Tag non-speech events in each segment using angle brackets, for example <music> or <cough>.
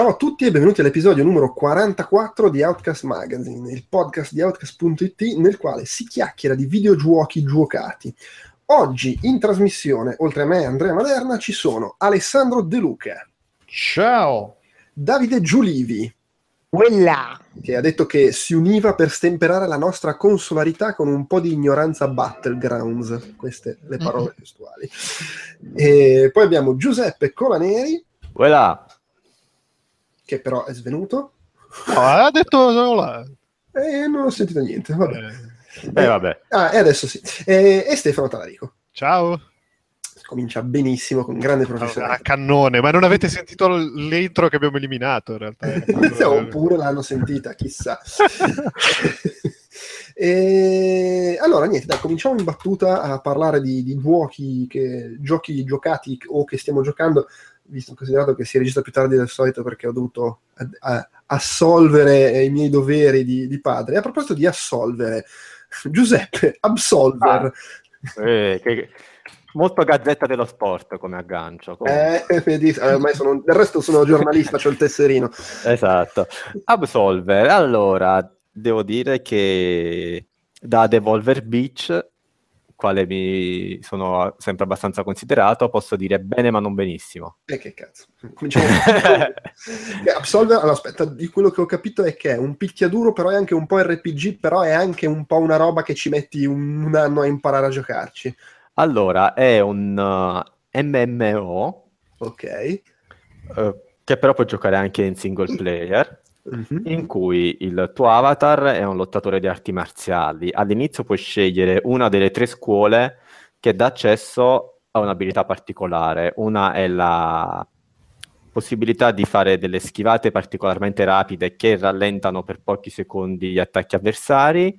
Ciao a tutti e benvenuti all'episodio numero 44 di Outcast Magazine, il podcast di Outcast.it nel quale si chiacchiera di videogiochi giocati. Oggi in trasmissione, oltre a me e Andrea Maderna, ci sono Alessandro De Luca, Ciao! Davide Giulivi, Quella! che ha detto che si univa per stemperare la nostra consolarità con un po' di ignoranza battlegrounds, queste le parole testuali. E poi abbiamo Giuseppe Colaneri, Voilà. Che però è svenuto, Ah, ha detto hola. e non ho sentito niente. Vabbè. Eh, Eh, vabbè. Ah, e adesso sì. E, e Stefano Talarico. ciao! Comincia benissimo, con grande A professionalità. cannone, ma non avete sentito l'intro che abbiamo eliminato in realtà? Oppure <laughs> l'hanno sentita, chissà. <laughs> E, allora, niente, dai, cominciamo in battuta a parlare di, di giochi, che, giochi giocati o che stiamo giocando, visto considerato che si registra più tardi del solito perché ho dovuto a- assolvere i miei doveri di, di padre. A proposito di assolvere, <laughs> Giuseppe, absolver. Eh, che- Molto gazzetta dello sport come aggancio. comunque. Eh, vedi, eh, ormai sono, del resto sono giornalista, c'ho il tesserino. Esatto. Absolver. Allora, devo dire che da Devolver Beach, quale mi sono sempre abbastanza considerato, posso dire bene ma non benissimo. E che cazzo. Cominciamo. <laughs> Absolver, allora, aspetta, di quello che ho capito è che è un picchiaduro, però è anche un po' RPG, però è anche un po' una roba che ci metti un, un anno a imparare a giocarci. Allora, è un uh, MMO Ok. eh, che però puoi giocare anche in single player. Mhm. in cui il tuo avatar è un lottatore di arti marziali. All'inizio puoi scegliere una delle tre scuole che dà accesso a un'abilità particolare. Una è la possibilità di fare delle schivate particolarmente rapide che rallentano per pochi secondi gli attacchi avversari.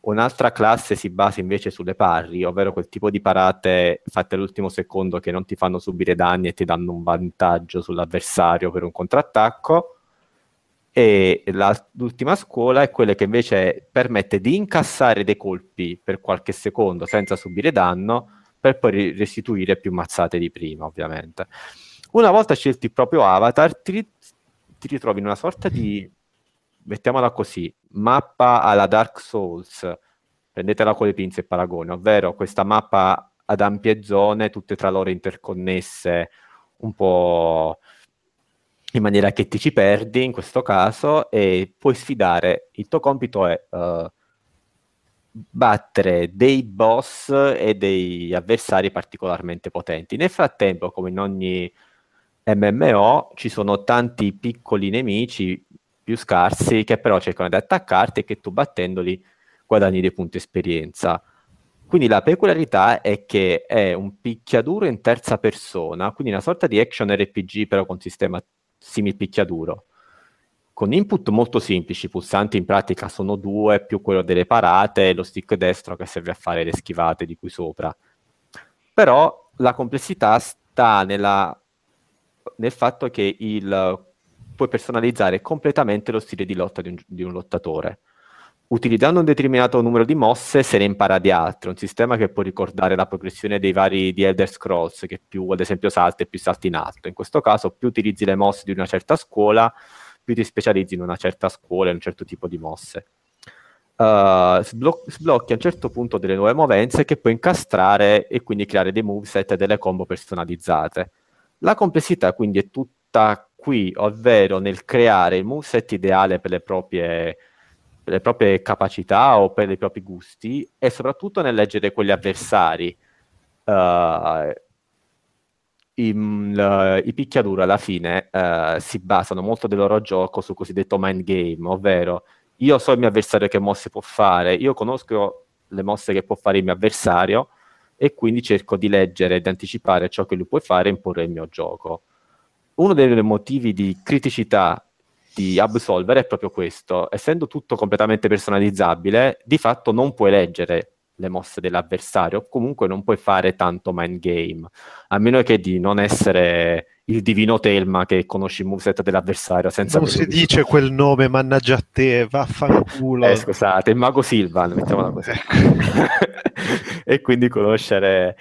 Un'altra classe si basa invece sulle parry, ovvero quel tipo di parate fatte all'ultimo secondo che non ti fanno subire danni e ti danno un vantaggio sull'avversario per un contrattacco e la- l'ultima scuola è quella che invece permette di incassare dei colpi per qualche secondo senza subire danno per poi restituire più mazzate di prima, ovviamente. Una volta scelto il proprio avatar, ti, ti ritrovi in una sorta di, mettiamola così, mappa alla Dark Souls, prendetela con le pinze il paragone, ovvero questa mappa ad ampie zone, tutte tra loro interconnesse, un po' in maniera che ti ci perdi in questo caso e puoi sfidare. Il tuo compito è eh, battere dei boss e dei avversari particolarmente potenti. Nel frattempo, come in ogni MMO, ci sono tanti piccoli nemici più scarsi che però cercano di attaccarti e che tu battendoli guadagni dei punti esperienza. Quindi la peculiarità è che è un picchiaduro in terza persona, quindi una sorta di action RPG però con sistema simil picchiaduro. Con input molto semplici, i pulsanti in pratica sono due, più quello delle parate e lo stick destro che serve a fare le schivate di qui sopra. Però la complessità sta nella- nel fatto che il, puoi personalizzare completamente lo stile di lotta di un, di un lottatore. Utilizzando un determinato numero di mosse se ne impara di altre, un sistema che può ricordare la progressione dei vari di Elder Scrolls, che più ad esempio salta e più salti in alto. In questo caso più utilizzi le mosse di una certa scuola, più ti specializzi in una certa scuola e un certo tipo di mosse. Uh, sblo- sblocchi a un certo punto delle nuove movenze che puoi incastrare e quindi creare dei moveset e delle combo personalizzate. La complessità quindi è tutta qui, ovvero nel creare il moveset ideale per le proprie, per le proprie capacità o per i propri gusti e soprattutto nel leggere quegli avversari. Uh, i, l- i picchiaduro alla fine eh, si basano molto del loro gioco sul cosiddetto mind game, ovvero io so il mio avversario che mosse può fare, io conosco le mosse che può fare il mio avversario e quindi cerco di leggere e di anticipare ciò che lui può fare e imporre il mio gioco. Uno dei motivi di criticità di Absolver è proprio questo, essendo tutto completamente personalizzabile, di fatto non puoi leggere le mosse dell'avversario, comunque non puoi fare tanto mind game, a meno che di non essere il divino Telma che conosci il moveset dell'avversario senza... Non si dice quel nome, mannaggia a te, vaffanculo. Eh, scusate, il mago Silvan, mettiamola così. Ecco. <laughs> e quindi conoscere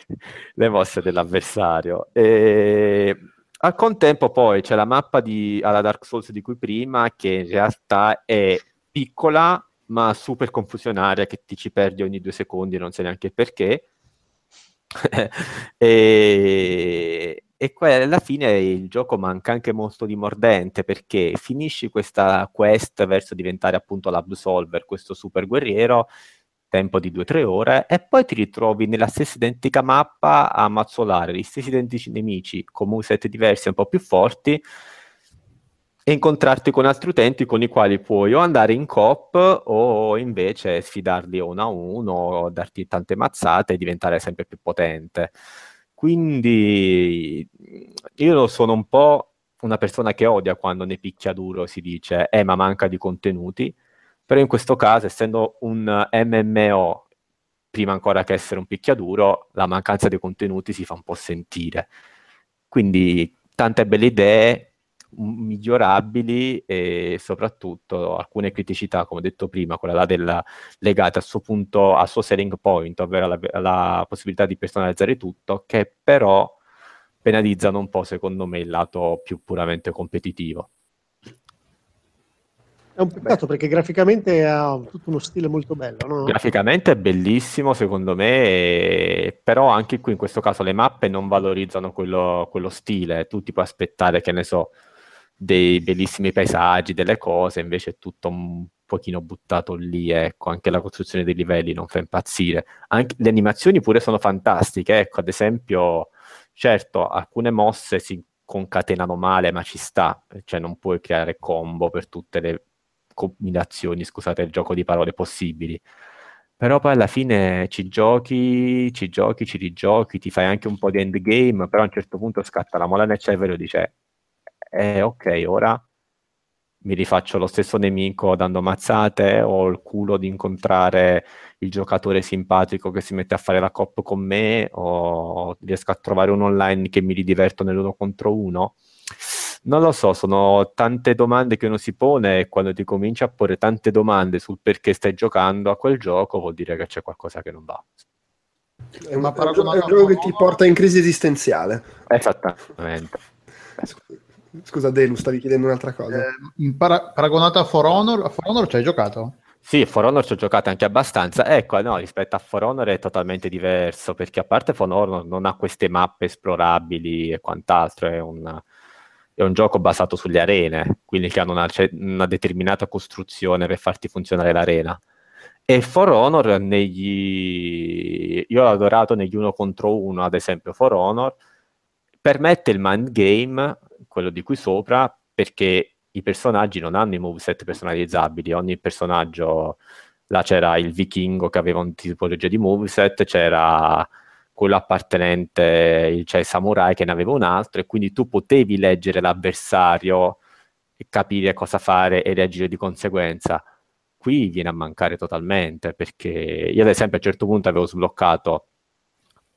le mosse dell'avversario. E... Al contempo poi c'è la mappa di, alla Dark Souls di cui prima, che in realtà è piccola ma super confusionaria che ti ci perdi ogni due secondi, non sai neanche perché. <laughs> e, e qua alla fine il gioco manca anche molto di mordente perché finisci questa quest verso diventare appunto l'Absolver, questo super guerriero, tempo di 2-3 ore, e poi ti ritrovi nella stessa identica mappa a mazzolare gli stessi identici nemici con moveset diversi, un po' più forti, e incontrarti con altri utenti con i quali puoi o andare in coop o invece sfidarli uno a uno, darti tante mazzate e diventare sempre più potente. Quindi io sono un po' una persona che odia quando nei picchiaduro si dice eh ma manca di contenuti, però in questo caso essendo un MMO prima ancora che essere un picchiaduro, la mancanza di contenuti si fa un po' sentire. Quindi tante belle idee, migliorabili e soprattutto alcune criticità, come detto prima, quella là della, legata al suo punto, al suo selling point, ovvero la, la possibilità di personalizzare tutto, che però penalizzano un po', secondo me, il lato più puramente competitivo. È un peccato perché graficamente ha tutto uno stile molto bello. No? Graficamente è bellissimo secondo me, però anche qui in questo caso le mappe non valorizzano quello, quello stile. Tu ti puoi aspettare, che ne so, dei bellissimi paesaggi, delle cose, invece è tutto un pochino buttato lì, ecco, anche la costruzione dei livelli non fa impazzire. Anche, le animazioni pure sono fantastiche, ecco, ad esempio, certo, alcune mosse si concatenano male, ma ci sta, cioè non puoi creare combo per tutte le combinazioni, scusate il gioco di parole possibili. Però poi alla fine ci giochi, ci giochi, ci rigiochi, ti fai anche un po' di endgame, però a un certo punto scatta la mola nel cervello e dice eh, ok, ora mi rifaccio lo stesso nemico dando mazzate, ho il culo di incontrare il giocatore simpatico che si mette a fare la cop con me, o riesco a trovare un online che mi ridiverto nell'uno contro uno. Non lo so, sono tante domande che uno si pone e quando ti cominci a porre tante domande sul perché stai giocando a quel gioco vuol dire che c'è qualcosa che non va. È, una, è un gioco che ti porta in crisi esistenziale. Esattamente. Scusa, Delu, stavi chiedendo un'altra cosa. Eh, para- paragonato a For Honor, a For Honor ci hai giocato? Sì, For Honor ci ho giocato anche abbastanza. Ecco, no, rispetto a For Honor è totalmente diverso, perché a parte For Honor non ha queste mappe esplorabili e quant'altro, è un, è un gioco basato sulle arene, quindi che hanno una, una, determinata costruzione per farti funzionare l'arena. E For Honor, negli... io l'ho adorato negli uno contro uno, ad esempio For Honor, permette il mind game quello di qui sopra, perché i personaggi non hanno i moveset personalizzabili, ogni personaggio, là c'era il vichingo che aveva un tipologia di moveset, c'era quello appartenente, cioè il samurai che ne aveva un altro, e quindi tu potevi leggere l'avversario e capire cosa fare e reagire di conseguenza. Qui viene a mancare totalmente, perché io ad esempio a un certo punto avevo sbloccato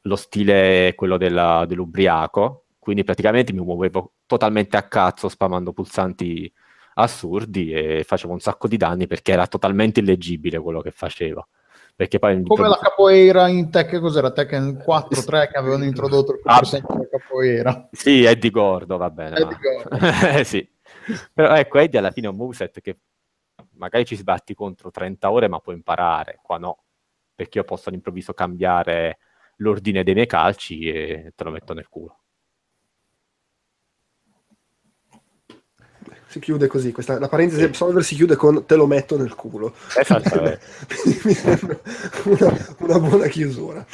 lo stile quello della, dell'ubriaco, quindi praticamente mi muovevo totalmente a cazzo spamando pulsanti assurdi e facevo un sacco di danni perché era totalmente illeggibile quello che facevo. Perché poi Come la capoeira in Tekken, cos'era? Tekken 4-3 che avevano introdotto il ah, della capoeira. Sì, Eddie Gordo, va bene. Eddie Gordo. <laughs> sì. Però ecco, Eddie alla fine è un moveset che magari ci sbatti contro 30 ore ma puoi imparare, qua no, perché io posso all'improvviso cambiare l'ordine dei miei calci e te lo metto nel culo. Si chiude così. Questa, la parentesi sì. Absolver si chiude con te lo metto nel culo. Esatto. <laughs> Mi sembra una, una, buona chiusura.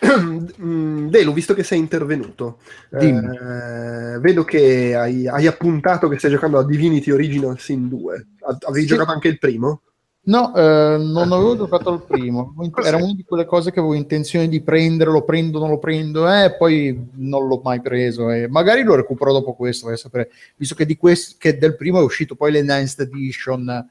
<clears throat> Mm, Delu, visto che sei intervenuto, Dimmi. eh, vedo che hai, hai appuntato che stai giocando a Divinity Original Sin 2. A- Avevi Sì. giocato anche il primo? No, eh, non avevo giocato al primo. <laughs> Era una di quelle cose che avevo intenzione di prendere, lo prendo, non lo prendo, e poi non l'ho mai preso. E magari lo recupero dopo questo, voglio sapere. Visto che, di questo, che del primo è uscito poi l'Enhanced Edition, eh,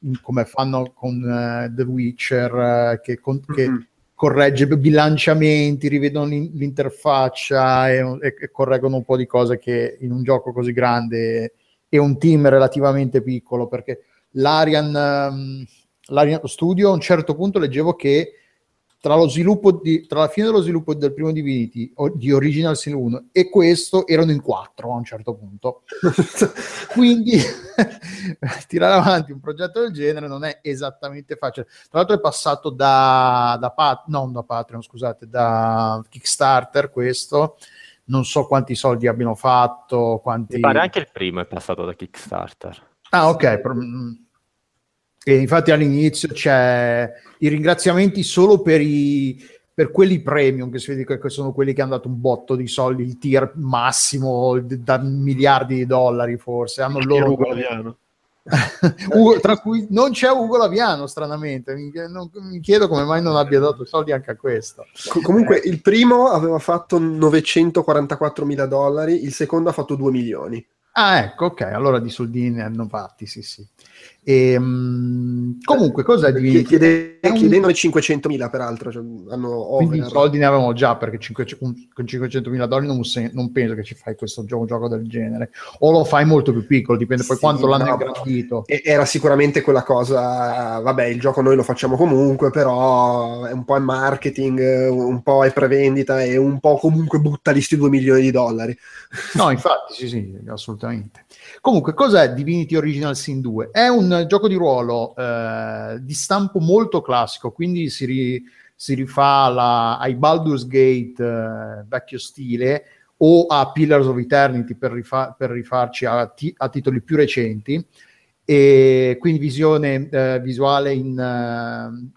in- come fanno con eh, The Witcher, eh, che, con- che Mhm. corregge bilanciamenti, rivedono l'in- l'interfaccia e, e- e correggono un po' di cose che in un gioco così grande e un team relativamente piccolo, perché l'Arian, ehm, l'Arian Studio a un certo punto leggevo che tra, lo sviluppo di, tra la fine dello sviluppo del primo Divinity o di Original Sin 1 e questo erano in quattro a un certo punto. <laughs> Quindi <laughs> tirare avanti un progetto del genere non è esattamente facile. Tra l'altro è passato da, da Pat- non da Patreon scusate da Kickstarter questo. Non so quanti soldi abbiano fatto quanti... Mi pare anche il primo è passato da Kickstarter. Ah, ok. per- mm. E infatti all'inizio c'è i ringraziamenti solo per, i, per quelli premium, che si vede che sono quelli che hanno dato un botto di soldi, il tier massimo da miliardi di dollari forse. Hanno il loro... Ugo Laviano. <laughs> Ugo- tra cui non c'è Ugo Laviano, stranamente. Mi, non- mi chiedo come mai non abbia dato soldi anche a questo. Co- comunque, il primo aveva fatto 944 mila dollari, il secondo ha fatto 2 milioni. Ah, ecco, ok, allora di soldini hanno fatti, sì, sì. Ehm, comunque, cos'è Chie- Divinity? chiede- È un- chiedendone 500 mila, peraltro. cioè, hanno Quindi soldi ne avevamo già perché 500 con con 500 mila dollari non, non penso che ci fai questo gioco, un gioco del genere o lo fai molto più piccolo, dipende poi Sì, quanto l'hanno no, ingrandito. E- Era sicuramente quella cosa, vabbè, il gioco noi lo facciamo comunque, però è un po' in marketing, eh, un po' è prevendita e un po' comunque butta lì sti 2 milioni di dollari. No, <laughs> infatti, sì, sì, assolutamente. Comunque, cos'è Divinity Original Sin 2? È un gioco di ruolo eh, di stampo molto classico, quindi si, ri- si rifà alla- ai Baldur's Gate eh, vecchio stile o a Pillars of Eternity per, rifa- per rifarci a, ti- a titoli più recenti. E quindi visione eh, visuale in, eh,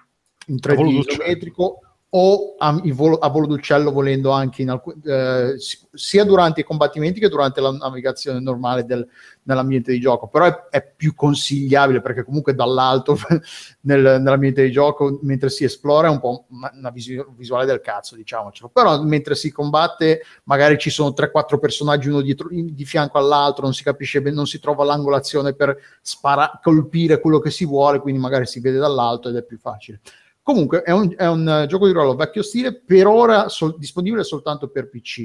in 3D volo d'uccello. isometrico o a, volo, a volo d'uccello volendo anche alcun- eh, si- sia durante i combattimenti che durante la navigazione normale del- nell'ambiente di gioco. Però è, è più consigliabile perché comunque dall'alto <laughs> nel- nell'ambiente di gioco mentre si esplora è un po' una, una visuale del cazzo diciamocelo. Però mentre si combatte magari ci sono 3-4 personaggi uno dietro, di fianco all'altro non si capisce bene non si trova l'angolazione per spara- colpire quello che si vuole quindi magari si vede dall'alto ed è più facile Comunque è un, è un, eh, gioco di ruolo vecchio stile, per ora sol- disponibile soltanto per PC,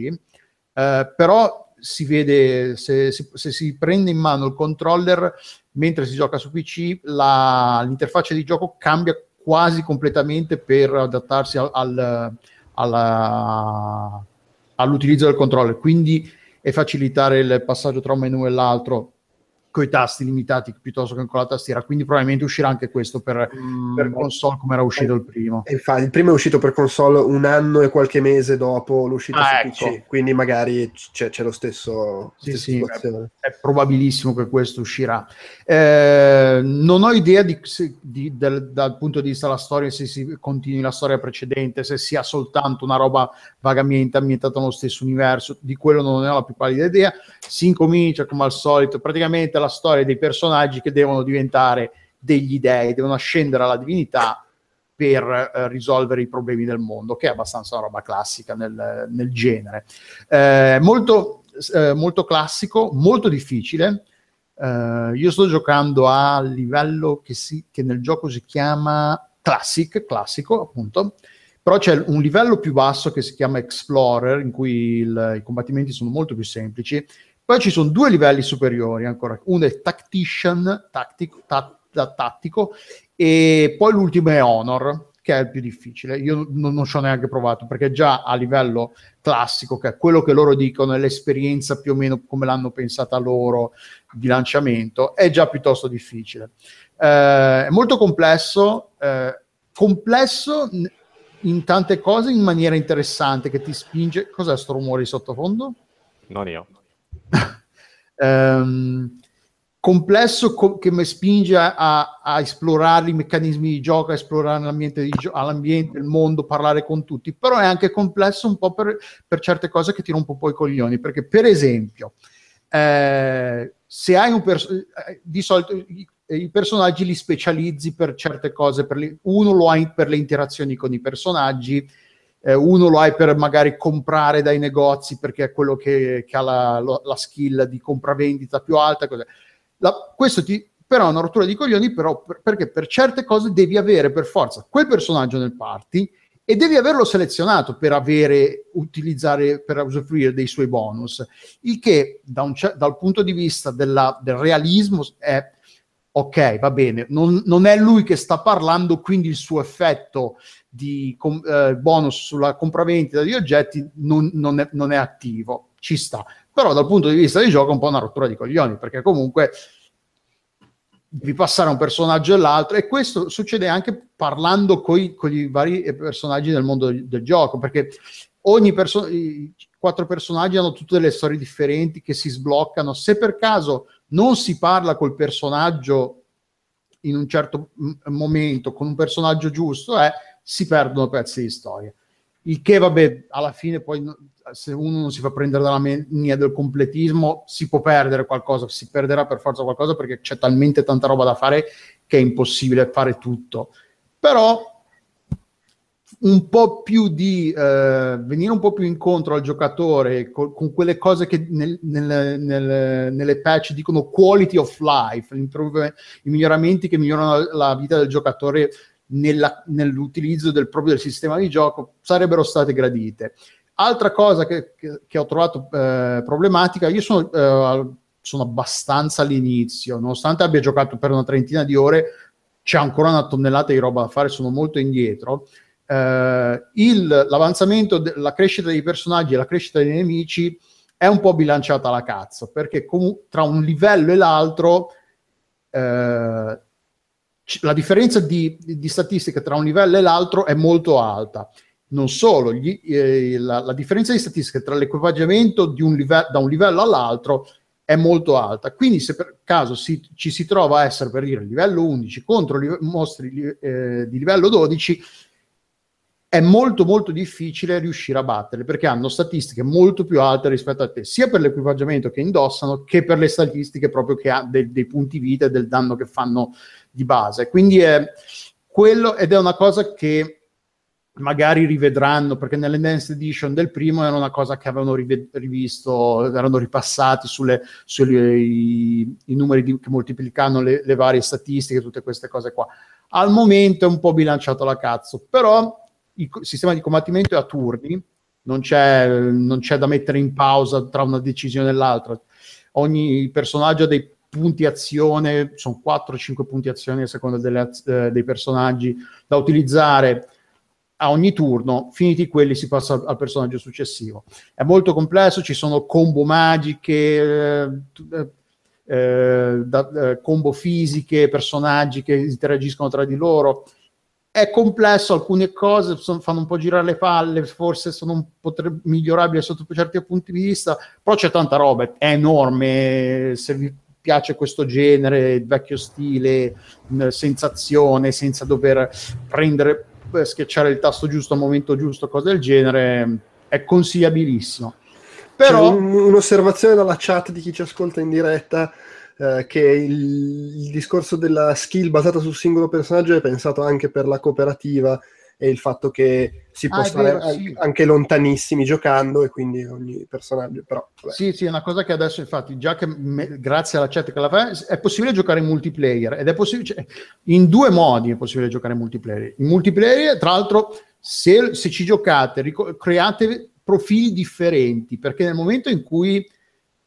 eh, però si vede se, si- se si prende in mano il controller mentre si gioca su PC, la- l'interfaccia di gioco cambia quasi completamente per adattarsi al- al- alla- all'utilizzo del controller, quindi e facilitare il passaggio tra un menu e l'altro con i tasti limitati piuttosto che con la tastiera. Quindi probabilmente uscirà anche questo per, per Mm, console come era uscito il primo. e infatti, il primo è uscito per console un anno e qualche mese dopo l'uscita Ah, su ecco. PC, quindi magari c'è, c'è lo stesso Sì, sì, situazione. È probabilissimo che questo uscirà. Eh, non ho idea di, di- del- dal punto di vista della storia se si continui la storia precedente, se sia soltanto una roba vagamente ambientata nello stesso universo, di quello non ne ho la più pallida idea. Si incomincia come al solito, praticamente la storia dei personaggi che devono diventare degli dei, devono ascendere alla divinità per eh, risolvere i problemi del mondo, che è abbastanza una roba classica nel, nel genere. Eh, molto, eh, molto classico, molto difficile. Eh, io sto giocando a livello che, si, che nel gioco si chiama Classic, classico appunto, però c'è un livello più basso che si chiama Explorer, in cui il- i combattimenti sono molto più semplici. Poi ci sono due livelli superiori ancora, uno è Tactician, tattico, ta- da tattico, e poi l'ultimo è Honor, che è il più difficile. Io non, non ci ho neanche provato, perché già a livello classico, che è quello che loro dicono, è l'esperienza più o meno come l'hanno pensata loro di lanciamento, è già piuttosto difficile. Eh, è molto complesso, eh, complesso in tante cose in maniera interessante che ti spinge. Cos'è sto rumore di sottofondo? Non io. Ehm, complesso co- che mi spinge a, a esplorare i meccanismi di gioco, a esplorare l'ambiente, gio- l'ambiente, il mondo, parlare con tutti, però è anche complesso un po' per, per certe cose che tiro un po' i coglioni, perché per esempio, eh, se hai un personaggio, di solito i, i personaggi li specializzi per certe cose, per le- uno lo hai per le interazioni con i personaggi, eh, uno lo hai per magari comprare dai negozi perché è quello che, che ha la, lo- la skill di compravendita più alta. La- questo ti, però è una rottura di coglioni, però per- perché per certe cose devi avere per forza quel personaggio nel party e devi averlo selezionato per avere, utilizzare, per usufruire dei suoi bonus. Il che da un dal punto di vista della- del realismo è ok, va bene, non, non è lui che sta parlando, quindi il suo effetto di com- eh, bonus sulla compravendita di oggetti non, non è, non è attivo, ci sta. Però dal punto di vista di gioco è un po' una rottura di coglioni, perché comunque devi passare un personaggio all'altro e questo succede anche parlando con i vari personaggi del mondo del, del gioco, perché ogni perso- i quattro personaggi hanno tutte delle storie differenti che si sbloccano. Se per caso non si parla col personaggio in un certo momento, con un personaggio giusto, eh, si perdono pezzi di storia. Il che, vabbè, alla fine poi se uno non si fa prendere dalla mania del completismo, si può perdere qualcosa, si perderà per forza qualcosa perché c'è talmente tanta roba da fare che è impossibile fare tutto. Però un po' più di eh, venire un po' più incontro al giocatore con, con quelle cose che nel, nel, nel, nelle patch dicono quality of life, i miglioramenti che migliorano la, vita del giocatore nella- nell'utilizzo del proprio sistema di gioco sarebbero state gradite. Altra cosa che, che- che ho trovato eh, problematica, io sono, eh, sono abbastanza all'inizio, nonostante abbia giocato per una trentina di ore, c'è ancora una tonnellata di roba da fare, sono molto indietro. Eh, l'avanzamento, de- la crescita dei personaggi e la crescita dei nemici è un po' bilanciata alla cazzo, perché tra un livello e l'altro eh, la differenza di, di statistica tra un livello e l'altro è molto alta. Non solo, gli- eh, la, la differenza di statistica tra l'equipaggiamento da un livello all'altro è molto alta. Quindi, se per caso si- ci si trova a essere per dire livello 11 contro live- mostri li- eh, di livello 12, è molto molto difficile riuscire a batterle perché hanno statistiche molto più alte rispetto a te, sia per l'equipaggiamento che indossano che per le statistiche proprio che ha dei, dei punti vita e del danno che fanno di base. Quindi è quello ed è una cosa che magari rivedranno perché nell'Enhanced Edition del primo era una cosa che avevano rivisto, erano ripassati sulle, sui i, numeri di, che moltiplicano le, le varie statistiche, tutte queste cose qua. Al momento è un po' bilanciato la cazzo, però il sistema di combattimento è a turni, non c'è, non c'è da mettere in pausa tra una decisione e l'altra. Ogni personaggio ha dei punti azione, sono 4-5 punti azione a seconda delle eh, dei personaggi da utilizzare a ogni turno, finiti quelli si passa al, personaggio successivo. È molto complesso, ci sono combo magiche, eh, eh, da- eh, combo fisiche, personaggi che interagiscono tra di loro. È complesso, alcune cose son- fanno un po' girare le palle, forse sono un po' migliorabili sotto certi punti di vista, però c'è tanta roba, è enorme. Se vi piace questo genere, il vecchio stile, sensazione, senza dover prendere, eh, schiacciare il tasto giusto al momento giusto, cose del genere, è consigliabilissimo. Però un- un'osservazione dalla chat di chi ci ascolta in diretta eh, che il, il discorso della skill basata sul singolo personaggio è pensato anche per la cooperativa e il fatto che si può Ah, è stare sì. anche lontanissimi giocando e quindi ogni personaggio però vabbè. Sì, sì, è una cosa che adesso, infatti, già che me- grazie alla chat che la fa, è possibile giocare in multiplayer ed è possibile, cioè, in due modi è possibile giocare in multiplayer. In multiplayer, tra l'altro, se, se ci giocate, rico- create profili differenti, perché nel momento in cui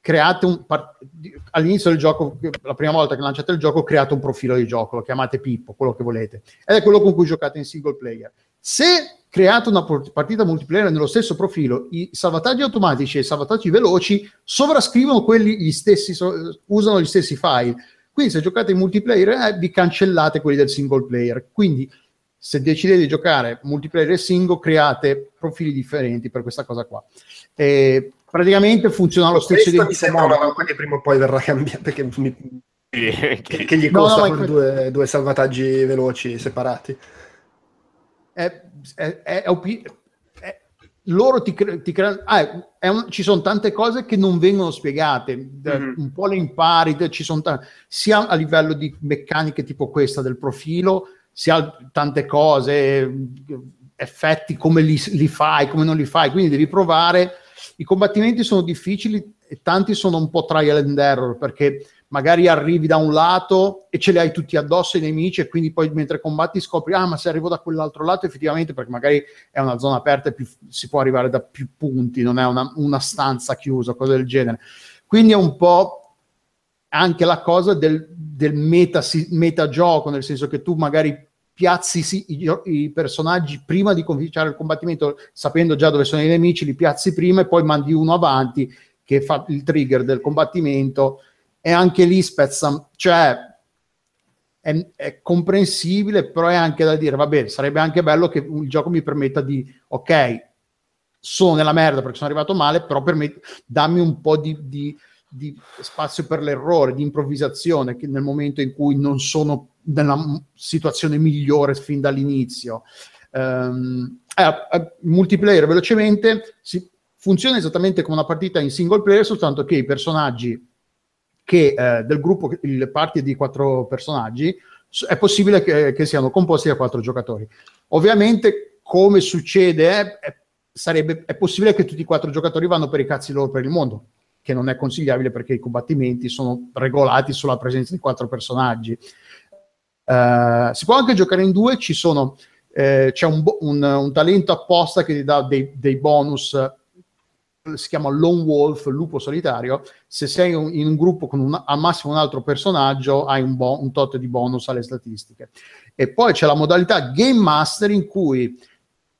create un all'inizio del gioco, la prima volta che lanciate il gioco, create un profilo di gioco, lo chiamate Pippo, quello che volete, ed è quello con cui giocate in single player. Se create una partita multiplayer nello stesso profilo, i salvataggi automatici e i salvataggi veloci sovrascrivono quelli gli stessi, usano gli stessi file. Quindi se giocate in multiplayer eh, vi cancellate quelli del single player. Quindi se decidete di giocare multiplayer e single, create profili differenti per questa cosa qua. E praticamente funziona allo stesso questo mi sembra modo. una che prima o poi verrà cambiata perché mi- che, che- gli No, no, costa con que- due, due salvataggi veloci separati. è, è- è è- loro ti, cre- ti creano ah, un- ci sono tante cose che non vengono spiegate Mhm. un po' le impari ci sono ta- sia a livello di meccaniche tipo questa del profilo sia tante cose effetti come li, li fai come non li fai quindi devi provare i combattimenti sono difficili e tanti sono un po' trial and error perché magari arrivi da un lato e ce li hai tutti addosso i nemici e quindi poi mentre combatti scopri ah ma se arrivo da quell'altro lato effettivamente perché magari è una zona aperta e più- si può arrivare da più punti non è una, una stanza chiusa cose del genere. Quindi è un po' anche la cosa del, del meta, si- metagioco nel senso che tu magari piazzi sì, i, i personaggi prima di cominciare il combattimento sapendo già dove sono i nemici li piazzi prima e poi mandi uno avanti che fa il trigger del combattimento. E anche lì spezza, cioè è, è comprensibile, però è anche da dire, vabbè, sarebbe anche bello che il gioco mi permetta di, ok, sono nella merda perché sono arrivato male, però permet- dammi un po' di, di- di spazio per l'errore, di improvvisazione, che nel momento in cui non sono nella situazione migliore fin dall'inizio. Ehm, eh, eh, multiplayer velocemente si, funziona esattamente come una partita in single player, soltanto che i personaggi che eh, del gruppo, il party di quattro personaggi, è possibile che, che siano composti da quattro giocatori. Ovviamente, come succede, è, è- sarebbe, è possibile che tutti i quattro giocatori vanno per i cazzi loro per il mondo, che non è consigliabile perché i combattimenti sono regolati sulla presenza di quattro personaggi. Eh, si può anche giocare in due, ci sono, eh, c'è un, un- un talento apposta che ti dà dei, dei bonus, eh, si chiama Lone Wolf, lupo solitario, se sei un- in un gruppo con un- al massimo un altro personaggio hai un, bo- un tot di bonus alle statistiche. E poi c'è la modalità Game Master in cui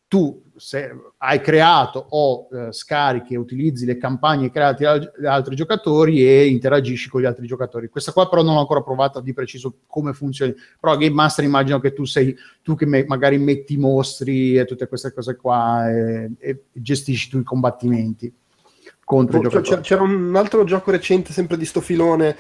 tu se hai creato o eh, scarichi e utilizzi le campagne create da da altri giocatori e interagisci con gli altri giocatori. Questa qua però non l'ho ancora provata di preciso come funzioni, però Game Master immagino che tu sei tu che me- magari metti i mostri e tutte queste cose qua e, e gestisci tu i combattimenti contro i Boh, giocatori. c'era- C'era un altro gioco recente, sempre di sto filone,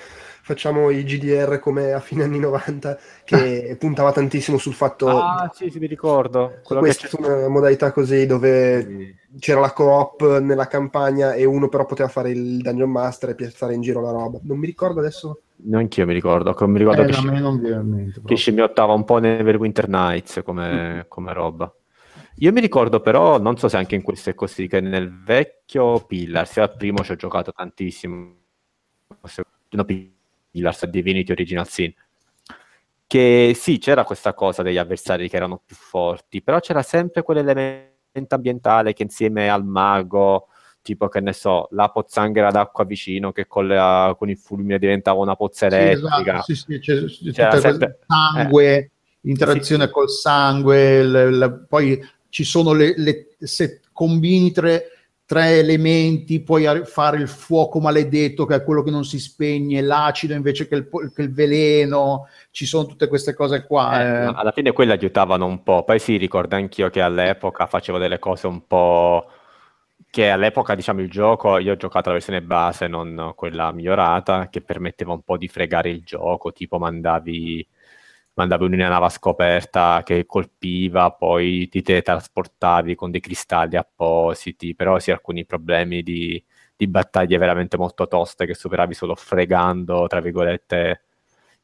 facciamo i GDR come a fine anni 90, che <laughs> puntava tantissimo sul fatto Ah, sì, sì, mi ricordo. Questa c'è una modalità così dove c'era la co-op nella campagna e uno però poteva fare il Dungeon Master e piazzare in giro la roba. Non mi ricordo adesso. Neanch'io mi ricordo, come mi ricordo Eh, che, sci- scimmiottava un po' Neverwinter Nights come, come roba. Io mi ricordo però, non so se anche in questo è così, che nel vecchio Pillars, sia al primo ci ho giocato tantissimo, no, Pillars, Divinity Original Sin, che sì, c'era questa cosa degli avversari che erano più forti, però c'era sempre quell'elemento ambientale che insieme al mago, tipo che ne so, la pozzanghera d'acqua vicino che con, la- con il fulmine diventava una pozza Sì, elettrica. esatto, sì, sì, c'è, c'è C'era tutta sempre- sangue, interazione col sangue, le- le- poi ci sono le, le- se combini tre, tre elementi, puoi ar- fare il fuoco maledetto che è quello che non si spegne, l'acido invece che il, che il veleno, ci sono tutte queste cose qua. Eh, eh. alla fine quelle aiutavano un po'. Poi sì, ricordo anch'io che all'epoca facevo delle cose un po'. Che all'epoca, diciamo, il gioco, io ho giocato la versione base, non quella migliorata, che permetteva un po' di fregare il gioco, tipo mandavi, mandavi una nave scoperta che colpiva, poi ti teletrasportavi con dei cristalli appositi, però sì, alcuni problemi di, di battaglie veramente molto toste che superavi solo fregando, tra virgolette,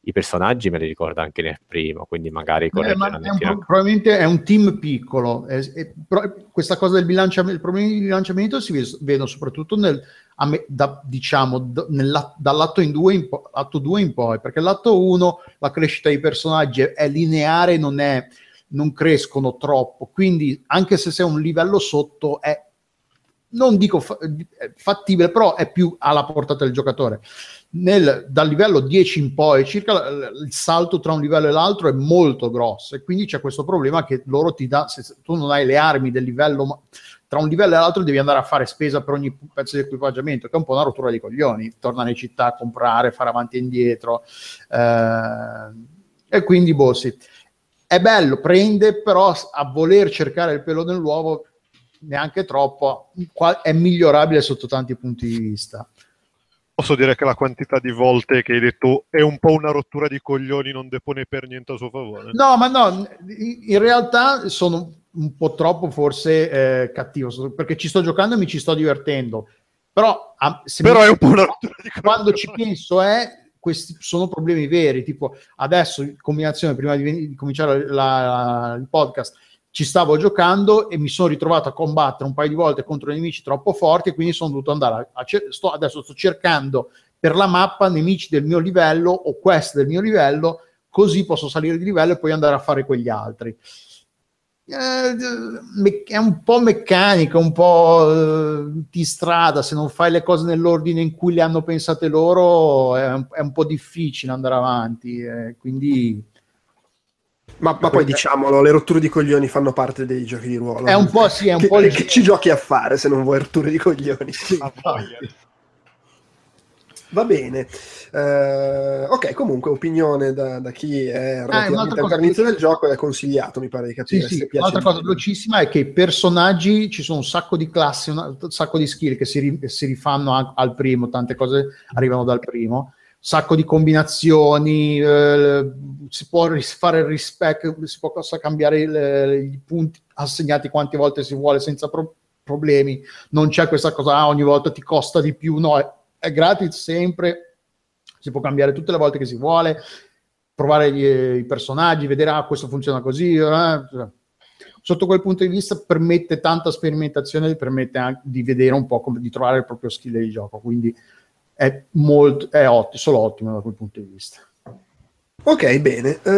i personaggi me li ricordo anche nel primo, quindi magari Eh, ma è un pro- probabilmente è un team piccolo. eh, e- però questa cosa del bilanciamento, il problema di bilanciamento si vedono soprattutto nel, me- da- diciamo, d- nella- dall'atto in due in po- 2 in poi, perché l'atto 1 la crescita dei personaggi è, è lineare, non, è, non crescono troppo, quindi anche se sei un livello sotto è non dico fa- fattibile, però è più alla portata del giocatore. Nel- dal livello 10 in poi, circa il salto tra un livello e l'altro è molto grosso e quindi c'è questo problema che loro ti dà, se tu non hai le armi del livello, tra un livello e l'altro devi andare a fare spesa per ogni pezzo di equipaggiamento, che è un po' una rottura di coglioni, tornare in città a comprare, fare avanti e indietro. eh, e quindi, boh, sì. È bello, prende, però a voler cercare il pelo nell'uovo neanche troppo, è migliorabile sotto tanti punti di vista. Posso dire che la quantità di volte che hai detto è un po' una rottura di coglioni non depone per niente a suo favore. No, ma no, in realtà sono un po' troppo forse eh, cattivo, perché ci sto giocando e mi ci sto divertendo. Però, ah, Però mi... è un po' una rottura di coglioni. Quando ci penso è questi sono problemi veri, tipo adesso in combinazione prima di, di cominciare la, la, il podcast ci stavo giocando e mi sono ritrovato a combattere un paio di volte contro nemici troppo forti e quindi sono dovuto andare a, a sto, adesso sto cercando per la mappa nemici del mio livello o quest del mio livello così posso salire di livello e poi andare a fare quegli altri eh, è un po' meccanico, un po' eh, di strada, se non fai le cose nell'ordine in cui le hanno pensate loro è un, è un po' difficile andare avanti, eh, quindi ma, ma, poi diciamolo, le rotture di coglioni fanno parte dei giochi di ruolo. È un po' sì, è un che, po' che ci giochi a fare se non vuoi rotture di coglioni. Sì, Va bene. Uh, ok, comunque opinione da, da chi è Ah, relativamente un'altra all'inizio del gioco è consigliato, mi pare di Sì, capire. sì. piace Un'altra cosa velocissima è che i personaggi ci sono un sacco di classi, un sacco di skill che si, ri- si rifanno a- al primo, tante cose arrivano dal primo, sacco di combinazioni, eh, si può fare il respec, si può cambiare i punti assegnati quante volte si vuole senza pro- problemi, non c'è questa cosa, ah, ogni volta ti costa di più, no, è gratis sempre, si può cambiare tutte le volte che si vuole, provare gli- i personaggi, vedere ah, questo funziona così. eh. Sotto quel punto di vista permette tanta sperimentazione, permette anche di vedere un po' come di trovare il proprio skill di gioco, quindi è molto è ottimo, solo ottimo da quel punto di vista. Ok, bene. Eh,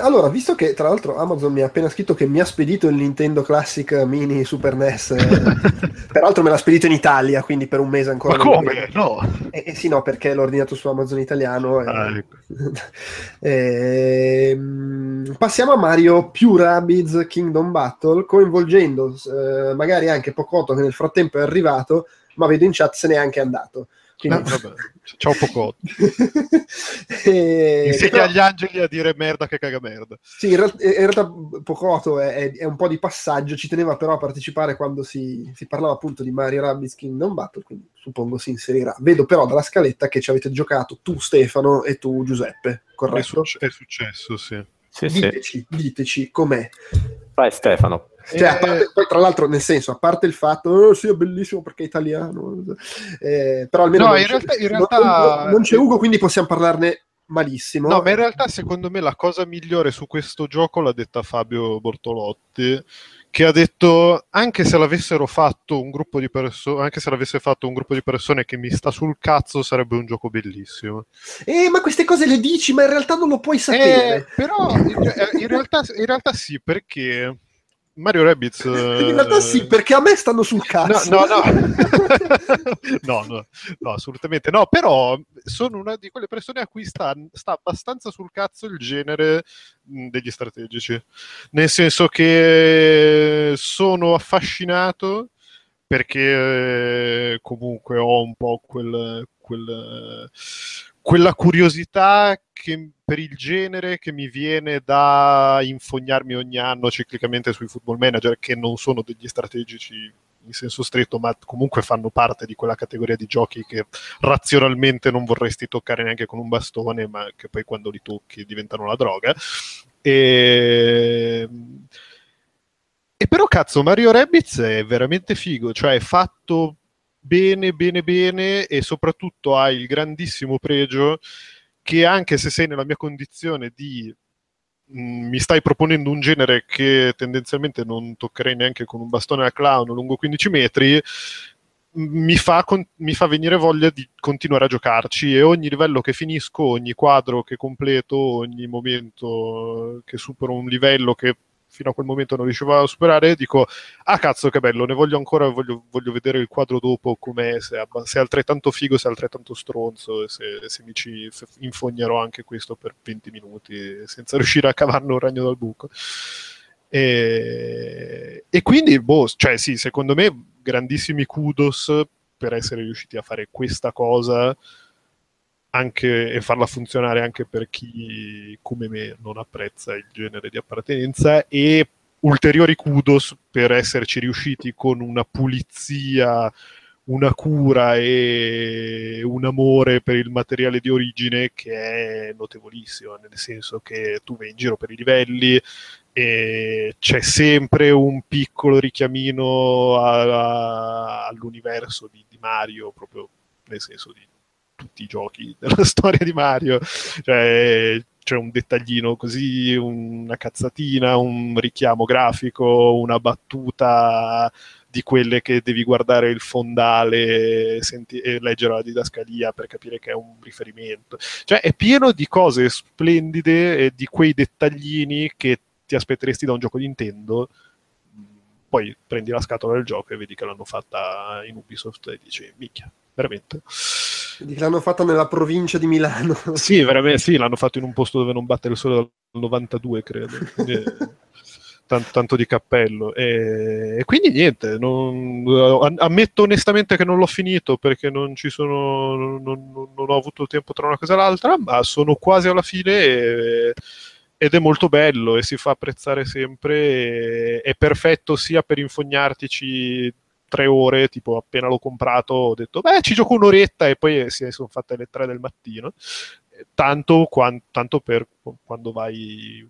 allora, visto che tra l'altro Amazon mi ha appena scritto che mi ha spedito il Nintendo Classic Mini Super NES, eh, <laughs> peraltro me l'ha spedito in Italia, quindi per un mese ancora. Ma come? No. Eh, eh sì, no, perché l'ho ordinato su Amazon italiano. e- Ah, ecco. <laughs> Ehm, passiamo a Mario più Rabbids Kingdom Battle, coinvolgendo eh, magari anche Pocotto che nel frattempo è arrivato, ma vedo in chat se n'è anche andato. Quindi... Ah, vabbè. Ciao Pocotto. <laughs> E- Insegna però- agli angeli a dire merda che caga merda. sì, in, real- in realtà Pocotto è, è- è un po' di passaggio, ci teneva però a partecipare quando si, si parlava appunto di Mario Rabbids Kingdom Battle, quindi suppongo si inserirà. Vedo però dalla scaletta che ci avete giocato tu Stefano e tu Giuseppe, È, corretto? suc- è successo, sì. Sì, sì. Diteci, diteci com'è. Vai Stefano. Cioè, Eh, parte- poi, tra l'altro, nel senso, a parte il fatto, oh, sì, è bellissimo perché è italiano, eh, però almeno No, non, in c'è, realtà- in realtà- non- non c'è Ugo, quindi possiamo parlarne malissimo. No, ma in realtà secondo me la cosa migliore su questo gioco l'ha detta Fabio Bortolotti, che ha detto anche se l'avessero fatto un gruppo di persone, anche se l'avesse fatto un gruppo di persone che mi sta sul cazzo, sarebbe un gioco bellissimo. Eh, ma queste cose le dici, ma in realtà non lo puoi Eh, sapere. però in, in realtà, in realtà sì, perché Mario Rabbids <laughs> In realtà sì, perché a me stanno sul cazzo. No, no, no. <laughs> no, no, no, assolutamente no. Però sono una di quelle persone a cui sta, sta abbastanza sul cazzo il genere mh, degli strategici. Nel senso che sono affascinato perché eh, comunque ho un po' quel, quel- quella curiosità che- per il genere che mi viene da infognarmi ogni anno ciclicamente sui football manager che non sono degli strategici in senso stretto, ma comunque fanno parte di quella categoria di giochi che razionalmente non vorresti toccare neanche con un bastone, ma che poi quando li tocchi diventano la droga. E, e però cazzo, Mario Rabbids è veramente figo, cioè è fatto bene, bene, bene e soprattutto ha il grandissimo pregio che anche se sei nella mia condizione di mh, mi stai proponendo un genere che tendenzialmente non toccherei neanche con un bastone da clown lungo 15 metri, mi fa, con- mi fa venire voglia di continuare a giocarci e ogni livello che finisco, ogni quadro che completo, ogni momento che supero un livello che fino a quel momento non riuscivo a superare, dico, ah cazzo che bello, ne voglio ancora, voglio, voglio vedere il quadro dopo com'è, se se è altrettanto figo, se è altrettanto stronzo, se, se mi ci infognerò anche questo per 20 minuti senza riuscire a cavarne un ragno dal buco. E, e quindi, boh, cioè sì, secondo me grandissimi kudos per essere riusciti a fare questa cosa anche, e farla funzionare anche per chi come me non apprezza il genere di appartenenza e ulteriori kudos per esserci riusciti con una pulizia, una cura e un amore per il materiale di origine che è notevolissimo, nel senso che tu vai in giro per i livelli e c'è sempre un piccolo richiamino a- a- all'universo di, di Mario, proprio nel senso di tutti i giochi <laughs> della storia di Mario. Cioè, c'è un dettaglino così, una cazzatina, un richiamo grafico, una battuta di quelle che devi guardare il fondale senti- e leggere la didascalia per capire che è un riferimento. Cioè è pieno di cose splendide e di quei dettaglini che ti aspetteresti da un gioco Nintendo. Poi prendi la scatola del gioco e vedi che l'hanno fatta in Ubisoft e dici, micchia, veramente. Che l'hanno fatta nella provincia di Milano. <laughs> Sì, veramente sì, l'hanno fatto in un posto dove non batte il sole dal 92, credo. Quindi, <laughs> tanto, tanto di cappello. E, e quindi niente, non- am- ammetto onestamente che non l'ho finito perché non ci sono, non, non- non ho avuto tempo tra una cosa e l'altra, ma sono quasi alla fine e- ed è molto bello e si fa apprezzare sempre. è perfetto sia per infognartici tre ore, tipo appena l'ho comprato ho detto, beh, ci gioco un'oretta e poi si sono fatte le tre del mattino tanto, quan- tanto per quando vai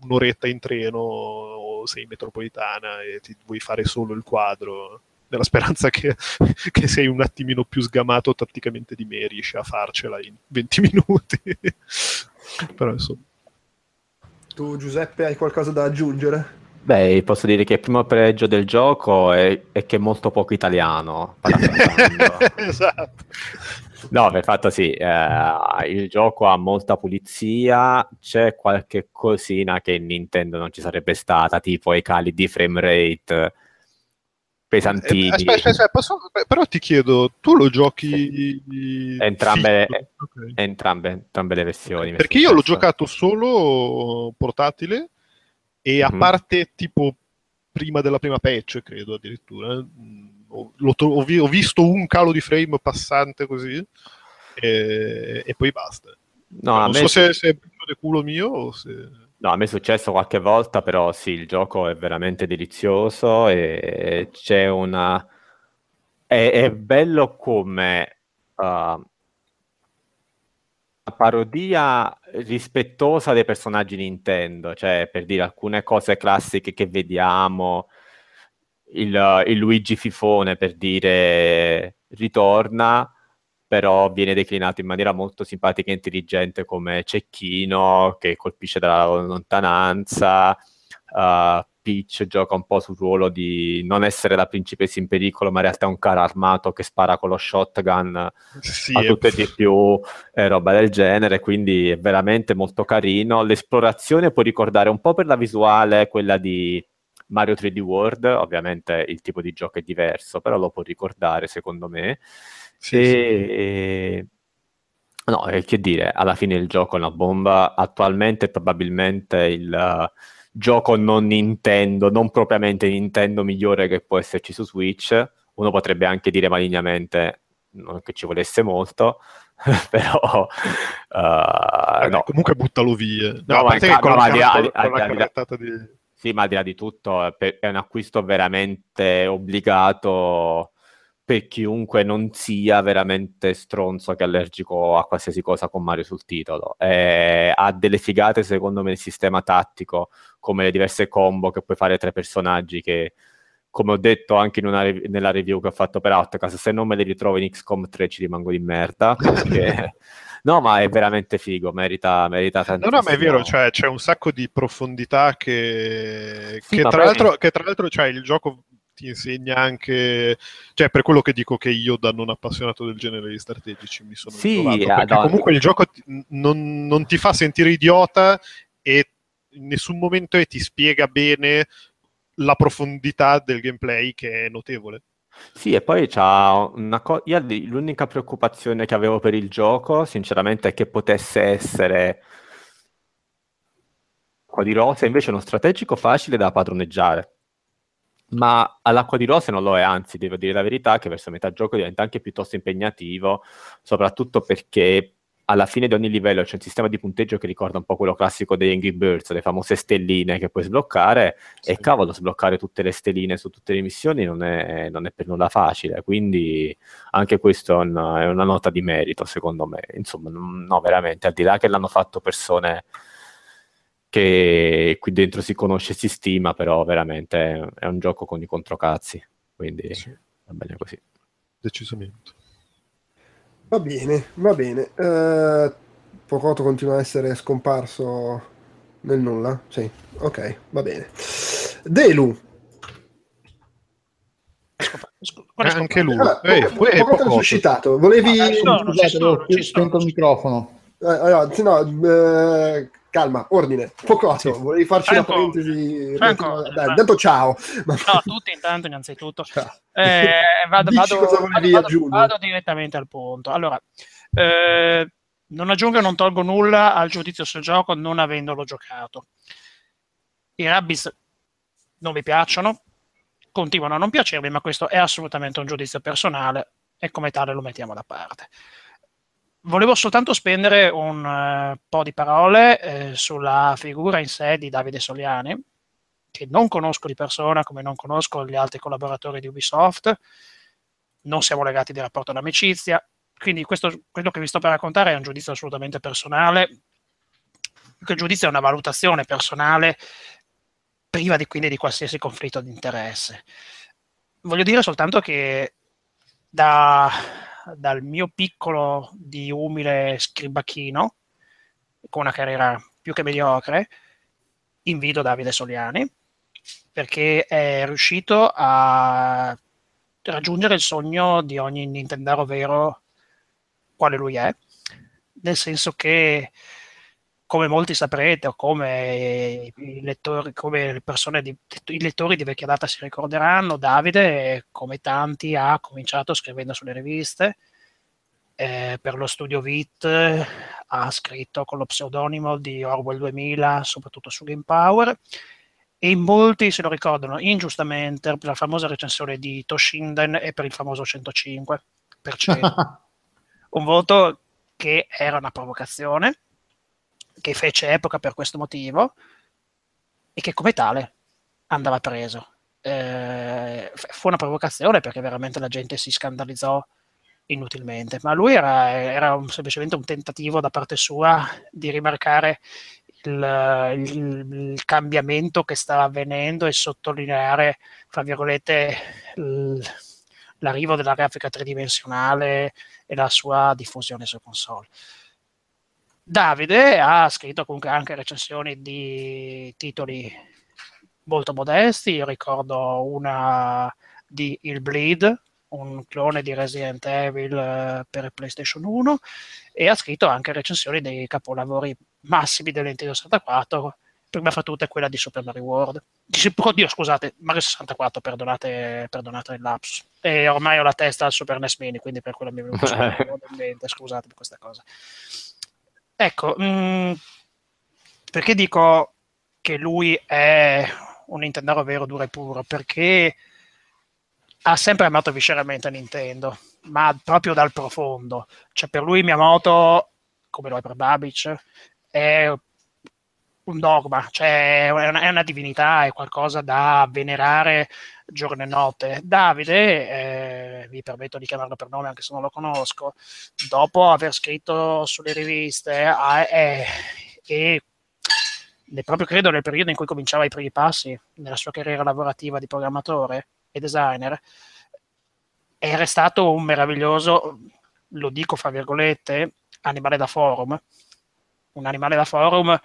un'oretta in treno o sei in metropolitana e ti vuoi fare solo il quadro nella speranza che, <laughs> che sei un attimino più sgamato tatticamente di me riesci a farcela in 20 <laughs> minuti però insomma Tu Giuseppe hai qualcosa da aggiungere? Beh, posso dire che il primo pregio del gioco è, è che è molto poco italiano. <laughs> esatto No, per fatto sì, eh, il gioco ha molta pulizia, c'è qualche cosina che in Nintendo non ci sarebbe stata, tipo i cali di frame rate pesantini. Eh, aspetta, aspetta, posso- però ti chiedo tu lo giochi Entrambe- fisico? Ok. Entrambe, entrambe le versioni. Perché io l'ho giocato solo portatile e a Mhm. parte tipo prima della prima patch, credo addirittura, ho, l'ho tro- ho vi- ho visto un calo di frame passante così e, e poi basta. No, non so se, se è brutto di culo mio o se... No, a me è successo qualche volta, però sì, il gioco è veramente delizioso e c'è una... È, è bello come uh, una parodia rispettosa dei personaggi Nintendo, cioè per dire alcune cose classiche che vediamo, il, il Luigi Fifone per dire ritorna, però viene declinato in maniera molto simpatica e intelligente come cecchino che colpisce dalla lontananza. Uh, Peach gioca un po' sul ruolo di non essere la principessa in pericolo, ma in realtà è un carro armato che spara con lo shotgun Sì, a tutto e di più e roba del genere, quindi è veramente molto carino. L'esplorazione può ricordare un po' per la visuale quella di Mario 3D World, ovviamente il tipo di gioco è diverso, però lo può ricordare secondo me. Sì, e, sì. No, e che dire, alla fine il gioco è una bomba. Attualmente probabilmente il eh, gioco non Nintendo, non propriamente Nintendo migliore che può esserci su Switch. Uno potrebbe anche dire malignamente non che ci volesse molto, <laughs> però eh, Vabbè, no. comunque buttalo via. No, No, ma che con no, la, al di con- la di. Sì, ma al di là di tutto è un acquisto veramente obbligato per chiunque non sia veramente stronzo che è allergico a qualsiasi cosa con Mario sul titolo. Eh, ha delle figate, secondo me, il sistema tattico, come le diverse combo che puoi fare tra i personaggi che, come ho detto anche rev- nella review che ho fatto per Outcast, se non me le ritrovo in XCOM 3 ci rimango di merda. perché- <laughs> No, ma è veramente figo, merita, merita No, tantissimo. no, ma è vero, cioè, c'è un sacco di profondità che, Sì, che tra poi- l'altro, che tra l'altro cioè, il gioco ti insegna anche, cioè per quello che dico che io da non appassionato del genere di strategici mi sono Sì, ritrovato, ah, perché no. comunque il gioco non, non ti fa sentire idiota e in nessun momento e ti spiega bene la profondità del gameplay che è notevole. Sì, e poi c'ha una cosa. Io l'unica preoccupazione che avevo per il gioco, sinceramente, è che potesse essere acqua di rose, invece uno strategico facile da padroneggiare. Ma all'acqua di rose non lo è, anzi, devo dire la verità che verso metà gioco diventa anche piuttosto impegnativo, soprattutto perché alla fine di ogni livello c'è un sistema di punteggio che ricorda un po' quello classico degli Angry Birds, le famose stelline che puoi sbloccare, sì. e cavolo, sbloccare tutte le stelline su tutte le missioni non è, non è per nulla facile, quindi anche questo è una, è una, nota di merito, secondo me. Insomma, no, veramente, al di là che l'hanno fatto persone che qui dentro si conosce e si stima, però veramente è un gioco con i controcazzi, quindi sì. va bene così. Decisamente. Va bene, va bene. Uh, Pocotto continua a essere scomparso nel nulla? Sì, ok, va bene. Delu. Eh, anche lui. Allora, Ehi, Pocotto è suscitato. Volevi... No, no, Scusate, avevo spento il microfono. Eh, allora, no, eh, calma, ordine. Pocotto, sì. volevi farci Franco, una parentesi? Franco, Dai, intanto ciao. Ciao a tutti, intanto innanzitutto. Eh, vado, vado, vado, vado, vado, direttamente al punto. Allora, eh, non aggiungo e non tolgo nulla al giudizio sul gioco non avendolo giocato. I Rabbids non mi piacciono, continuano a non piacermi, ma questo è assolutamente un giudizio personale e come tale lo mettiamo da parte. Volevo soltanto spendere un uh, po' di parole eh, sulla figura in sé di Davide Soliani, che non conosco di persona, come non conosco gli altri collaboratori di Ubisoft, non siamo legati di rapporto d'amicizia, quindi questo, quello che vi sto per raccontare è un giudizio assolutamente personale, il giudizio è una valutazione personale priva di, quindi di qualsiasi conflitto di interesse. Voglio dire soltanto che da dal mio piccolo di umile scribacchino, con una carriera più che mediocre, invito Davide Soliani, perché è riuscito a raggiungere il sogno di ogni Nintendaro vero quale lui è, nel senso che come molti saprete o come i lettori, come le persone di, i lettori di vecchia data si ricorderanno, Davide, come tanti, ha cominciato scrivendo sulle riviste. Eh, per lo studio VIT ha scritto con lo pseudonimo di Orwell 2000, soprattutto su Game Power. E in molti se lo ricordano ingiustamente per la famosa recensione di Toshinden e per il famoso 105%. <laughs> Un voto che era una provocazione, che fece epoca per questo motivo e che come tale andava preso. Eh, fu una provocazione perché veramente la gente si scandalizzò inutilmente, ma lui era, era un, semplicemente un tentativo da parte sua di rimarcare il, il, il, cambiamento che stava avvenendo e sottolineare, fra virgolette, l'arrivo della grafica tridimensionale e la sua diffusione su console. Davide ha scritto comunque anche recensioni di titoli molto modesti, io ricordo una di Il Bleed, un clone di Resident Evil eh, per PlayStation 1 e ha scritto anche recensioni dei capolavori massimi del Nintendo 64 prima fra tutte quella di Super Mario World. Oddio scusate Mario 64 perdonate, perdonate il lapsus. E ormai ho la testa al Super NES Mini quindi per quello mi è venuto <laughs> in mente scusate per questa cosa Ecco, mh, mm, perché dico che lui è un Nintendo vero, duro e puro? Perché ha sempre amato visceralmente Nintendo, ma proprio dal profondo. Cioè, per lui Miyamoto, come lo è per Babic, è un dogma, cioè è una, è una divinità, è qualcosa da venerare giorno e notte. Davide, eh, permetto di chiamarlo per nome anche se non lo conosco, dopo aver scritto sulle riviste eh, e proprio credo nel periodo in cui cominciava i primi passi nella sua carriera lavorativa di programmatore e designer, era stato un meraviglioso, lo dico fra virgolette, animale da forum. Un animale da forum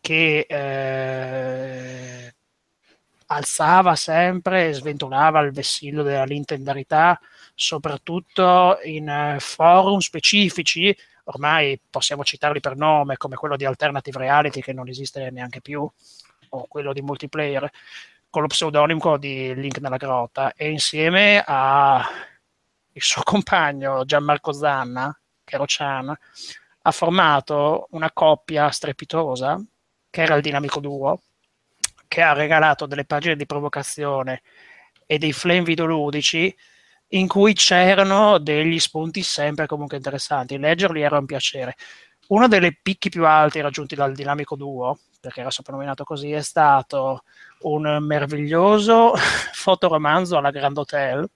che eh, alzava sempre e sventolava il vessillo della lintendarità, soprattutto in uh, forum specifici, ormai possiamo citarli per nome, come quello di Alternative Reality, che non esiste neanche più, o quello di multiplayer, con lo pseudonimo di Link nella grotta, e insieme al suo <laughs> compagno Gianmarco Zanna, che era Chan, ha formato una coppia strepitosa, che era il dinamico duo, che ha regalato delle pagine di provocazione e dei flame videoludici in cui c'erano degli spunti sempre comunque interessanti. Leggerli era un piacere. Uno dei picchi più alti raggiunti dal dinamico duo, perché era soprannominato così, è stato un meraviglioso <laughs> fotoromanzo alla Grand Hotel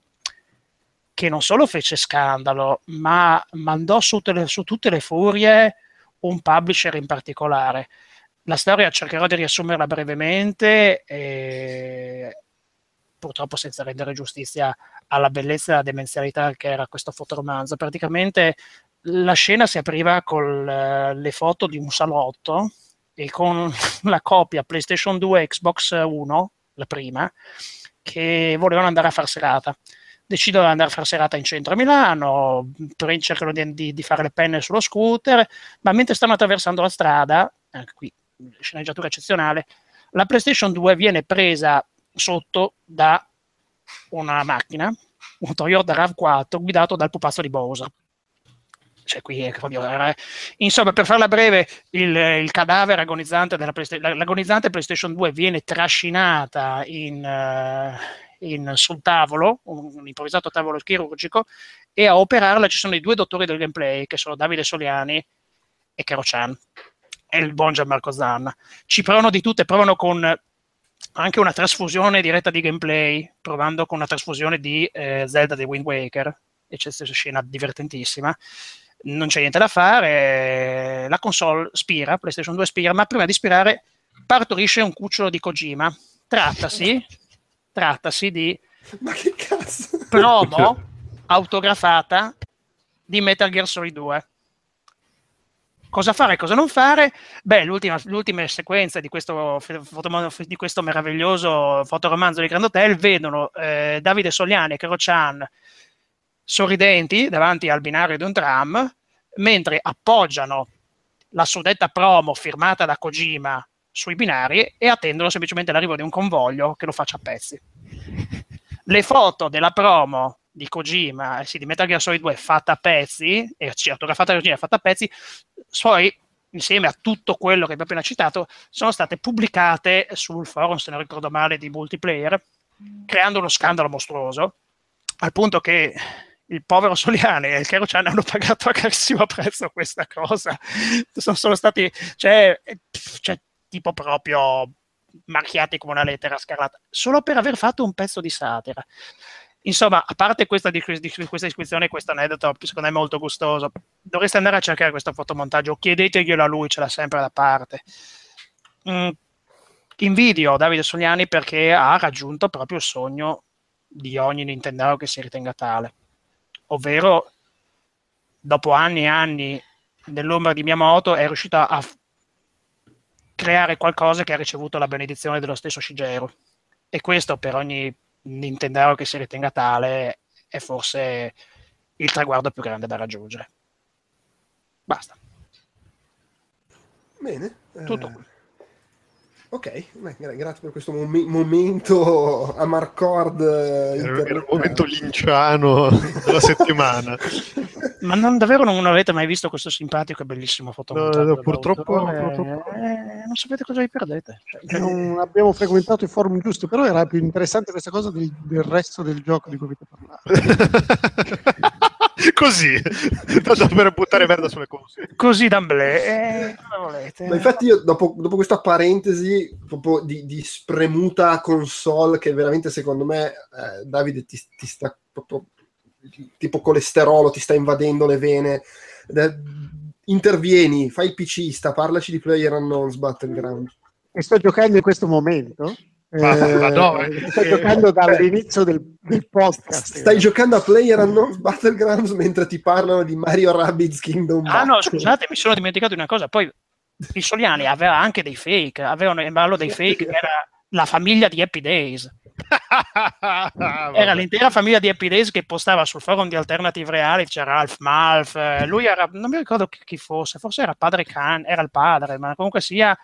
che non solo fece scandalo, ma mandò su, tele, su tutte le furie un publisher in particolare. La storia cercherò di riassumerla brevemente, e purtroppo senza rendere giustizia alla bellezza e alla demenzialità che era questo fotoromanzo. Praticamente la scena si apriva con le foto di un salotto e con <laughs> la copia PlayStation 2 e Xbox 1, la prima, che volevano andare a far serata. Decidono di andare a far serata in centro a Milano, cercano di, di, di, fare le penne sullo scooter, ma mentre stanno attraversando la strada, anche qui sceneggiatura eccezionale, la PlayStation 2 viene presa sotto da una macchina, un Toyota RAV4 guidato dal pupazzo di Bowser cioè qui è proprio, eh. insomma per farla breve il, il cadavere agonizzante della PlayStation, l'agonizzante PlayStation 2 viene trascinata in, uh, in, sul tavolo un, un, improvvisato tavolo chirurgico e a operarla ci sono i due dottori del gameplay che sono Davide Soliani e Kero Chan e il buon Gianmarco Zanna ci provano di tutte, provano con anche una trasfusione diretta di gameplay provando con una trasfusione di eh, Zelda The Wind Waker e c'è questa scena divertentissima non c'è niente da fare, la console spira, PlayStation 2 spira, ma prima di spirare partorisce un cucciolo di Kojima. Trattasi, trattasi di ma che cazzo? promo <laughs> autografata di Metal Gear Solid 2. Cosa fare e cosa non fare? Beh, l'ultima, l'ultima sequenza di questo, di questo, meraviglioso fotoromanzo di Grand Hotel vedono eh, Davide Soliani e Kero Chan sorridenti davanti al binario di un tram, mentre appoggiano la suddetta promo firmata da Kojima sui binari e attendono semplicemente l'arrivo di un convoglio che lo faccia a pezzi. Le foto della promo di Kojima, eh sì, di Metal Gear Solid 2 fatta a pezzi, e autografata da Kojima fatta a pezzi, poi insieme a tutto quello che abbiamo appena citato, sono state pubblicate sul forum, se non ricordo male, di multiplayer, creando uno scandalo mostruoso, al punto che il povero Soliani e il Caro hanno pagato a carissimo prezzo questa cosa. Sono, sono stati, cioè, cioè, tipo proprio marchiati come una lettera scarlata, solo per aver fatto un pezzo di satira. Insomma, a parte questa, di, di, questo aneddoto, secondo me molto gustoso, dovreste andare a cercare questo fotomontaggio, chiedeteglielo a lui, ce l'ha sempre da parte. Mm, invidio Davide Soliani perché ha raggiunto proprio il sogno di ogni Nintendo che si ritenga tale. Ovvero dopo anni e anni nell'ombra di Miyamoto è riuscita a f- creare qualcosa che ha ricevuto la benedizione dello stesso Shigeru. E questo per ogni Nintendo che si ritenga tale è forse il traguardo più grande da raggiungere. Basta. Bene tutto eh, Ok, beh, grazie per questo mom- momento a Marcord. Eh, Era il momento linciano della settimana. Ma non, davvero non avete mai visto questo simpatico e bellissimo fotomontaggio? No, no, purtroppo, purtroppo. Eh, non sapete cosa vi perdete. Cioè, non abbiamo frequentato i forum giusti, però era più interessante questa cosa del, del resto del gioco di cui avete parlato. <laughs> <laughs> Così, per buttare merda sulle cose. Così d'amblè, eh, <laughs> volete. Ma infatti io dopo, dopo questa parentesi proprio di, di, spremuta console che veramente secondo me eh, Davide ti, ti, sta proprio tipo colesterolo, ti sta invadendo le vene. Eh, intervieni, fai il PCista, parlaci di Player Unknowns Battleground. E sto giocando in questo momento ma, no, eh, stai giocando dall'inizio del, del podcast. Stai giocando a Player Unknown Battlegrounds mentre ti parlano di Mario Rabbids Kingdom Ah no, scusate, mi sono dimenticato di una cosa. Poi il Soliani aveva anche dei fake, avevano in ballo dei fake, era la famiglia di Happy Days. <laughs> era l'intera famiglia di Happy Days che postava sul forum di Alternative Reality, c'era Ralph Malf, eh, lui era, non mi ricordo chi fosse, forse era padre Khan, era il padre, ma comunque sia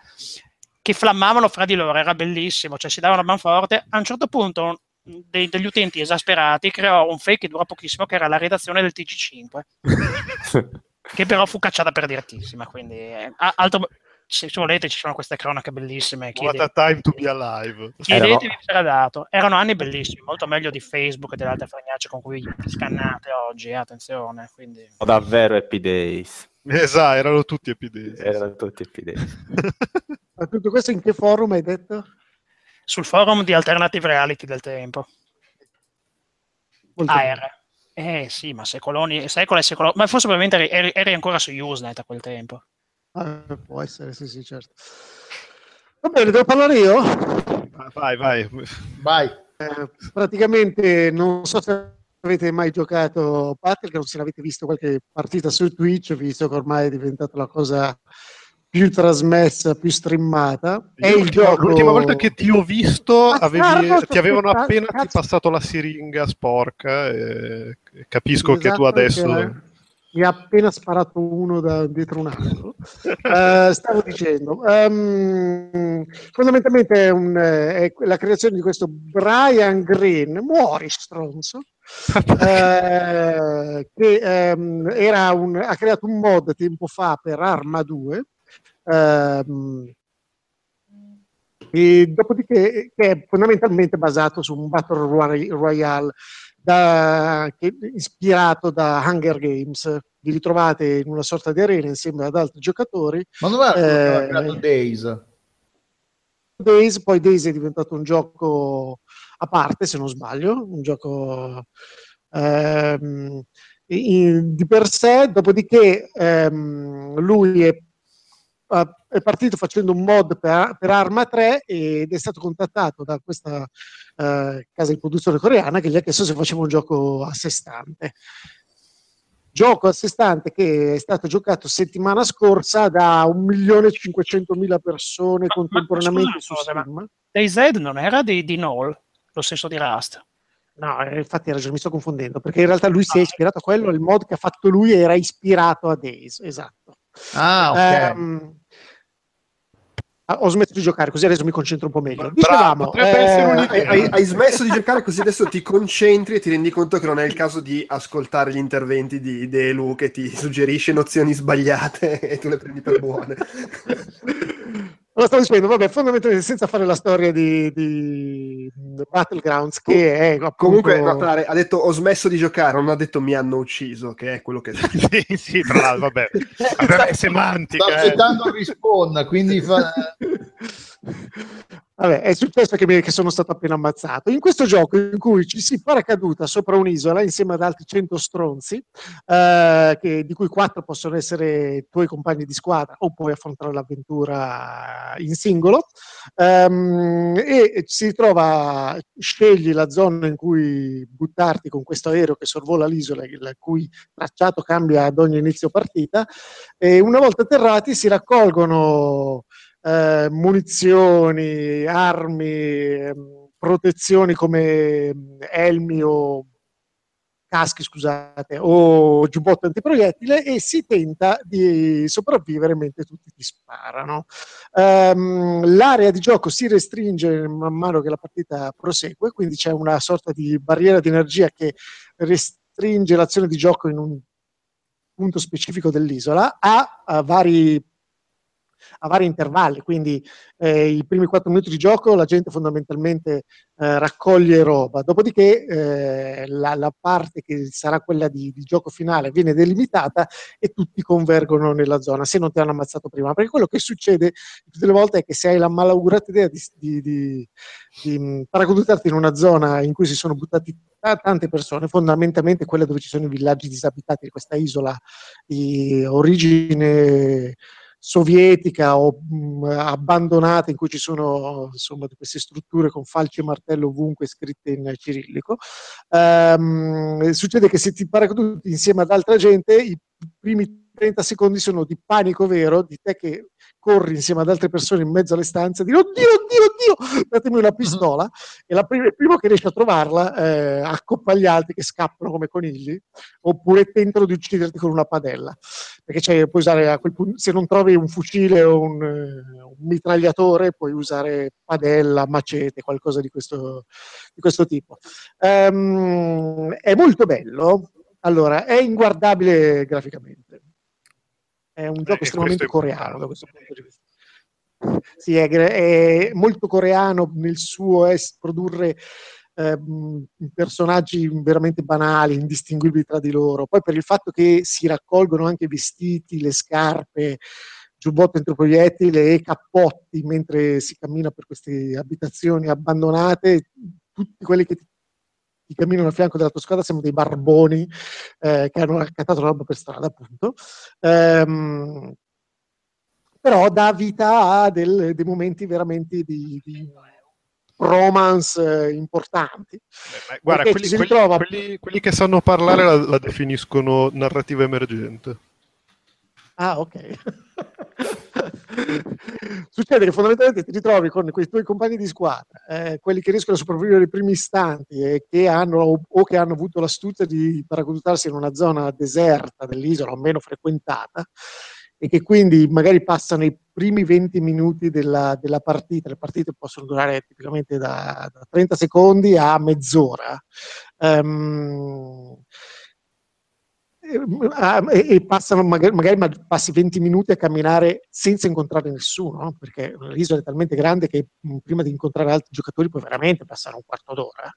che flammavano fra di loro, era bellissimo, cioè si davano manforte. A un certo punto dei, degli utenti esasperati creò un fake che durò pochissimo, che era la redazione del TG5, <laughs> che però fu cacciata per direttissima, quindi eh, altro, se volete ci sono queste cronache bellissime. What a time to be alive. Chiedetevi se era dato. Erano anni bellissimi, molto meglio di Facebook e delle altre fregnacce con cui scannate oggi, eh, attenzione. Quindi... Davvero Happy Days. Esatto, erano tutti Happy Days. Erano tutti Happy Days. <laughs> Ma tutto questo in che forum hai detto? Sul forum di Alternative Reality del tempo. Molto AR. Eh sì, ma secoloni, secoli e secoli, ma forse probabilmente eri, eri ancora su Usenet a quel tempo. Ah, può essere, sì, sì, certo. Va bene, devo parlare io? Vai, vai. Vai. Eh, praticamente non so se avete mai giocato Battleground, se l'avete visto qualche partita su Twitch, visto che ormai è diventata la cosa più trasmessa, più streamata. È Io il l'ultima, gioco... l'ultima volta che ti ho visto avevi- Carlo, ti avevano appena cazzo. passato la siringa sporca e capisco che tu Esatto, adesso... Mi ha appena sparato uno da dietro un altro. <laughs> Eh, stavo dicendo, ehm, fondamentalmente è, un- è la creazione di questo Brian Green, muori stronzo, eh, che era un- ha creato un mod tempo fa per Arma 2. Ehm, e dopodiché che è fondamentalmente basato su un Battle Roy- Royale da- che- ispirato da Hunger Games. Vi ritrovate in una sorta di arena insieme ad altri giocatori. Ma dov'è Eh, creato Days? Days, poi Days è diventato un gioco a parte, se non sbaglio, un gioco ehm, in- di per sé, dopodiché ehm, lui è, è partito facendo un mod per, per Arma 3 ed è stato contattato da questa eh, casa di produzione coreana che gli ha chiesto se faceva un gioco a sé stante. Gioco a sé stante che è stato giocato settimana scorsa da 1.500.000 persone Ma- contemporaneamente ma su Steam. DayZ non era di, di Null, lo stesso di Rust. No, eh, infatti hai ragione, mi sto confondendo, perché in realtà lui si è Ah. ispirato a quello, il mod che ha fatto lui era ispirato a Days, esatto. Ah, ok. Ah, ho smesso di giocare, così adesso mi concentro un po' meglio. Bravo, Dicevamo, eh. Hai, hai- hai smesso di <laughs> giocare così adesso ti concentri e ti rendi conto che non è il caso di ascoltare gli interventi di Delu che ti suggerisce nozioni sbagliate <laughs> e tu le prendi per buone. <laughs> Lo stavo dicendo, vabbè, fondamentalmente senza fare la storia di, di Battlegrounds, che è appunto... Comunque, Clare, ha detto ho smesso di giocare, non ha detto mi hanno ucciso, che è quello che... <laughs> sì, sì, tra l'altro, vabbè. Vabbè, è semantica. Eh. aspettando il respawn, quindi fa... <laughs> Vabbè, è successo che, mi- che sono stato appena ammazzato. In questo gioco in cui ci si paracaduta sopra un'isola insieme ad altri 100 stronzi, eh, che- di cui quattro possono essere tuoi compagni di squadra o puoi affrontare l'avventura in singolo, ehm, e si trova, scegli la zona in cui buttarti con questo aereo che sorvola l'isola, il cui tracciato cambia ad ogni inizio partita, e una volta atterrati si raccolgono eh, munizioni, armi, ehm, protezioni come mm, elmi o caschi, scusate, o giubbotto antiproiettile e si tenta di sopravvivere mentre tutti ti sparano. Ehm, l'area di gioco si restringe man mano che la partita prosegue, quindi c'è una sorta di barriera di energia che restringe l'azione di gioco in un punto specifico dell'isola a, a vari a vari intervalli, quindi eh, i primi quattro minuti di gioco la gente fondamentalmente eh, raccoglie roba, dopodiché eh, la, la parte che sarà quella di, di gioco finale viene delimitata e tutti convergono nella zona, se non ti hanno ammazzato prima, perché quello che succede tutte le volte è che se hai la malaugurata idea di, di, di, di paracadutarti in una zona in cui si sono buttati ta- tante persone, fondamentalmente quella dove ci sono i villaggi disabitati di questa isola di origine sovietica o mh, abbandonata in cui ci sono insomma queste strutture con falce e martello ovunque scritte in cirillico. Ehm, succede che se ti paracaduti insieme ad altra gente, i primi 30 secondi sono di panico vero, di te che corri insieme ad altre persone in mezzo alle stanze, di oddio, oddio, oddio, datemi una pistola, e la prima- il primo che riesce a trovarla eh, accoppa gli altri che scappano come conigli, oppure tentano di ucciderti con una padella perché c'è- puoi usare a quel punto, se non trovi un fucile o un, eh, un mitragliatore, puoi usare padella, macete, qualcosa di questo, di questo tipo. Ehm, è molto bello, allora, è inguardabile graficamente. È un gioco questo estremamente coreano da questo punto di vista. sì, è, è molto coreano nel suo es- produrre ehm, personaggi veramente banali, indistinguibili tra di loro. Poi per il fatto che si raccolgono anche vestiti, le scarpe, giubbotto entro proiettili e cappotti mentre si cammina per queste abitazioni abbandonate, tutti quelli che ti, ti camminano a fianco della tua squadra sembrano dei barboni eh, che hanno raccattato la roba per strada, appunto. Ehm, però dà vita a del, dei momenti veramente di, di romance eh, importanti. Beh, guarda, quelli, quelli, ritrova... quelli, quelli, che sanno parlare la, la definiscono narrativa emergente. Ah, ok. <laughs> <laughs> Succede che fondamentalmente ti ritrovi con quei tuoi compagni di squadra, eh, quelli che riescono a sopravvivere nei primi istanti e che hanno o che hanno avuto l'astuzia di paracadutarsi in una zona deserta dell'isola o meno frequentata e che quindi magari passano i primi 20 minuti della, della partita. Le partite possono durare tipicamente da, da 30 secondi a mezz'ora. Um, e, e passano magari, magari, passi 20 minuti a camminare senza incontrare nessuno, no? perché l'isola è talmente grande che prima di incontrare altri giocatori puoi veramente passare un quarto d'ora.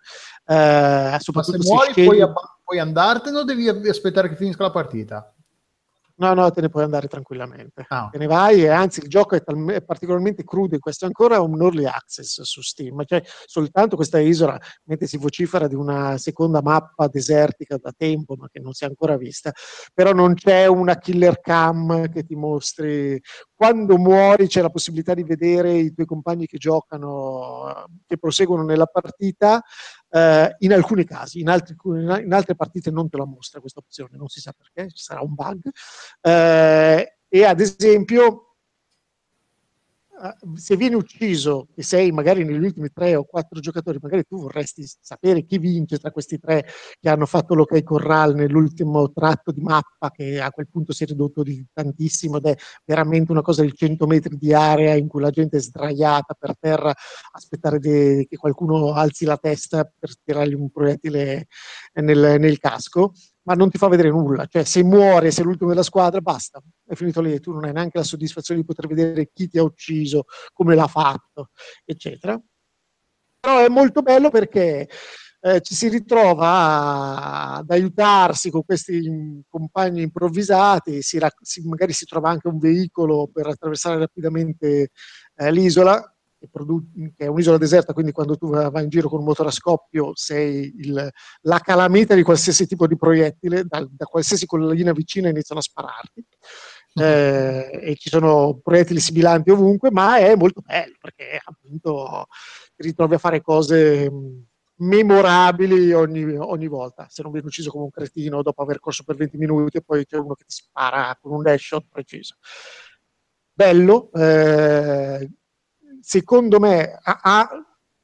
Eh, Ma se muori scegli... puoi, puoi andartene o devi aspettare che finisca la partita? No, no, te ne puoi andare tranquillamente. Ah. Te ne vai e anzi il gioco è, tal- è, particolarmente crudo, questo è ancora un early access su Steam, cioè soltanto questa isola, mentre si vocifera di una seconda mappa desertica da tempo, ma che non si è ancora vista, però non c'è una killer cam che ti mostri quando muori c'è la possibilità di vedere i tuoi compagni che giocano, che proseguono nella partita, eh, in alcuni casi, in, altri, in, altre partite non te la mostra questa opzione, non si sa perché, ci sarà un bug. Eh, e ad esempio se viene ucciso e sei magari negli ultimi tre o quattro giocatori, magari tu vorresti sapere chi vince tra questi tre che hanno fatto l'ok corral nell'ultimo tratto di mappa che a quel punto si è ridotto di tantissimo ed è veramente una cosa di 100 metri di area in cui la gente è sdraiata per terra aspettare de- che qualcuno alzi la testa per tirargli un proiettile nel, nel casco ma non ti fa vedere nulla. Cioè, se muore, sei l'ultimo della squadra, basta, è finito lì. Tu non hai neanche la soddisfazione di poter vedere chi ti ha ucciso, come l'ha fatto, eccetera. Però è molto bello perché eh, ci si ritrova ad aiutarsi con questi compagni improvvisati, si, si, magari si trova anche un veicolo per attraversare rapidamente eh, l'isola che, produ- che, è un'isola deserta, quindi quando tu vai in giro con un motore a scoppio sei il, la calamita di qualsiasi tipo di proiettile, da, da qualsiasi collina vicina iniziano a spararti. Eh, e ci sono proiettili sibilanti ovunque, ma è molto bello perché appunto ti ritrovi a fare cose memorabili ogni, ogni, volta. Se non vieni ucciso come un cretino dopo aver corso per 20 minuti e poi c'è uno che ti spara con un dash shot preciso. Bello, eh, secondo me ha, ha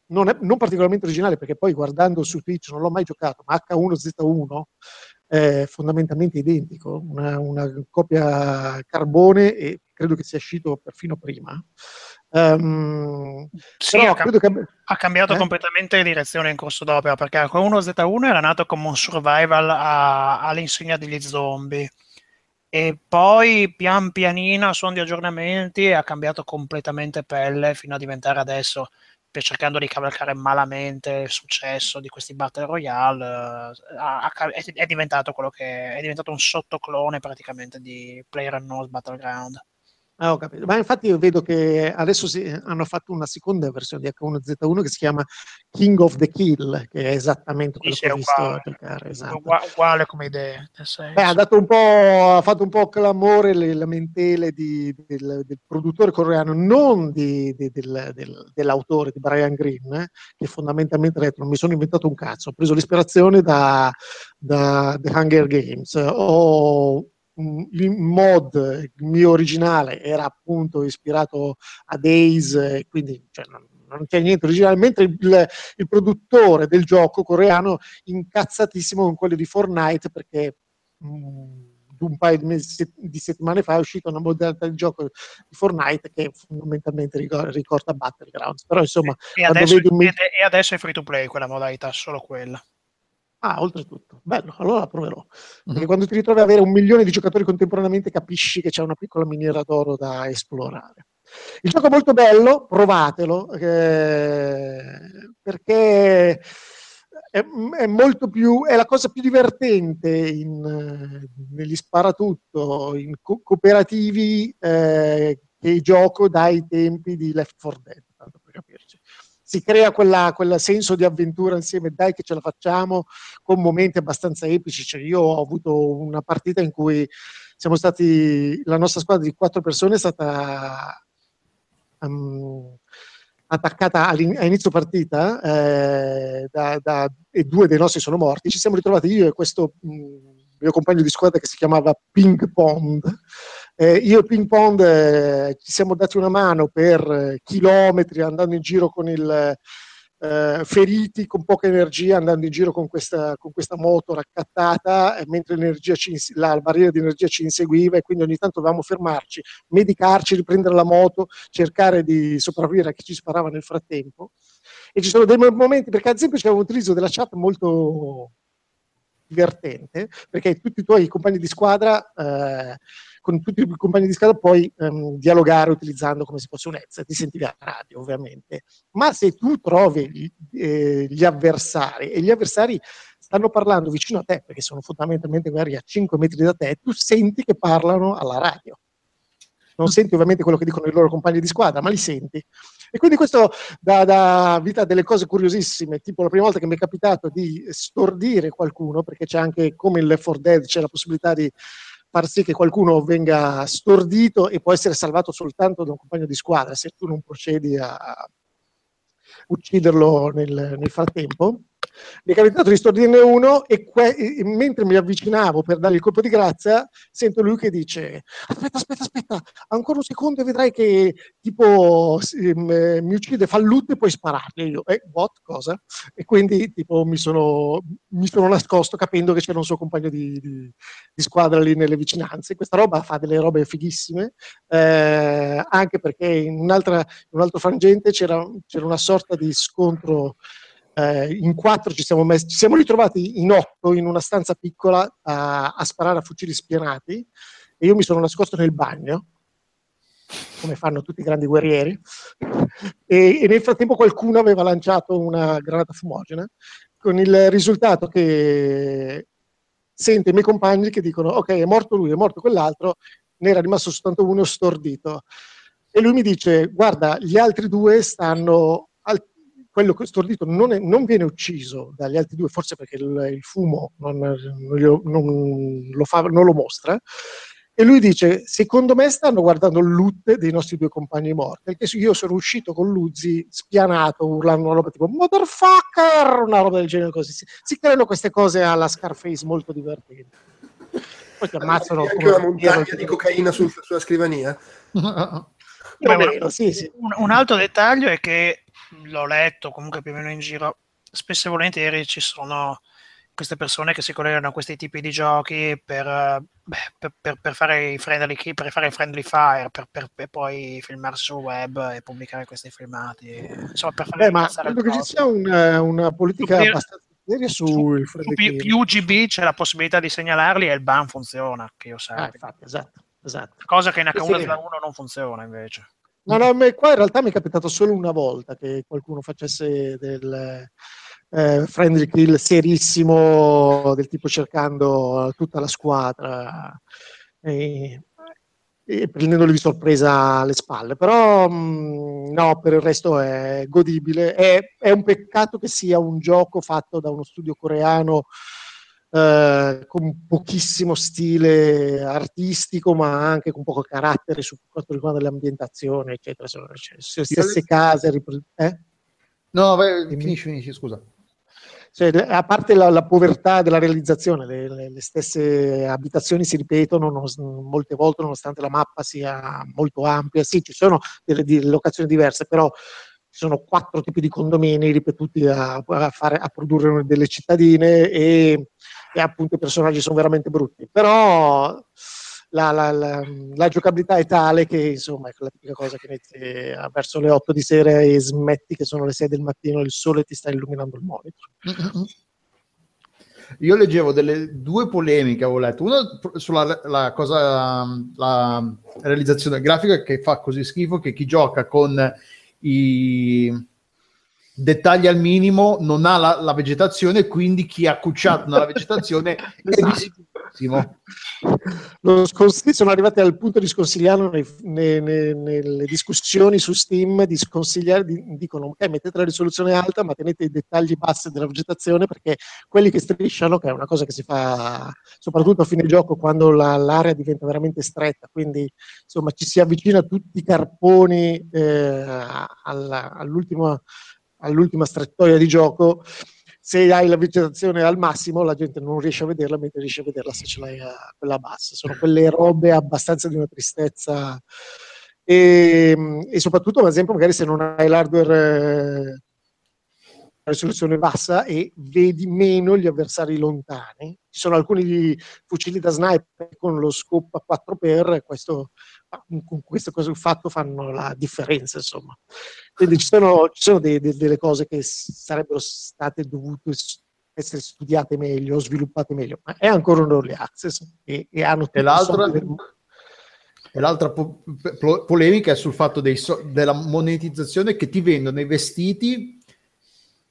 non, è, non particolarmente originale perché poi guardando su Twitch non l'ho mai giocato, ma H1Z1 è fondamentalmente identico, una, una copia carbone e credo che sia uscito perfino prima. Um, sì, ha, cam- che... ha, cambiato eh? completamente direzione in corso d'opera perché H1Z1 era nato come un survival a, all'insegna degli zombie e poi pian pianino a suon di aggiornamenti ha cambiato completamente pelle fino a diventare adesso cercando di cavalcare malamente il successo di questi battle royale eh, è, diventato quello che è diventato un sottoclone praticamente di PlayerUnknown's Battleground Ah, ho capito. Ma infatti io vedo che adesso si, hanno fatto una seconda versione di H1Z1 che si chiama King of the Kill, che è esattamente quello sì, che ho visto giocare. Esatto. Uguale, uguale come idea. Beh, ha, dato un po', ha fatto un po' clamore le lamentele di, del, del, produttore coreano, non di, di, del, del, dell'autore, di Brian Green, eh, che fondamentalmente ha detto non mi sono inventato un cazzo, ho preso l'ispirazione da, da The Hunger Games. Ho il mod mio originale era appunto ispirato a Days, quindi cioè, non, non, c'è niente originale, mentre il, il, produttore del gioco coreano incazzatissimo con quello di Fortnite perché mh, un paio di, mesi, di, settimane fa è uscita una modalità di gioco di Fortnite che fondamentalmente ricorda Battlegrounds. Però insomma e adesso, un... e adesso è free to play quella modalità solo quella Ah, oltretutto, bello, allora la proverò. Perché mm-hmm. quando ti ritrovi ad avere un milione di giocatori contemporaneamente capisci che c'è una piccola miniera d'oro da esplorare. Il gioco è molto bello, provatelo, eh, perché è, è, molto più, è la cosa più divertente in, negli sparatutto, in co- cooperativi eh, che gioco dai tempi di Left 4 Dead. Si crea quella, quel senso di avventura insieme, dai che ce la facciamo, con momenti abbastanza epici. Cioè, io ho avuto una partita in cui siamo stati, la nostra squadra di quattro persone è stata um, attaccata a inizio partita eh, da, da, e due dei nostri sono morti. Ci siamo ritrovati io e questo mh, mio compagno di squadra che si chiamava Ping Pong. Eh, io e Ping Pong eh, ci siamo dati una mano per chilometri andando in giro con il eh, feriti con poca energia andando in giro con questa, con questa moto raccattata eh, mentre ci, la barriera di energia ci inseguiva e quindi ogni tanto dovevamo fermarci, medicarci, riprendere la moto, cercare di sopravvivere a chi ci sparava nel frattempo. E ci sono dei momenti, perché ad esempio c'è un utilizzo della chat molto divertente, perché tutti i tuoi compagni di squadra eh, con tutti i compagni di squadra puoi ehm, dialogare utilizzando come se fosse un headset, ti sentivi a radio ovviamente, ma se tu trovi gli, eh, gli avversari e gli avversari stanno parlando vicino a te, perché sono fondamentalmente magari a 5 metri da te, tu senti che parlano alla radio. Non senti ovviamente quello che dicono i loro compagni di squadra, ma li senti. E quindi questo dà, dà vita a delle cose curiosissime, tipo la prima volta che mi è capitato di stordire qualcuno, perché c'è anche come in Left 4 Dead, c'è la possibilità di far sì che qualcuno venga stordito e può essere salvato soltanto da un compagno di squadra se tu non procedi a ucciderlo nel, nel frattempo mi è capitato di stordirne uno e, que- e, mentre mi avvicinavo per dare il colpo di grazia, sento lui che dice: Aspetta, aspetta, aspetta, ancora un secondo e vedrai che tipo eh, mi uccide, fa loot e poi sparargli. Io, eh, what? Cosa? E quindi tipo mi sono, mi sono nascosto capendo che c'era un suo compagno di, di, di, squadra lì nelle vicinanze. Questa roba fa delle robe fighissime, eh, anche perché in, in un altro frangente c'era, c'era una sorta di scontro eh, in quattro ci siamo, messi, ci siamo ritrovati in otto in una stanza piccola a, a sparare a fucili spianati e io mi sono nascosto nel bagno come fanno tutti i grandi guerrieri, e, e, nel frattempo qualcuno aveva lanciato una granata fumogena, con il risultato che sento i miei compagni che dicono ok, è morto lui, è morto quell'altro, ne era rimasto soltanto uno stordito. E lui mi dice, guarda, gli altri due stanno quello stordito non, è, non, viene ucciso dagli altri due, forse perché il, il fumo non, non, lo fa, non, lo mostra. E lui dice: Secondo me stanno guardando il loot dei nostri due compagni morti. Perché io sono uscito con Luzzi spianato, urlando una roba tipo Motherfucker! Una roba del genere così. Si, si creano queste cose alla Scarface molto divertenti. Poi ti ammazzano. Anche una montagna di cocaina sul, sulla scrivania. <laughs> Beh, una, sì, sì. Un, un, altro dettaglio è che l'ho letto comunque più o meno in giro, spesso e volentieri ci sono queste persone che si collegano a questi tipi di giochi per, beh, per, per, per fare i friendly, per fare i friendly fire, per, poi filmarsi sul web e pubblicare questi filmati. Insomma, per fare beh, ma credo che ci sia una, una politica per, abbastanza seria sul friendly più, più UGB c'è la possibilità di segnalarli e il ban funziona, che io sappia. Ah, infatti, esatto, esatto. Cosa che in H1 sì, sì. non funziona invece. No, no, qua in realtà mi è capitato solo una volta che qualcuno facesse del eh, friendly kill serissimo, del tipo cercando tutta la squadra e, e prendendoli di sorpresa alle spalle. Però mh, mm, no, per il resto è godibile. È, è un peccato che sia un gioco fatto da uno studio coreano eh, con pochissimo stile artistico, ma anche con poco carattere su quanto riguarda l'ambientazione, eccetera. Sono cioè, le stesse case. Eh? No, vai, finisci, finisci, scusa. Cioè, a parte la, la, povertà della realizzazione, le, le, le, stesse abitazioni si ripetono non, molte volte, nonostante la mappa sia molto ampia. Sì, ci sono delle, delle locazioni diverse, però ci sono quattro tipi di condomini ripetuti a, a, fare, a produrre delle cittadine e e appunto i personaggi sono veramente brutti. Però la, la, la, la giocabilità è tale che insomma è quella tipica cosa che metti verso le 8 di sera e smetti che sono le 6 del mattino e il sole ti sta illuminando il monitor. io leggevo delle due polemiche, avevo letto, una sulla la cosa, la realizzazione grafica che fa così schifo che chi gioca con i dettagli al minimo non ha la, la vegetazione, quindi chi ha cucciato nella vegetazione <laughs> è visibilissimo. Lo scons- sono arrivati al punto di sconsigliarlo nei, nei, nei, nelle discussioni su Steam, di sconsigliare, di, dicono ok mettete la risoluzione alta ma tenete i dettagli bassi della vegetazione perché quelli che strisciano, che è una cosa che si fa soprattutto a fine gioco quando la, l'area diventa veramente stretta, quindi insomma ci si avvicina tutti i carponi eh, alla, all'ultima all'ultima strettoia di gioco, se hai la vegetazione al massimo la gente non riesce a vederla, mentre riesce a vederla se ce l'hai a quella bassa. Sono quelle robe abbastanza di una tristezza. E, e soprattutto, ad esempio, magari se non hai l'hardware eh, risoluzione bassa e vedi meno gli avversari lontani. Ci sono alcuni fucili da sniper con lo scope a 4x e questo, con questo fatto fanno la differenza, insomma. Quindi ci sono, ci sono dei, dei, delle cose che sarebbero state dovute essere studiate meglio, sviluppate meglio, ma è ancora un early access e, e hanno e l'altra, e l'altra po- po- polemica è sul fatto so- della monetizzazione che ti vendono i vestiti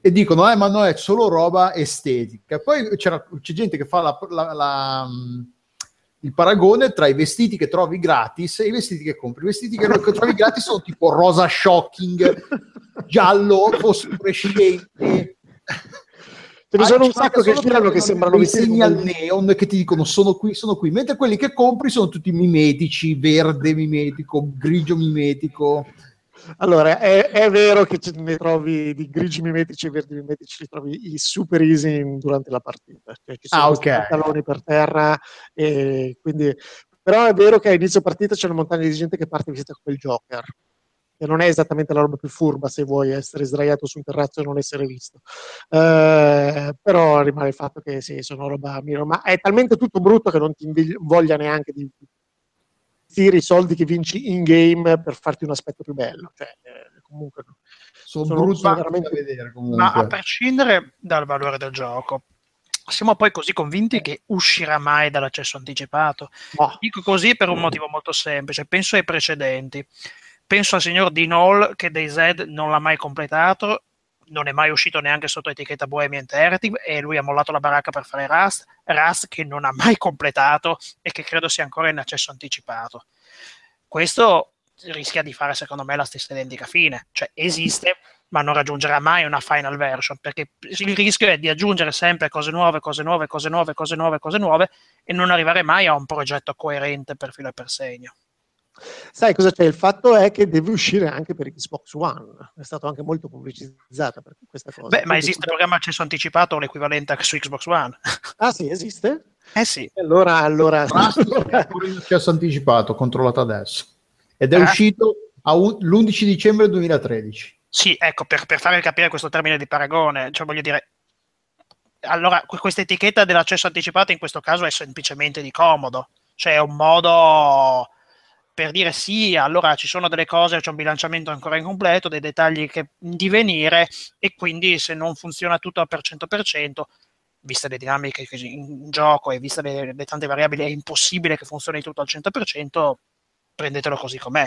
e dicono, eh, ma no, è solo roba estetica. Poi c'è gente che fa la, la, la, il paragone tra i vestiti che trovi gratis e i vestiti che compri. I vestiti che, che trovi gratis sono tipo rosa shocking, giallo, fosforescente. Ce ne sono un sacco che girano che sembrano disegni al neon che ti dicono sono qui, sono qui, mentre quelli che compri sono tutti mimetici, verde mimetico, grigio mimetico. Allora, è, è, vero che ne trovi di grigi mimetici e verdi mimetici, li trovi i super easy durante la partita. Cioè, ci sono ah, okay. pantaloni per terra, e quindi... però è vero che a inizio partita c'è una montagna di gente che parte vista come il Joker. Che non è esattamente la roba più furba se vuoi essere sdraiato su un terrazzo e non essere visto. Eh, però rimane il fatto che sì, sono roba miro, ma è talmente tutto brutto che non ti voglia neanche di investire i soldi che vinci in game per farti un aspetto più bello. Cioè, eh, comunque, sono, sono brutti veramente da vedere. Comunque. Ma a prescindere dal valore del gioco, siamo poi così convinti che uscirà mai dall'accesso anticipato? Oh. Dico così per un motivo molto semplice. Penso ai precedenti. Penso al signor Dinol che DayZ non l'ha mai completato non è mai uscito neanche sotto etichetta Bohemian Interactive e lui ha mollato la baracca per fare Rust, Rust che non ha mai completato e che credo sia ancora in accesso anticipato. Questo rischia di fare secondo me la stessa identica fine, cioè esiste ma non raggiungerà mai una final version perché il rischio è di aggiungere sempre cose nuove, cose nuove, cose nuove, cose nuove, cose nuove e non arrivare mai a un progetto coerente per filo e per segno. Sai cosa c'è? Il fatto è che deve uscire anche per Xbox One. È stato anche molto pubblicizzata per questa cosa. Beh, Quindi, ma esiste il programma accesso anticipato o l'equivalente su Xbox One? <laughs> Ah sì, esiste? Eh sì. Allora, allora... accesso anticipato, controllato adesso. Ed è eh? uscito un, l'11 dicembre 2013. Sì, ecco, per, per fare capire questo termine di paragone, cioè voglio dire, allora questa etichetta dell'accesso anticipato in questo caso è semplicemente di comodo, cioè è un modo per dire sì, allora ci sono delle cose, c'è un bilanciamento ancora incompleto, dei dettagli che di venire e quindi se non funziona tutto al 100%, viste le dinamiche in gioco e viste le, le tante variabili, è impossibile che funzioni tutto al 100%, prendetelo così com'è.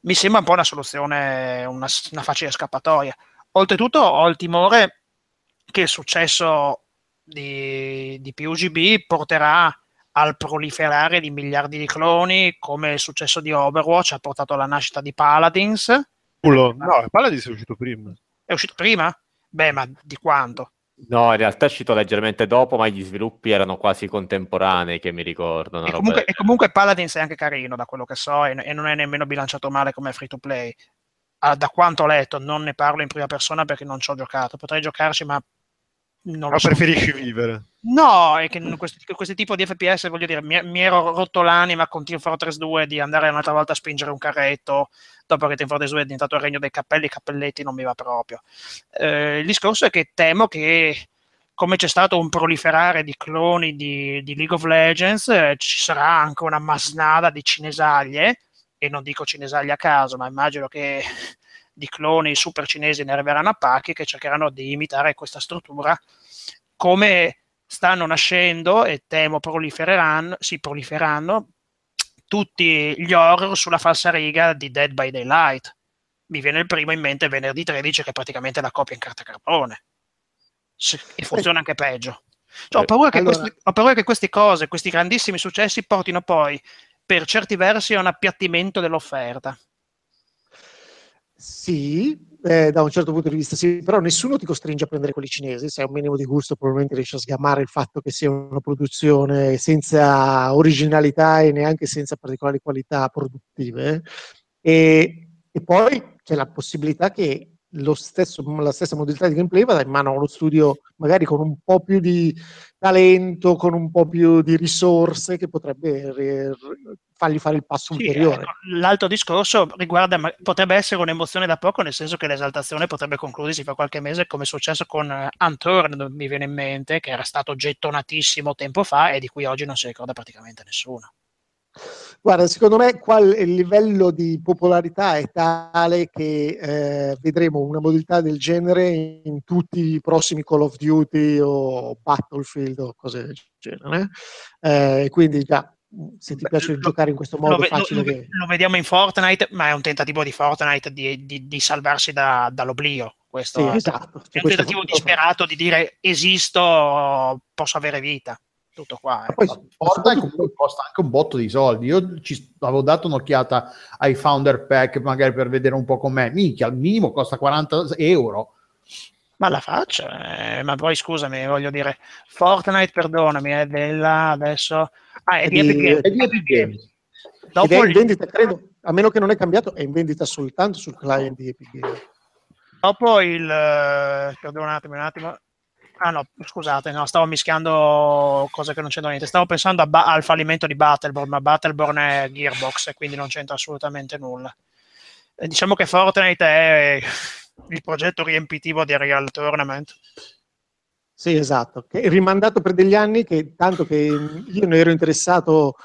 Mi sembra un po' una soluzione, una, una facile scappatoia. Oltretutto ho il timore che il successo di, di PUGB porterà al proliferare di miliardi di cloni, come il successo di Overwatch ha portato alla nascita di Paladins. No, Paladins è uscito prima. È uscito prima? Beh, ma di quanto? No, in realtà è uscito leggermente dopo, ma gli sviluppi erano quasi contemporanei, che mi ricordano. E comunque, e comunque, Paladins è anche carino, da quello che so, e, e non è nemmeno bilanciato male come free to play. Ah, da quanto ho letto, non ne parlo in prima persona perché non ci ho giocato. Potrei giocarci, ma non Ma so. preferisci vivere? No, è che questo, questo, tipo di FPS, voglio dire, mi, mi ero rotto l'anima con Team Fortress 2 di andare un'altra volta a spingere un carretto, dopo che Team Fortress 2 è diventato il regno dei cappelli, i cappelletti non mi va proprio. Eh, il discorso è che temo che come c'è stato un proliferare di cloni di, di League of Legends, eh, ci sarà anche una masnada di cinesaglie, e non dico cinesaglie a caso, ma immagino che di cloni super cinesi ne arriveranno a pacchi che cercheranno di imitare questa struttura come stanno nascendo e temo prolifereranno, si prolifereranno tutti gli horror sulla falsariga di Dead by Daylight. Mi viene il primo in mente venerdì 13 che è praticamente la copia in carta carbone e funziona anche peggio. Cioè, ho, paura che allora... questi, ho paura che queste cose, questi grandissimi successi portino poi per certi versi a un appiattimento dell'offerta. Sì, eh, da un certo punto di vista sì, però nessuno ti costringe a prendere quelli cinesi, se hai un minimo di gusto probabilmente riesci a sgamare il fatto che sia una produzione senza originalità e neanche senza particolari qualità produttive. E, e poi c'è la possibilità che stesso, la stessa modalità di gameplay vada in mano a uno studio magari con un po' più di talento, con un po' più di risorse che potrebbe re, fargli fare il passo Sì, ulteriore. ecco, l'altro discorso riguarda, potrebbe essere un'emozione da poco, nel senso che l'esaltazione potrebbe concludersi fra qualche mese, come è successo con eh, Unturned, mi viene in mente, che era stato gettonatissimo tempo fa e di cui oggi non si ricorda praticamente nessuno. Guarda, secondo me qua il livello di popolarità è tale che eh, vedremo una modalità del genere in tutti i prossimi Call of Duty o Battlefield o cose del genere. Eh, quindi già, se ti Beh, piace lo- giocare in questo modo lo- facile lo- che... lo vediamo in Fortnite, ma è un tentativo di Fortnite di, di- di salvarsi da- dall'oblio. Questo Sì, esatto. è un tentativo disperato di dire esisto, posso avere vita. Tutto qua. eh. Poi Fortnite comunque costa anche un botto di soldi. Io ci avevo dato un'occhiata ai Founder Pack magari per vedere un po' com'è. Minchia, al minimo costa 40 euro. Ma la faccia, eh, ma poi scusami, voglio dire, Fortnite, perdonami, è della adesso. Ah, è di di- Epic Games. È di Epic Games. Ed è Dopo in il- vendita, credo, a meno che non è cambiato, è in vendita soltanto sul client di Epic Games. Dopo il... eh, Perdona un attimo, un attimo. Ah no, scusate, no, stavo mischiando cose che non c'entrano niente. Stavo pensando ba- al fallimento di Battleborn, ma Battleborn è Gearbox e quindi non c'entra assolutamente nulla. E diciamo che Fortnite è il progetto riempitivo di Real Tournament. Sì, esatto, che rimandato per degli anni, che tanto che io ne ero interessato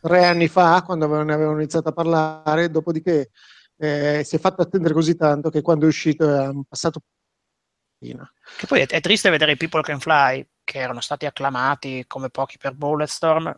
tre anni fa, quando ne avevano iniziato a parlare, dopodiché eh, si è fatto attendere così tanto che quando è uscito è passato Che poi è, è triste vedere i People Can Fly, che erano stati acclamati come pochi per Bulletstorm,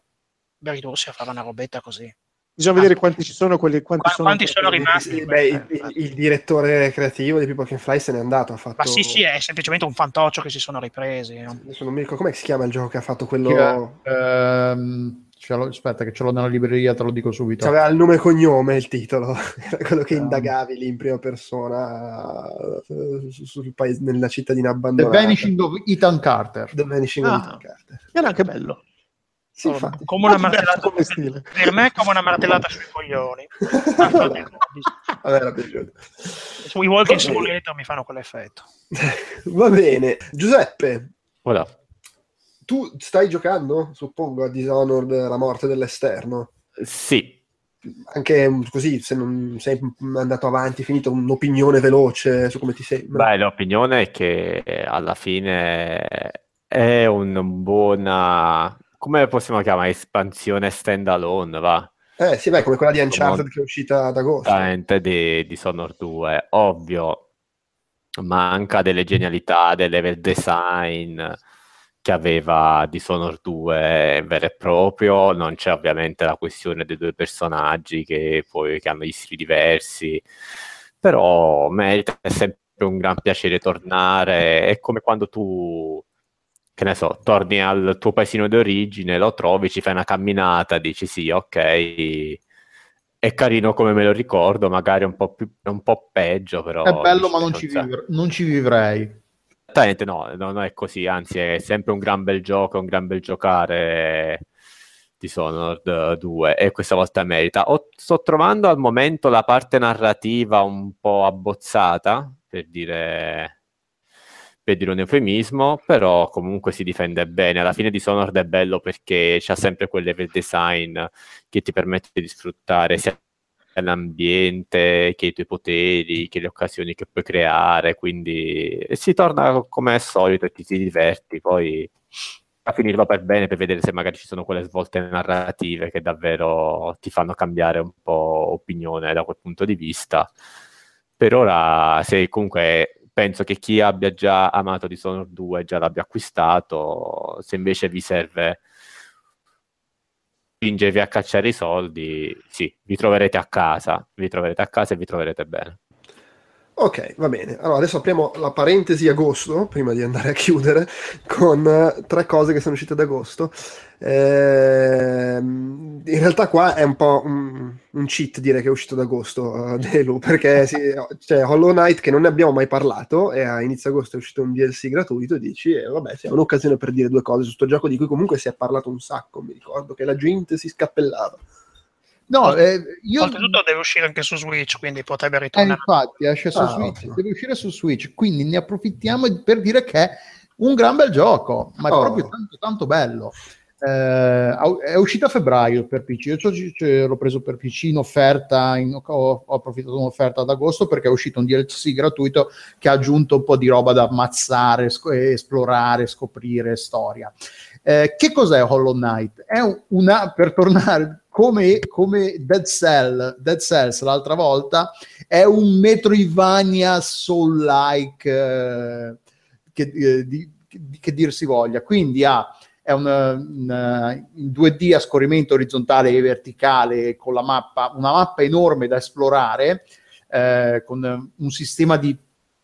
per ridursi a fare una robetta così. Bisogna vedere quanti ci sono quelli quanti Qua- sono, quanti sono rimasti? Beh, il, il- il direttore creativo di People Can Fly se n'è andato. Ha fatto... Ma sì, sì, è semplicemente un fantoccio che si sono ripresi. no? Adesso non mi ricordo com'è che si chiama il gioco che ha fatto quello. Che, ehm, ce l'ho- aspetta, che ce l'ho nella libreria, te lo dico subito. Aveva il nome e cognome il titolo, <laughs> era quello che Ah. indagavi lì in prima persona eh, su- sul paese, nella cittadina The abbandonata. Vanishing of Ethan Carter. The Vanishing of Ah. Ethan Carter. Era anche bello. Sì, Oh, infatti. come una martellata come stile. per me è come una martellata sui coglioni. <laughs> A me era piaciuto. Sui Walking. Simulator mi fanno quell'effetto. <laughs> Va bene. Giuseppe, Voilà. Tu stai giocando, suppongo, a Dishonored, la morte dell'esterno. Sì, Anche così, se non sei andato avanti, finito un'opinione veloce su come ti sembra. Beh, l'opinione è che alla fine è una buona, come possiamo chiamare, espansione standalone, va? Eh sì, beh, come quella di Uncharted che è uscita ad agosto. Esattamente di, di Sonor 2. Ovvio, manca delle genialità, del level design che aveva Dishonored 2 vero e proprio, non c'è ovviamente la questione dei due personaggi che poi che hanno gli stili diversi, però merita è sempre un gran piacere tornare, è come quando tu che ne so, torni al tuo paesino d'origine, lo trovi, ci fai una camminata, dici sì, ok, è carino come me lo ricordo, magari un po' più, un po' peggio, però È bello, ma non ci vivrei. Esattamente, no, no, non è così, anzi è sempre un gran bel gioco, un gran bel giocare Dishonored 2 e questa volta merita. Ho- sto trovando al momento la parte narrativa un po' abbozzata, per dire, per dire un eufemismo, però comunque si difende bene. Alla fine Dishonored è bello perché c'ha sempre quel level design che ti permette di sfruttare sia l'ambiente, che i tuoi poteri, che le occasioni che puoi creare, quindi si torna come al solito e ti, ti diverti, poi a finirlo per bene per vedere se magari ci sono quelle svolte narrative che davvero ti fanno cambiare un po' opinione da quel punto di vista. Per ora, se comunque penso che chi abbia già amato Dishonored 2 già l'abbia acquistato, se invece vi serve spingervi a cacciare i soldi, sì, vi troverete a casa, vi troverete a casa e vi troverete bene. Ok, va bene. Allora adesso apriamo la parentesi agosto, prima di andare a chiudere, con eh, tre cose che sono uscite ad agosto. Ehm, in realtà qua è un po' un, un cheat dire che è uscito ad agosto, uh, Delu, perché sì, c'è Hollow Knight che non ne abbiamo mai parlato e a inizio agosto è uscito un DLC gratuito e dici, eh, vabbè, sì, è un'occasione per dire due cose su questo gioco di cui comunque si è parlato un sacco, mi ricordo che la gente si scappellava. No, eh, io... Oltretutto deve uscire anche su Switch, quindi potrebbe Eh, ritornare. infatti, esce su Ah, Switch, ottimo. deve uscire su Switch, quindi ne approfittiamo per dire che è un gran bel gioco, ma è Oh. proprio tanto tanto bello. Eh, è uscito a febbraio per PC, io l'ho preso per PC in offerta, in- ho, ho approfittato di un'offerta ad agosto perché è uscito un DLC gratuito che ha aggiunto un po' di roba da ammazzare, sc- esplorare, scoprire, storia. Eh, che cos'è Hollow Knight? È un- una, per tornare come, come Dead, Cell, Dead Cells l'altra volta, è un Metroidvania soul-like eh, che, eh, di- che dir si voglia. Quindi ha, è un, un, in 2D a scorrimento orizzontale e verticale con la mappa, una mappa enorme da esplorare, eh, con un sistema di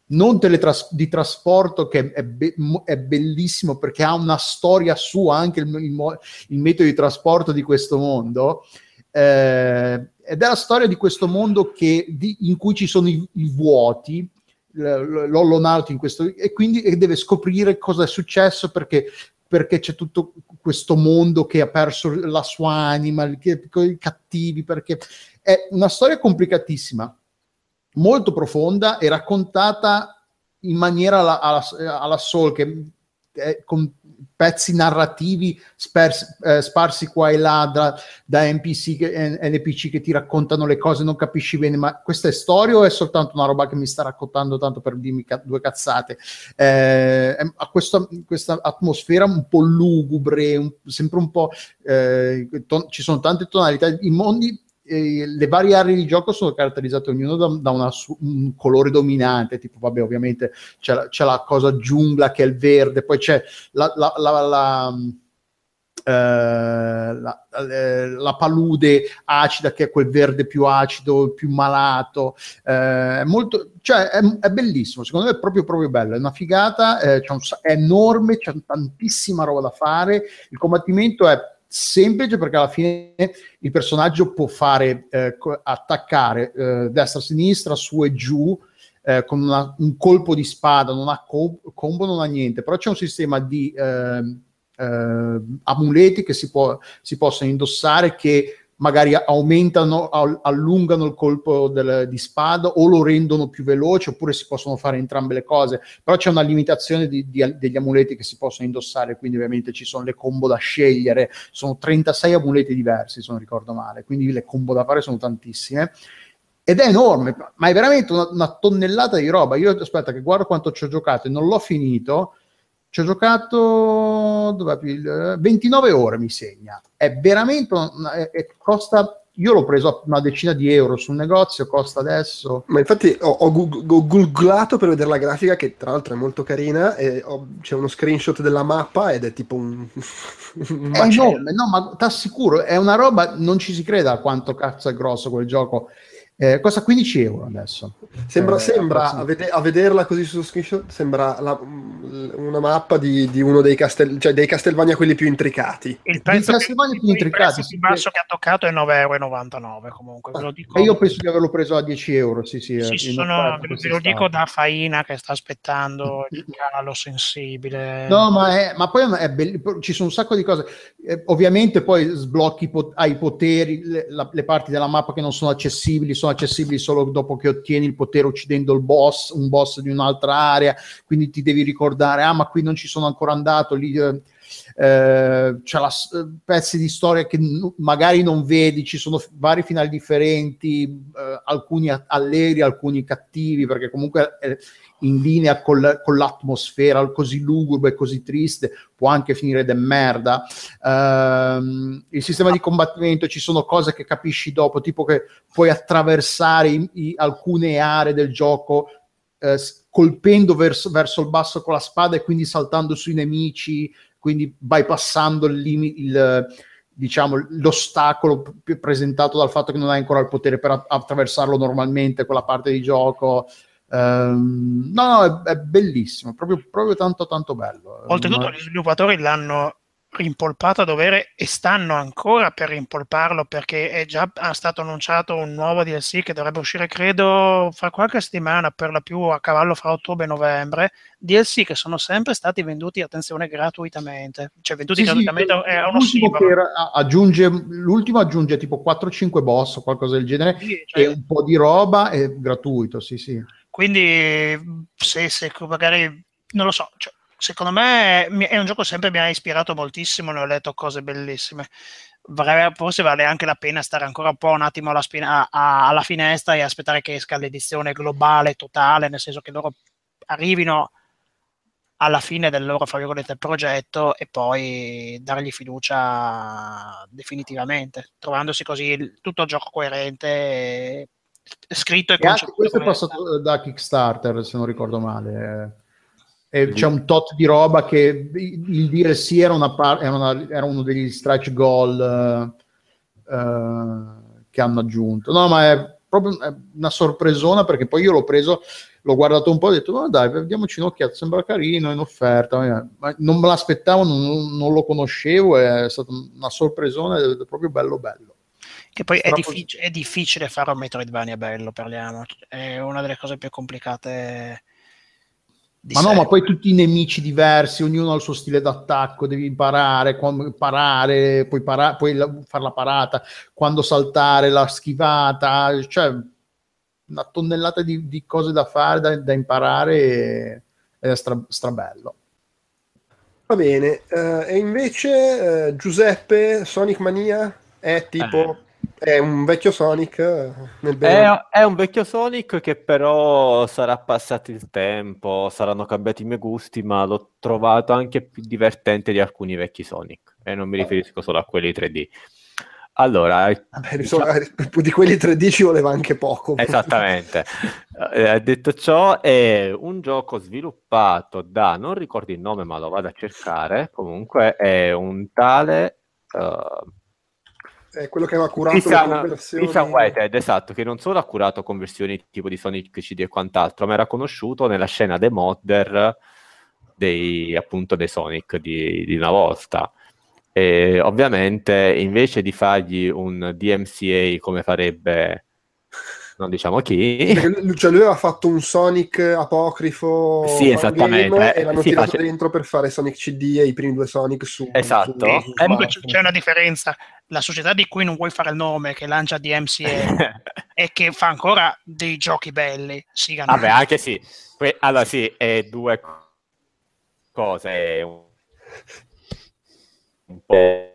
non teletras- di trasporto che è, be- è bellissimo perché ha una storia sua anche il, il mo- il metodo di trasporto di questo mondo eh, ed è la storia di questo mondo che, di- in cui ci sono i, i vuoti l'Hollow in questo e quindi e deve scoprire cosa è successo perché perché c'è tutto questo mondo che ha perso la sua anima, i cattivi, perché è una storia complicatissima, molto profonda e raccontata in maniera alla, alla, alla Soul, che è con pezzi narrativi spers- eh, sparsi qua e là da, da NPC che, eh, NPC che ti raccontano le cose, non capisci bene, ma questa è storia o è soltanto una roba che mi sta raccontando tanto per dirmi ca- due cazzate? Eh, ha questa, questa atmosfera un po' lugubre, un- sempre un po'... eh, ton- ci sono tante tonalità, i mondi le varie aree di gioco sono caratterizzate ognuno da, da una un colore dominante, tipo vabbè ovviamente c'è la, c'è la cosa giungla che è il verde, poi c'è la, la, la, eh, la- eh, la palude acida che è quel verde più acido, più malato, eh, è molto, cioè è, è bellissimo, secondo me è proprio proprio bello, è una figata, eh, un è enorme, c'è tantissima roba da fare, il combattimento è semplice perché alla fine il personaggio può fare eh, attaccare eh, destra-sinistra, su e giù eh, con una- un colpo di spada, non ha co- combo, non ha niente, però c'è un sistema di ehm, eh, amuleti che si, può, si possono indossare che magari aumentano, al- allungano il colpo del- di spada o lo rendono più veloce oppure si possono fare entrambe le cose. Però c'è una limitazione di- di- degli amuleti che si possono indossare quindi ovviamente ci sono le combo da scegliere. Sono 36 amuleti diversi se non ricordo male quindi le combo da fare sono tantissime. Ed è enorme ma è veramente una, una tonnellata di roba. Io aspetta che guardo quanto ci ho giocato e non l'ho finito ci ho giocato il- eh, 29 ore mi segna. È veramente una- è- è- costa io l'ho preso una decina di euro sul negozio costa adesso. Ma infatti ho, ho goog- ho googlato per vedere la grafica, che tra l'altro è molto carina, ho- c'è uno screenshot della mappa ed è tipo un, <laughs> un È enorme, no, ma ti assicuro, è una roba, non ci si creda a quanto cazzo è grosso quel gioco. Eh, costa 15 euro adesso. Sembra, Eh, sembra a, vede- a vederla così su screenshot, sembra la- una mappa di, di uno dei, castel, cioè dei Castelvania quelli più intricati. Il prezzo, Castlevania più il intricati, prezzo sì. più basso che ha toccato è 9,99 euro comunque, ve lo dico. Io penso di averlo preso a 10 euro, sì, sì. Sì, eh, sono- ve lo- dico da Faina che sta aspettando il calo sensibile. No, ma, è- ma poi è bello, ci sono un sacco di cose. Eh, ovviamente poi sblocchi, i pot- hai i poteri, le, la- le parti della mappa che non sono accessibili, sono accessibili solo dopo che ottieni il potere uccidendo il boss, un boss di un'altra area, quindi ti devi ricordare, ah ma qui non ci sono ancora andato, lì... eh, eh, c'è la eh, pezzi di storia che n- magari non vedi, ci sono f- vari finali differenti, eh, alcuni a- allegri, alcuni cattivi, perché comunque è in linea col- con l'atmosfera così lugubre, così triste, può anche finire de merda. Ehm, il sistema di combattimento, ci sono cose che capisci dopo, tipo che puoi attraversare i- i- alcune aree del gioco eh, colpendo verso, verso il basso con la spada e quindi saltando sui nemici, quindi bypassando il, il diciamo, l'ostacolo presentato dal fatto che non hai ancora il potere per attraversarlo normalmente quella parte di gioco. Ehm, no, no, è, è bellissimo, proprio, proprio tanto tanto bello. Oltretutto, Ma- gli sviluppatori l'hanno rimpolpato a dovere e stanno ancora per rimpolparlo perché è già stato annunciato un nuovo DLC che dovrebbe uscire, credo, fra qualche settimana, per la più a cavallo fra ottobre e novembre. DLC che sono sempre stati venduti, attenzione, gratuitamente. Cioè, venduti Sì, sì, gratuitamente è uno l'ultimo, aggiunge, l'ultimo aggiunge tipo 4-5 boss o qualcosa del genere Sì, cioè, e un po' di roba è gratuito, sì sì. Quindi, se, se magari non lo so, cioè, secondo me è un gioco che sempre mi ha ispirato moltissimo. Ne ho letto cose bellissime. Forse vale anche la pena stare ancora un po' un attimo alla, spina- a- alla finestra e aspettare che esca l'edizione globale, totale, nel senso che loro arrivino alla fine del loro fra virgolette, progetto e poi dargli fiducia definitivamente, trovandosi così tutto il gioco coerente, e- scritto e E anche questo è passato da Kickstarter, se non ricordo male. E c'è un tot di roba che il DLC era, una par- era, una- era uno degli stretch goal eh, eh, che hanno aggiunto. No, ma è proprio una sorpresona perché poi io l'ho preso, l'ho guardato un po' e ho detto, ma dai, vediamoci un'occhiata, sembra carino, è in offerta. Ma non me l'aspettavo, non, non lo conoscevo, è stata una sorpresona ed è proprio bello bello. Che poi è, diffic- è difficile fare un Metroidvania bello, parliamo. È una delle cose più complicate Ma no, ma poi tutti i nemici diversi, ognuno ha il suo stile d'attacco, devi imparare, quando parare, puoi, para- puoi la- fare la parata, quando saltare, la schivata, cioè una tonnellata di, di cose da fare, da, da imparare e- ed è stra, strabello. Va bene, eh, e invece eh, Giuseppe, Sonic Mania? È tipo, è un vecchio Sonic eh, nel bene. È, è un vecchio Sonic che però sarà passato il tempo, saranno cambiati i miei gusti, ma l'ho trovato anche più divertente di alcuni vecchi Sonic. E non mi riferisco solo a quelli 3D. Allora, Vabbè, insomma, di quelli 3D ci voleva anche poco. Esattamente. <laughs> Eh, detto ciò, è un gioco sviluppato da, non ricordo il nome, ma lo vado a cercare. Comunque è un tale uh, È quello che aveva curato le Christian, conversioni. Christian Whitehead, esatto, che non solo ha curato conversioni tipo di Sonic CD e quant'altro, ma era conosciuto nella scena dei modder dei, appunto, dei Sonic di, di una volta. E ovviamente invece di fargli un DMCA come farebbe non diciamo chi Perché lui, cioè lui aveva fatto un Sonic apocrifo Sì, esattamente. fangame, e l'hanno Sì, tirato face- dentro per fare Sonic CD e i primi due Sonic su Esatto. su- Eh, su Comunque c- c'è una differenza. La società di cui non vuoi fare il nome, che lancia DMCA e <laughs> che fa ancora dei giochi belli, sigano. Vabbè, anche sì. Que- allora sì, è due cose. un po'...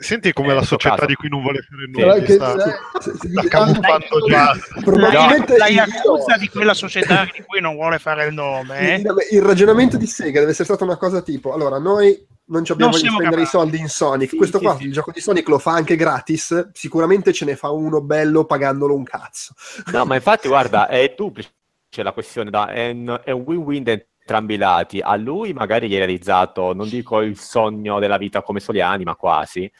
Senti come Eh, la società caso. di cui non vuole fare Sì. nulla. Però che- sta, se- <laughs> se- sta se- camuffando già. <laughs> probabilmente la il- Yakuza di quella società di cui non vuole fare il nome. eh. il, il ragionamento di Sega deve essere stato una cosa tipo allora noi non ci abbiamo Non voglia di spendere i capaci. soldi in Sonic Sì, questo sì, qua sì. il gioco di Sonic lo fa anche gratis sicuramente ce ne fa uno bello pagandolo un cazzo No, ma infatti, guarda, <laughs> è duplice la questione, da- è un, è un win-win da entrambi i lati. A lui magari gli è realizzato, non dico il sogno della vita come Soliani, ma quasi.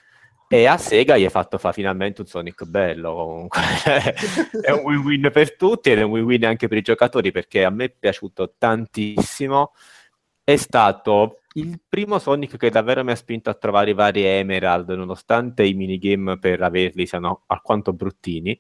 E a Sega gli è fatto fa finalmente un Sonic bello comunque. <laughs> è un win-win per tutti ed è un win-win anche per i giocatori perché a me è piaciuto tantissimo. È stato il primo Sonic che davvero mi ha spinto a trovare i vari Emerald, nonostante i minigame per averli siano alquanto bruttini.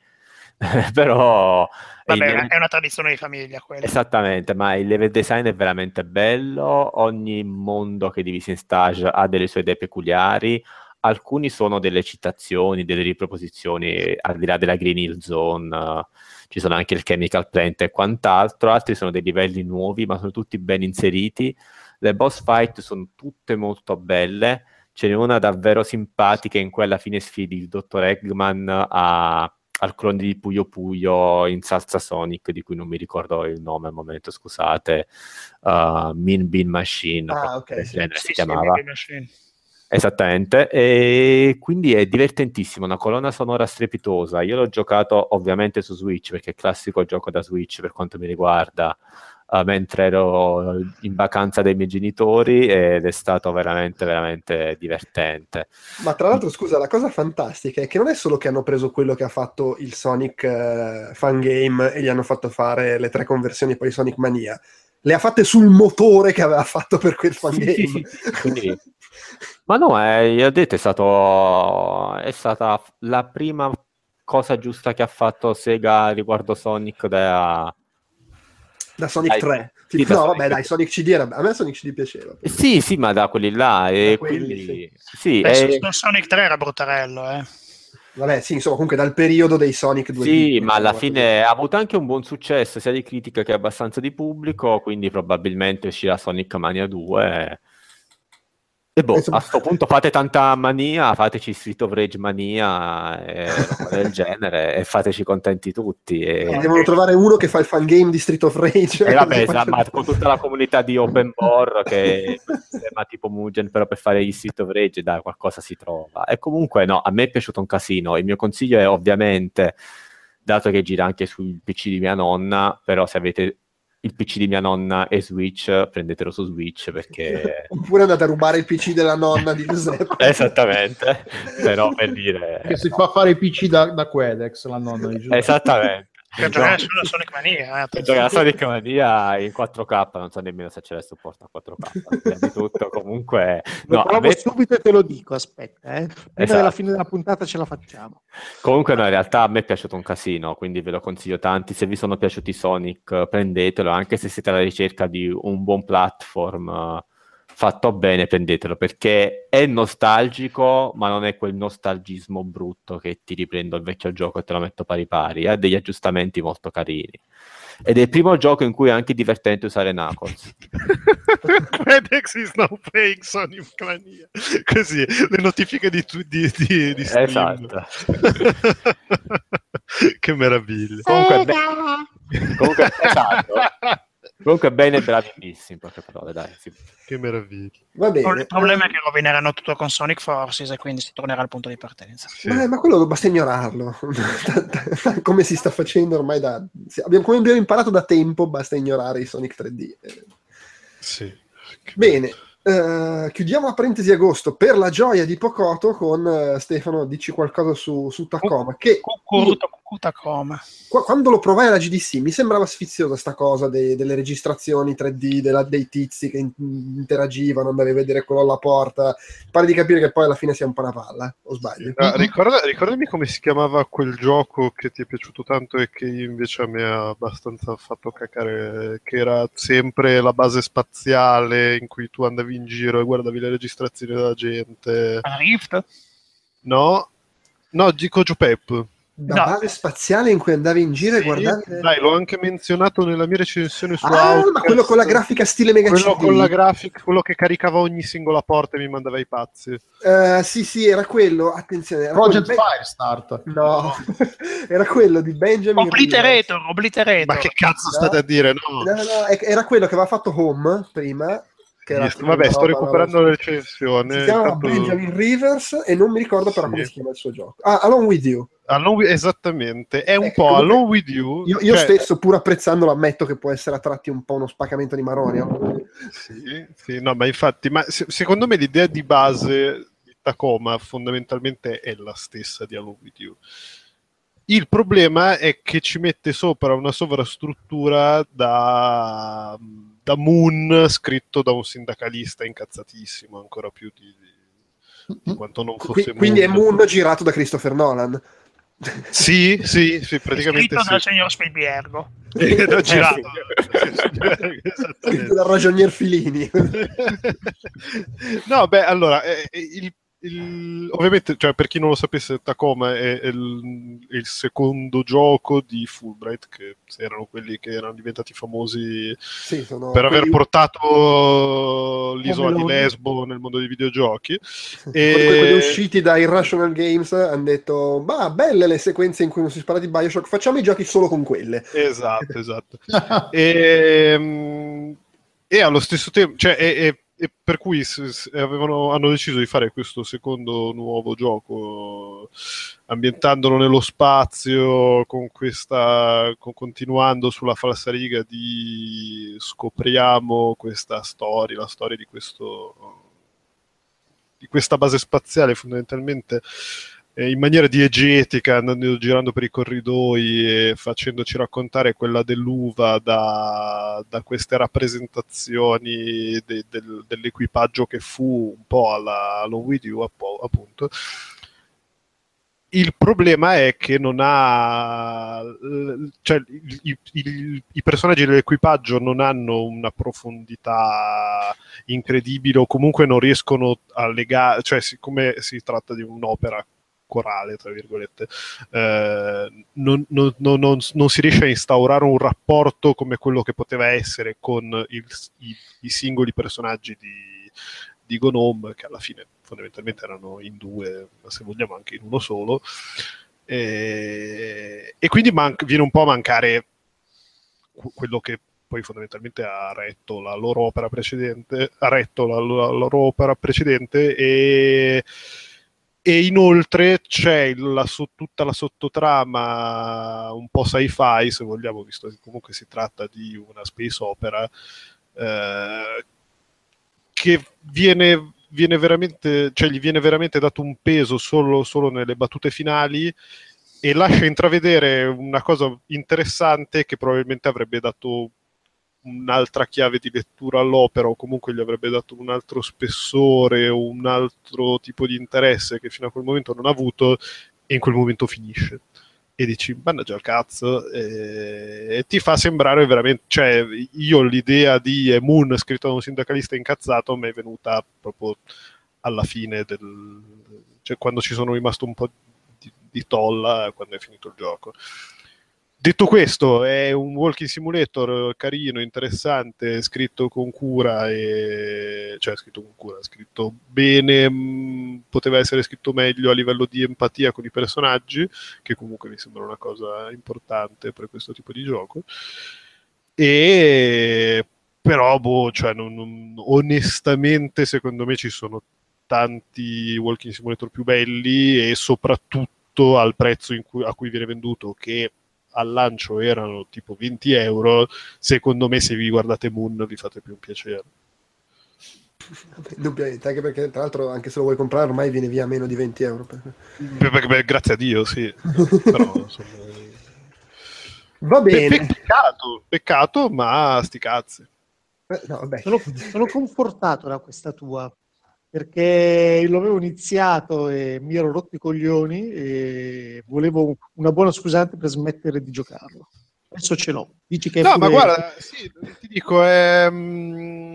<laughs> Però il Vabbè, level- è una tradizione di famiglia quella. Esattamente, ma il level design è veramente bello, ogni mondo che divisi in stage ha delle sue idee peculiari, alcuni sono delle citazioni, delle riproposizioni al di là della Green Hill Zone, ci sono anche il Chemical Plant e quant'altro, altri sono dei livelli nuovi ma sono tutti ben inseriti, le boss fight sono tutte molto belle, ce n'è una davvero simpatica in cui alla fine sfidi il dottor Eggman a- al clone di Puyo Puyo in salsa Sonic, di cui non mi ricordo il nome al momento, scusate, uh, Min Bean Machine, Ah, qualcosa ok, del sì. genere Sì, si sì, chiamava. Machine. Esattamente, e quindi è divertentissimo, una colonna sonora strepitosa. Io l'ho giocato ovviamente su Switch perché è il classico gioco da Switch per quanto mi riguarda, uh, mentre ero in vacanza dai miei genitori ed è stato veramente, veramente divertente. Ma tra l'altro, scusa, la cosa fantastica è che non è solo che hanno preso quello che ha fatto il Sonic uh, Fan Game e gli hanno fatto fare le tre conversioni poi Sonic Mania, le ha fatte sul motore che aveva fatto per quel fan Sì, game. sì, sì, quindi- Ma no, eh, io ho detto, è, stato, è stata la prima cosa giusta che ha fatto Sega riguardo Sonic da... Da Sonic Dai, 3. sì, Tipo, da no, Sonic vabbè, 3. dai, Sonic CD era... A me Sonic CD piaceva. Sì, sì, ma da quelli là. E Da quelli, quindi, sì, Beh, e- Sonic 3 era bruttarello, eh. Vabbè, sì, insomma, comunque dal periodo dei Sonic 2D. Sì, ma alla fine ha avuto anche un buon successo sia di critica che abbastanza di pubblico, quindi probabilmente uscirà Sonic Mania 2. E boh, a sto punto fate tanta mania, fateci Street of Rage mania e del <laughs> genere e fateci contenti tutti. E E, devono trovare uno che fa il fan game di Street of Rage. e vabbè, <laughs> ma con tutta la comunità di Open Board che <laughs> sistema tipo Mugen, però per fare gli Street of Rage dai, qualcosa si trova. E comunque no, a me è piaciuto un casino. Il mio consiglio è ovviamente, dato che gira anche sul PC di mia nonna, però se avete il PC di mia nonna e Switch, prendetelo su Switch perché... <laughs> Oppure andate a rubare il PC della nonna di Giuseppe. <laughs> Esattamente, però per dire... Che si fa fare i PC da, da Quedex, la nonna di Giuseppe. Esattamente. Per giocare solo a Sonic Mania, eh, Per giocare a Sonic Mania in 4K, non so nemmeno se c'è il supporto a 4K, prima di tutto comunque... Lo No, provo me- subito e te lo dico, aspetta, eh. Prima Esatto. della fine della puntata ce la facciamo. Comunque no, in realtà a me è piaciuto un casino, quindi ve lo consiglio tanti. Se vi sono piaciuti Sonic, eh, prendetelo, anche se siete alla ricerca di un buon platform eh, fatto bene, prendetelo, perché è nostalgico, ma non è quel nostalgismo brutto che ti riprendo il vecchio gioco e te lo metto pari pari, ha degli aggiustamenti molto carini. Ed è il primo gioco in cui è anche divertente usare Knuckles. <laughs> Quedex is now playing Sonic Mania. Così, le notifiche di, tu- di, di, di Steam. Esatto. <laughs> che meraviglia. Comunque, be- comunque, esatto. <laughs> Comunque bene, bravissimi, in poche parole, dai. sì. Che meraviglia. Va bene. Il problema è che rovineranno tutto con Sonic Forces e quindi si tornerà al punto di partenza. Sì. Ma, ma quello basta ignorarlo. <laughs> come si sta facendo ormai da... abbiamo, come abbiamo imparato da tempo, basta ignorare i Sonic 3D. Eh, Sì. Bene, eh, chiudiamo la parentesi agosto per la gioia di Pocoto con eh, Stefano, dici qualcosa su, su Tacoma, che io- Cucutacoma. qua- quando lo provai alla GDC mi sembrava sfiziosa sta cosa dei- delle registrazioni 3D, della- dei tizi che in- interagivano, andavi a vedere quello alla porta, pare di capire che poi alla fine sia un po' una palla, o sbaglio? Ah, ricorda- ricordami come si chiamava quel gioco che ti è piaciuto tanto e che invece a me ha abbastanza fatto cacare, che era sempre la base spaziale in cui tu andavi in giro e guardavi le registrazioni della gente. Rift? No? No, dico Joe Da No. base spaziale in cui andavi in giro e Sì, guardavi... Dai, l'ho anche menzionato nella mia recensione su Ah, Outcast. ma quello con la grafica stile Mega Quello CD. con la grafica, quello che caricava ogni singola porta e mi mandava i pazzi. Eh, sì, sì, era quello, attenzione. Era Project quello- Firestart. No, <laughs> era quello di Benjamin. Obliterator, Obliterator. Ma che cazzo No. state a dire? No. No, no, era quello che aveva fatto Home prima. Vabbè, una sto roba, recuperando la recensione. Si chiama Benjamin Rivers e non mi ricordo però Sì. come si chiama il suo gioco. Ah, Alone With You. Alone esattamente, è un Ecco, po' Alone with You. Io, io cioè- stesso, pur apprezzandolo, ammetto che può essere a tratti un po' uno spaccamento di maroni. no? Sì, sì, no, ma infatti, ma se- secondo me l'idea di base di Tacoma fondamentalmente è la stessa di Alone with You. Il problema è che ci mette sopra una sovrastruttura da, da Moon scritto da un sindacalista incazzatissimo, ancora più di, di quanto non fosse quindi è Moon girato da Christopher Nolan. Sì, sì, sì, praticamente Scritto dal sì. signor Spielbergo. Eh, l'ho girato. Scritto dal ragionier Filini. no, beh, allora, eh, il, il- ovviamente, cioè, per chi non lo sapesse, Tacoma è, è il, è il secondo gioco di Fulbright, che erano quelli che erano diventati famosi sì, per aver portato l'isola di. Lesbo nel mondo dei videogiochi. quelli, quelli E... usciti da Irrational Games hanno detto: Ma belle le sequenze in cui non si spara di Bioshock, facciamo i giochi solo con quelle. Esatto, esatto. <laughs> e, mm, e allo stesso tempo, cioè, è- e per cui avevano- hanno deciso di fare questo secondo nuovo gioco ambientandolo nello spazio con questa con- continuando sulla falsariga di scopriamo questa storia la storia di questo di questa base spaziale fondamentalmente in maniera diegetica, andando girando per i corridoi e facendoci raccontare quella dell'uva da, da queste rappresentazioni de- del- dell'equipaggio che fu un po' alla Long With You, appunto. Il problema è che non ha, cioè i, i- i personaggi dell'equipaggio non hanno una profondità incredibile o comunque non riescono a legare, cioè siccome si tratta di un'opera corale, tra virgolette, eh, non, non- non- non- si riesce a instaurare un rapporto come quello che poteva essere con il- i, i singoli personaggi di, di Gnome, che alla fine fondamentalmente erano in due, ma se vogliamo anche in uno solo. E, e quindi man- viene un po' a mancare que- quello che poi fondamentalmente ha retto la loro opera precedente, ha retto la, la loro opera precedente e, e inoltre c'è la tutta la sottotrama un po' sci-fi, se vogliamo, visto che comunque si tratta di una space opera, eh, che viene, viene veramente, cioè gli viene veramente dato un peso solo, solo nelle battute finali e lascia intravedere una cosa interessante che probabilmente avrebbe dato un'altra chiave di lettura all'opera o comunque gli avrebbe dato un altro spessore o un altro tipo di interesse che fino a quel momento non ha avuto e in quel momento finisce. E dici mannaggia il cazzo e, ti fa sembrare veramente cioè io l'idea di Moon scritto da un sindacalista incazzato mi è venuta proprio alla fine del cioè quando ci sono rimasto un po' di, di tolla quando è finito il gioco Detto questo, è un walking simulator carino, interessante, scritto con cura, e... cioè scritto con cura, scritto bene, mh, poteva essere scritto meglio a livello di empatia con i personaggi, che comunque mi sembra una cosa importante per questo tipo di gioco. E però, boh, cioè, non- non- onestamente, secondo me ci sono tanti walking simulator più belli e soprattutto al prezzo cui- a cui viene venduto, che al lancio erano tipo 20 euro, secondo me se vi guardate Moon vi fate più un piacere. Indubbiamente, anche perché tra l'altro anche se lo vuoi comprare ormai viene via meno di 20 euro. Beh, beh, beh, grazie a Dio, sì. <laughs> Però, insomma, Va pe- bene. peccato, peccato, ma sti cazzi. Eh, no, vabbè. Sono, sono confortato da questa tua perché l'avevo iniziato e mi ero rotto i coglioni e volevo una buona scusante per smettere di giocarlo. Adesso ce l'ho. Dici che No, ma pure- guarda, sì, ti dico, è, mm,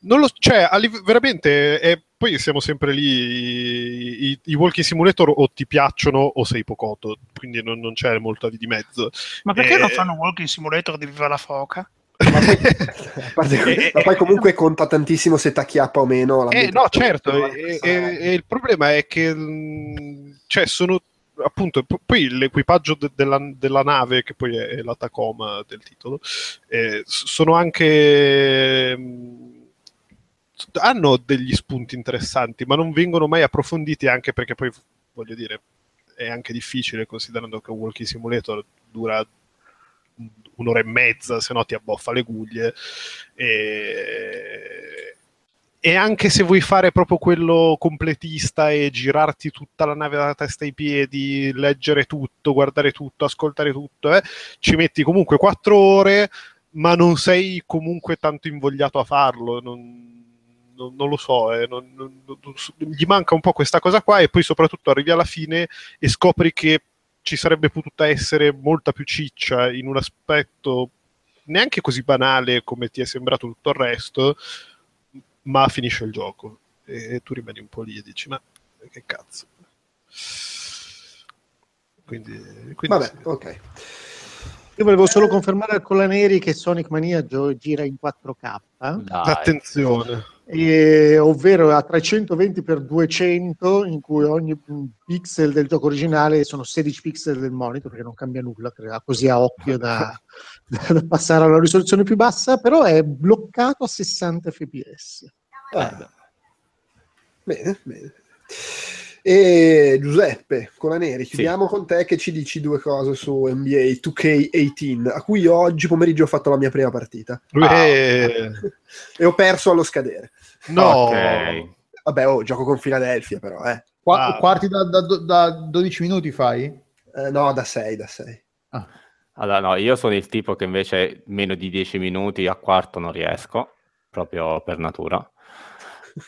non lo, cioè, veramente, è- poi siamo sempre lì, i, i walking simulator o ti piacciono o sei pocoto, quindi non, non c'è molta di mezzo. Ma perché Eh, non fanno un walking simulator di Viva la Foca? <laughs> A parte que- Eh, ma poi eh, comunque conta tantissimo se t'acchiappa o meno. Eh, l'ambiente- no, certo, Però, e, e- il problema è che mh, cioè, sono appunto p- poi l'equipaggio de- della, della nave, che poi è, la Tacoma del titolo, eh, sono anche mh, hanno degli spunti interessanti, ma non vengono mai approfonditi anche perché poi voglio dire è anche difficile considerando che un walking simulator dura un'ora e mezza, se no ti abboffa le guglie. E, e anche se vuoi fare proprio quello completista e girarti tutta la nave dalla testa ai piedi, leggere tutto, guardare tutto, ascoltare tutto, eh, ci metti comunque quattro ore, ma non sei comunque tanto invogliato a farlo. Non, non- non lo so, eh, non- gli manca un po' questa cosa qua e poi soprattutto arrivi alla fine e scopri che ci sarebbe potuta essere molta più ciccia in un aspetto neanche così banale come ti è sembrato tutto il resto, ma finisce il gioco e tu rimani un po' lì e dici ma che cazzo. Quindi, quindi Vabbè, sì. ok. Io volevo solo confermare al Colaneri che Sonic Mania gira in 4K. Dai. attenzione. e- ovvero a 320 x 200 in cui ogni pixel del gioco originale sono 16 pixel del monitor perché non cambia nulla, così a occhio <laughs> da, da passare alla risoluzione più bassa, però è bloccato a 60 fps. Ah. Bene, bene. E Giuseppe Colaneri, chiudiamo con te che ci dici due cose su NBA 2K18, a cui io oggi pomeriggio ho fatto la mia prima partita Eh, e ho perso allo scadere. no, Ok. Vabbè, oh, gioco con Philadelphia però, eh. Qua- Ah. Quarti da, da- da 12 minuti fai? Eh, no, da 6, da 6. Allora, no, io sono il tipo che invece meno di 10 minuti a quarto non riesco, proprio per natura.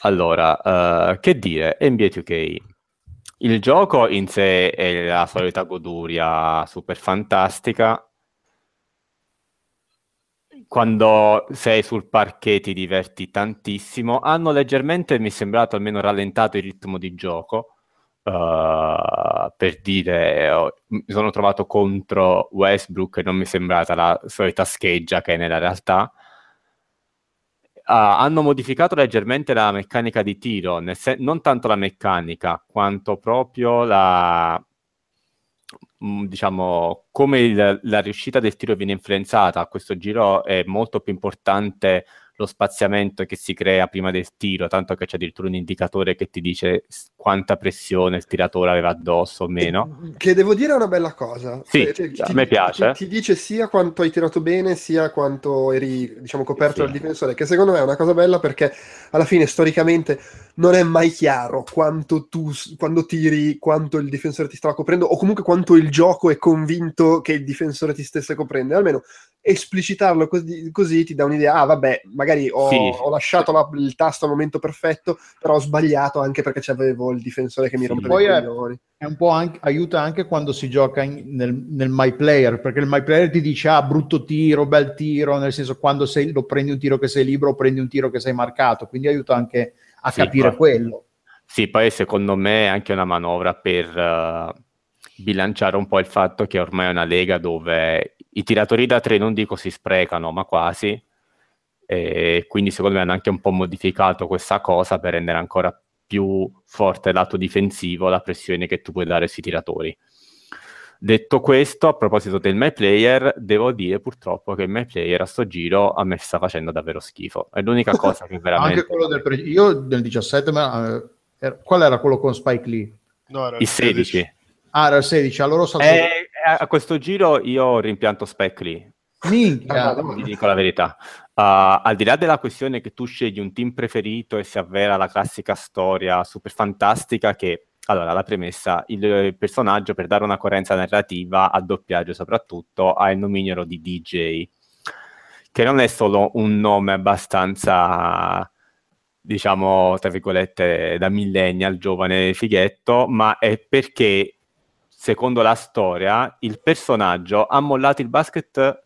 Allora, eh, che dire, NBA 2K. Il gioco in sé è la solita goduria super fantastica. Quando sei sul parquet ti diverti tantissimo. Hanno leggermente, mi è sembrato almeno rallentato il ritmo di gioco. Uh, per dire, ho- mi sono trovato contro Westbrook e non mi è sembrata la solita scheggia che è nella realtà. Ah, hanno modificato leggermente la meccanica di tiro, sen- non tanto la meccanica, quanto proprio la, mm, diciamo, come il- la riuscita del tiro viene influenzata. A questo giro è molto più importante lo spaziamento che si crea prima del tiro, tanto che c'è addirittura un indicatore che ti dice quanta pressione il tiratore aveva addosso o meno. Che devo dire è una bella cosa. Sì, Cioè, a me piace. Ti, ti dice sia quanto hai tirato bene, sia quanto eri, diciamo, coperto Sì. dal difensore, che secondo me è una cosa bella perché alla fine storicamente non è mai chiaro quanto tu, quando tiri, quanto il difensore ti stava coprendo, o comunque quanto il gioco è convinto che il difensore ti stesse coprendo. Almeno esplicitarlo così, così ti dà un'idea, ah vabbè, magari ho, Sì. ho lasciato la- il tasto al momento perfetto, però ho sbagliato anche perché c'avevo il difensore che mi Sì. rompeva i è- coglioni. È un po' anche, aiuta anche quando si gioca in- nel, nel my player, perché il my player ti dice ah, brutto tiro, bel tiro, nel senso quando sei, lo prendi un tiro che sei libero o prendi un tiro che sei marcato, quindi aiuta anche a Sì, capire poi- quello. Sì, poi secondo me è anche una manovra per eh, bilanciare un po' il fatto che ormai è una lega dove i tiratori da tre non dico si sprecano, ma quasi. E quindi secondo me hanno anche un po' modificato questa cosa per rendere ancora più forte lato difensivo la pressione che tu puoi dare sui tiratori. Detto questo, a proposito del my player, devo dire purtroppo che il my player a sto giro a me sta facendo davvero schifo. È l'unica <laughs> cosa che veramente... Anche quello del pre- io nel 17, ma, eh, qual era quello con Spike Lee? no, era Il 16. Ah, era il 16, allora ho saltato. Eh, a questo giro io rimpianto Spike Lee, Minchia. ti dico la verità. Uh, al di là della questione che tu scegli un team preferito e si avvera la classica storia super fantastica che, allora, la premessa, il, il personaggio per dare una coerenza narrativa, a doppiaggio soprattutto, ha il nomignolo di DJ, che non è solo un nome abbastanza, diciamo, tra virgolette, da millennial, giovane fighetto, ma è perché secondo la storia, il personaggio ha mollato il basket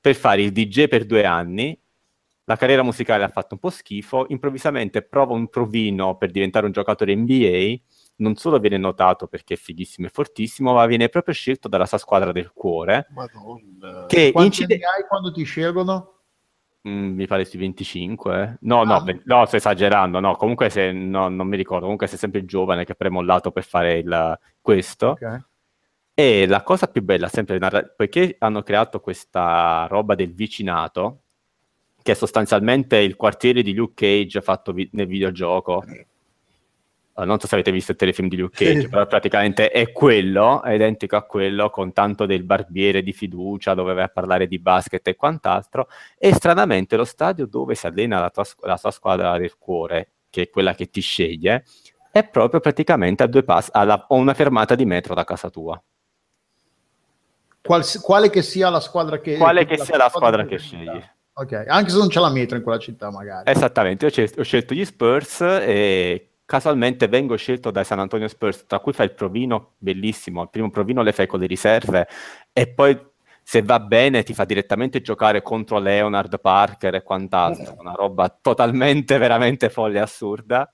per fare il DJ per due anni. La carriera musicale ha fatto un po' schifo. Improvvisamente prova un provino per diventare un giocatore NBA. Non solo viene notato perché è fighissimo e fortissimo, ma viene proprio scelto dalla sua squadra del cuore. Madonna. Che Quanti incide- hai quando ti scelgono? Mm, mi pare sui 25, eh. No, no, Ah. ve- no, sto esagerando. No, comunque se, no, non mi ricordo. Comunque sei sempre giovane che ha premollato per fare il, questo. Ok. E la cosa più bella, sempre narra- poiché hanno creato questa roba del vicinato, che è sostanzialmente il quartiere di Luke Cage fatto vi- nel videogioco. Eh, non so se avete visto il telefilm di Luke Cage, però praticamente è quello, è identico a quello, con tanto del barbiere di fiducia dove vai a parlare di basket e quant'altro. E stranamente lo stadio dove si allena la tua, la tua squadra del cuore, che è quella che ti sceglie, è proprio praticamente a due passi, a una fermata di metro da casa tua. Quals- quale che sia la squadra che... Quale che sia la squadra che preferita. scegli. Ok, anche se non c'è la metro in quella città magari. Esattamente, io ho, ho scelto gli Spurs e casualmente vengo scelto dai San Antonio Spurs, tra cui fai il provino bellissimo, il primo provino le fai con le riserve e poi se va bene ti fa direttamente giocare contro Leonard Parker e quant'altro, una roba totalmente, veramente folle e assurda.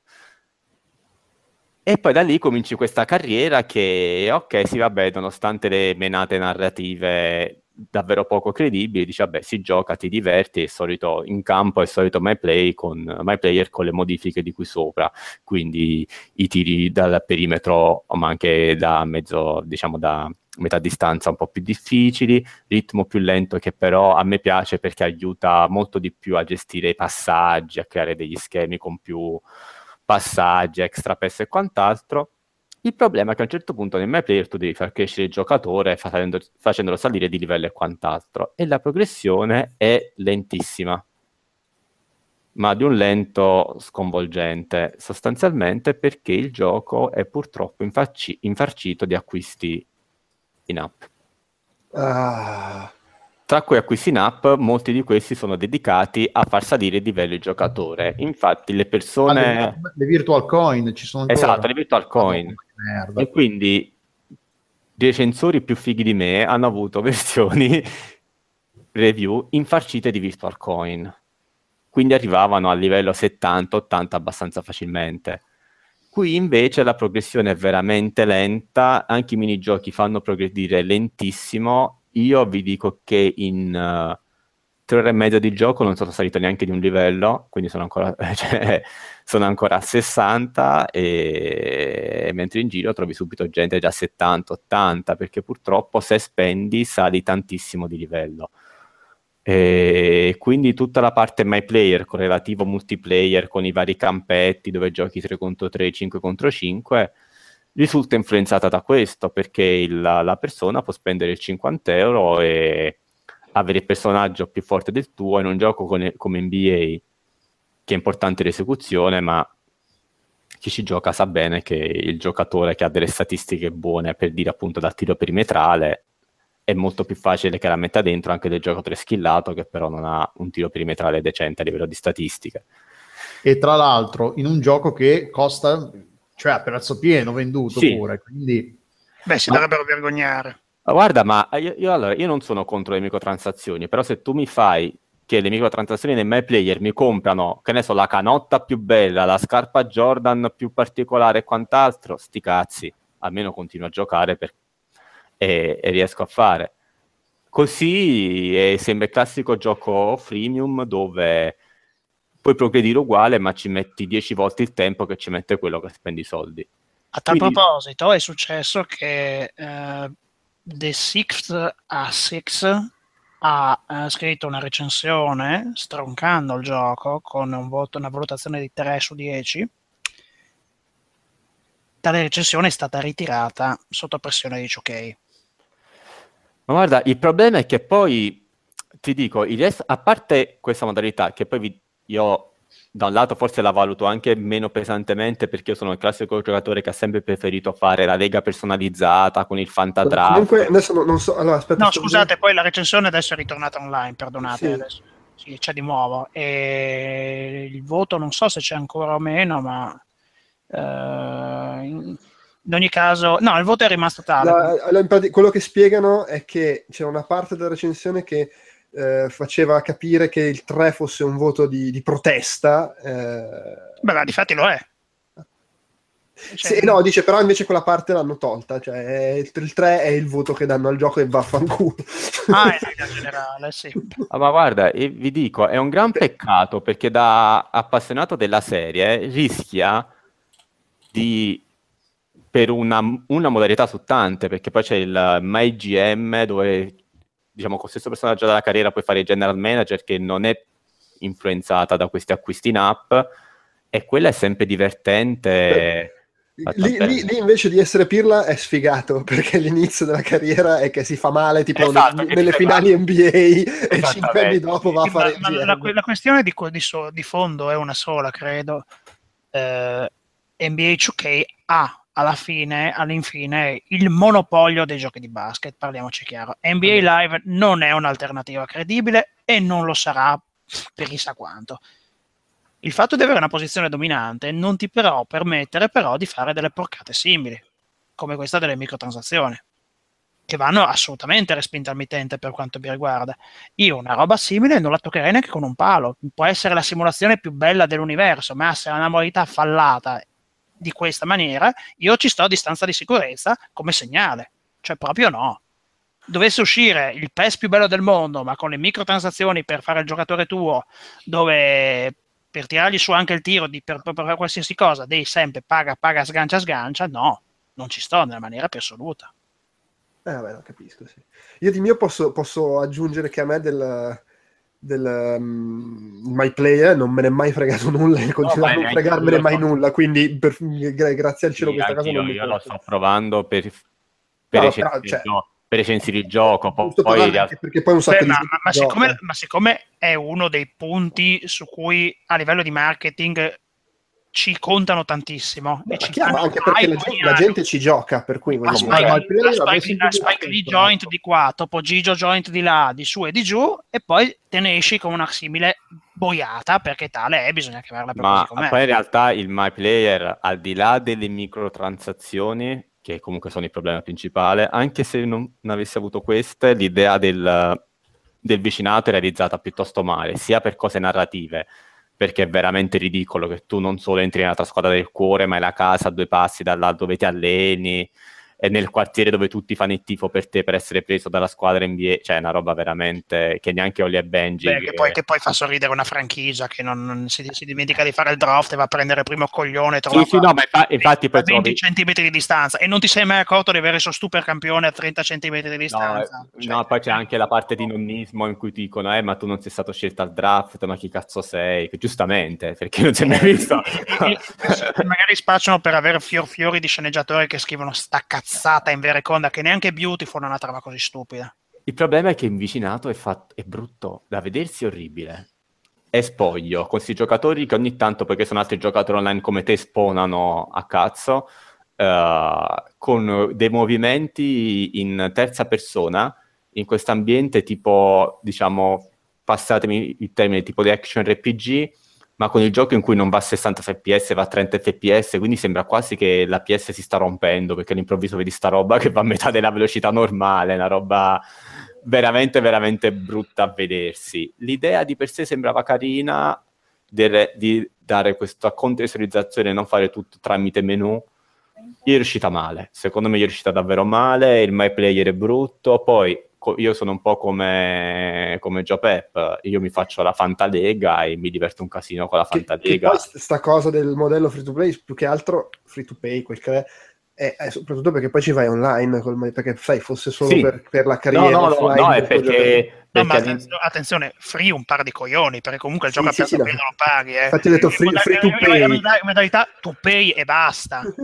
E poi da lì cominci questa carriera che, ok, sì, vabbè, nonostante le menate narrative davvero poco credibili, dici vabbè si gioca, ti diverti, è solito in campo è solito my, play con, my player con le modifiche di qui sopra, quindi i tiri dal perimetro ma anche da mezzo, diciamo da metà distanza un po' più difficili, ritmo più lento che però a me piace perché aiuta molto di più a gestire i passaggi, a creare degli schemi con più passaggi, extra pass e quant'altro il problema è che a un certo punto nel My Player tu devi far crescere il giocatore facendo, facendolo salire di livello e quant'altro, e la progressione è lentissima, ma di un lento sconvolgente, sostanzialmente perché il gioco è purtroppo infarci- infarcito di acquisti in app. Ah. Tra cui acquisti in app, molti di questi sono dedicati a far salire il livello di giocatore. Infatti, le persone. Ah, le, le, virtual coin ci sono. Ancora. Esatto, le virtual coin. Oh, e quindi recensori più fighi di me hanno avuto <laughs> versioni review infarcite di virtual coin. Quindi arrivavano al livello 70-80 abbastanza facilmente. Qui invece la progressione è veramente lenta, anche i minigiochi fanno progredire lentissimo io vi dico che in uh, tre ore e mezza di gioco non sono salito neanche di un livello, quindi sono ancora, <laughs> cioè, sono ancora a 60 e, mentre in giro trovi subito gente già a 70, 80, perché purtroppo se spendi sali tantissimo di livello. E quindi tutta la parte my player con relativo multiplayer con i vari campetti dove giochi 3 contro 3, 5 contro 5 risulta influenzata da questo perché il, la persona può spendere il 50 euro e avere il personaggio più forte del tuo in un gioco con, come NBA che è importante l'esecuzione ma chi ci gioca sa bene che il giocatore che ha delle statistiche buone per dire appunto dal tiro perimetrale è molto più facile che la metta dentro anche del giocatore skillato che però non ha un tiro perimetrale decente a livello di statistiche. E tra l'altro in un gioco che costa cioè a prezzo pieno venduto sì. pure, quindi... Beh, si ma... dovrebbero vergognare. Guarda, ma io, io, allora, io non sono contro le microtransazioni, però se tu mi fai che le microtransazioni nei My Player mi comprano, che ne so, la canotta più bella, la scarpa Jordan più particolare e quant'altro, sti cazzi, almeno continuo a giocare per... e, e riesco a fare. Così è, sembra il classico gioco freemium dove puoi progredire uguale, ma ci metti 10 volte il tempo che ci mette quello che spendi i soldi. A tal Quindi... proposito, è successo che uh, The Sixth Assix ha uh, scritto una recensione stroncando il gioco con un voto, una valutazione di 3 su 10. Tale recensione è stata ritirata sotto pressione di ok. Ma guarda, il problema è che poi ti dico, a parte questa modalità che poi vi io da un lato forse la valuto anche meno pesantemente perché io sono il classico giocatore che ha sempre preferito fare la lega personalizzata con il fantadraft. Comunque adesso non, non so, allora aspetta. No, scusate, dire. poi la recensione adesso è ritornata online, perdonate. Sì. Adesso. Sì, c'è di nuovo. E il voto non so se c'è ancora o meno, ma uh, in, in ogni caso, no, il voto è rimasto tale. La, la, quello che spiegano è che c'è una parte della recensione che eh, faceva capire che il 3 fosse un voto di, di protesta. Eh... Beh, ma di fatti lo è. Cioè, sì, no, dice però invece quella parte l'hanno tolta, cioè il, il 3 è il voto che danno al gioco e vaffanculo. Ah, è <laughs> in generale, sì. Ah, ma guarda, vi dico, è un gran peccato perché da appassionato della serie rischia di per una, una modalità su tante, perché poi c'è il MyGM dove diciamo, con lo stesso personaggio della carriera puoi fare il general manager che non è influenzata da questi acquisti in app e quella è sempre divertente. Lì, lì, lì, invece di essere pirla è sfigato <laughs> perché l'inizio della carriera è che si fa male tipo esatto, ne, nelle finali fa... NBA e cinque anni dopo va a fare ma, ma la, la, questione di, di, so, di, fondo è una sola credo. Eh, NBA 2K ha alla fine, all'infine, il monopolio dei giochi di basket, parliamoci chiaro. NBA Live non è un'alternativa credibile e non lo sarà per chissà quanto. Il fatto di avere una posizione dominante non ti però permettere però di fare delle porcate simili, come questa delle microtransazioni, che vanno assolutamente respinte al mittente per quanto mi riguarda. Io una roba simile non la toccherei neanche con un palo. Può essere la simulazione più bella dell'universo, ma se è una modalità fallata di questa maniera, io ci sto a distanza di sicurezza come segnale. Cioè, proprio no. dovesse uscire il PES più bello del mondo, ma con le microtransazioni per fare il giocatore tuo, dove per tirargli su anche il tiro di, per, per, per qualsiasi cosa, devi sempre paga, paga, sgancia, sgancia, no, non ci sto nella maniera più assoluta. Eh, vabbè, lo capisco, sì. Io di mio posso, posso aggiungere che a me del, del um, My Player non me ne è mai fregato nulla e continua No, a non fregarmene io mai so- nulla, quindi per- gra- grazie al cielo Sì, questa cosa anch'io, non mi io lo sto provando per, per, No, recensire, però, cioè- per recensire il gioco. po- poi realtà- perché poi un sacco Beh, ma, ma- ma siccome, ma siccome è uno dei punti su cui a livello di marketing ci contano tantissimo Beh, e ci chiaro, anche perché la gente, la gente ci gioca, per cui la Spike, la Spike, la Spike Lee joint no? di qua, Topo Gigio joint di là, di su e di giù, e poi te ne esci con una simile boiata, perché tale è, bisogna chiamarla per Ma così com'è. poi in realtà il My Player, al di là delle microtransazioni, che comunque sono il problema principale, anche se non, non avessi avuto queste, l'idea del, del vicinato è realizzata piuttosto male, sia per cose narrative, perché è veramente ridicolo che tu non solo entri nella tua squadra del cuore, ma è la casa a due passi da là dove ti alleni, è nel quartiere dove tutti fanno il tifo per te per essere preso dalla squadra NBA, cioè è una roba veramente che neanche Oli e Benji... Beh, che, poi, che poi fa sorridere una franchigia che non, non si, si dimentica di fare il draft e va a prendere il primo coglione e trova Sì, sì, no, ma infa- infatti poi 20 trovi... centimetri di distanza e non ti sei mai accorto di avere il suo super campione a 30 centimetri di No, distanza. eh, Cioè, no, poi c'è anche la parte di nonnismo in cui ti dicono, eh, ma tu non sei stato scelto al draft, ma chi cazzo sei? Che giustamente, perché non si è mai visto. magari spacciano per avere fior fiori di sceneggiatori che scrivono sta cazzata in vereconda che neanche Beautiful ha una trama così stupida. Il problema è che invicinato è, fatto, è brutto, da vedersi è orribile. È spoglio, con questi giocatori che ogni tanto, perché sono altri giocatori online come te, spawnano a cazzo, eh, con dei movimenti in terza persona, in questo ambiente tipo, diciamo, passatemi il termine, tipo di action RPG, ma con il gioco in cui non va a 60 fps, va a 30 fps, quindi sembra quasi che la PS si sta rompendo, perché all'improvviso vedi sta roba che va a metà della velocità normale, una roba veramente, veramente brutta a vedersi. L'idea di per sé sembrava carina, del- di dare questa contestualizzazione non fare tutto tramite menu. Gli è riuscita male, secondo me gli è riuscita davvero male, il my player è brutto, poi io sono un po' come, come Joe Pep, io mi faccio la Fantalega e mi diverto un casino con la Che, che Fantalega. st- sta cosa del modello free to play, più che altro free to pay, quel che è, è, è soprattutto perché poi ci vai online, col- perché sai, fosse solo Sì. per, per la No, carriera no, no, offline no, è perché, No, ma attenzione, attenzione, free un par di coglioni, perché comunque il Sì, gioco sì, a sì, piazza no. lo paghi. Eh. Infatti ho detto free- free to modalità- pay. in modalità- to pay e basta. <laughs>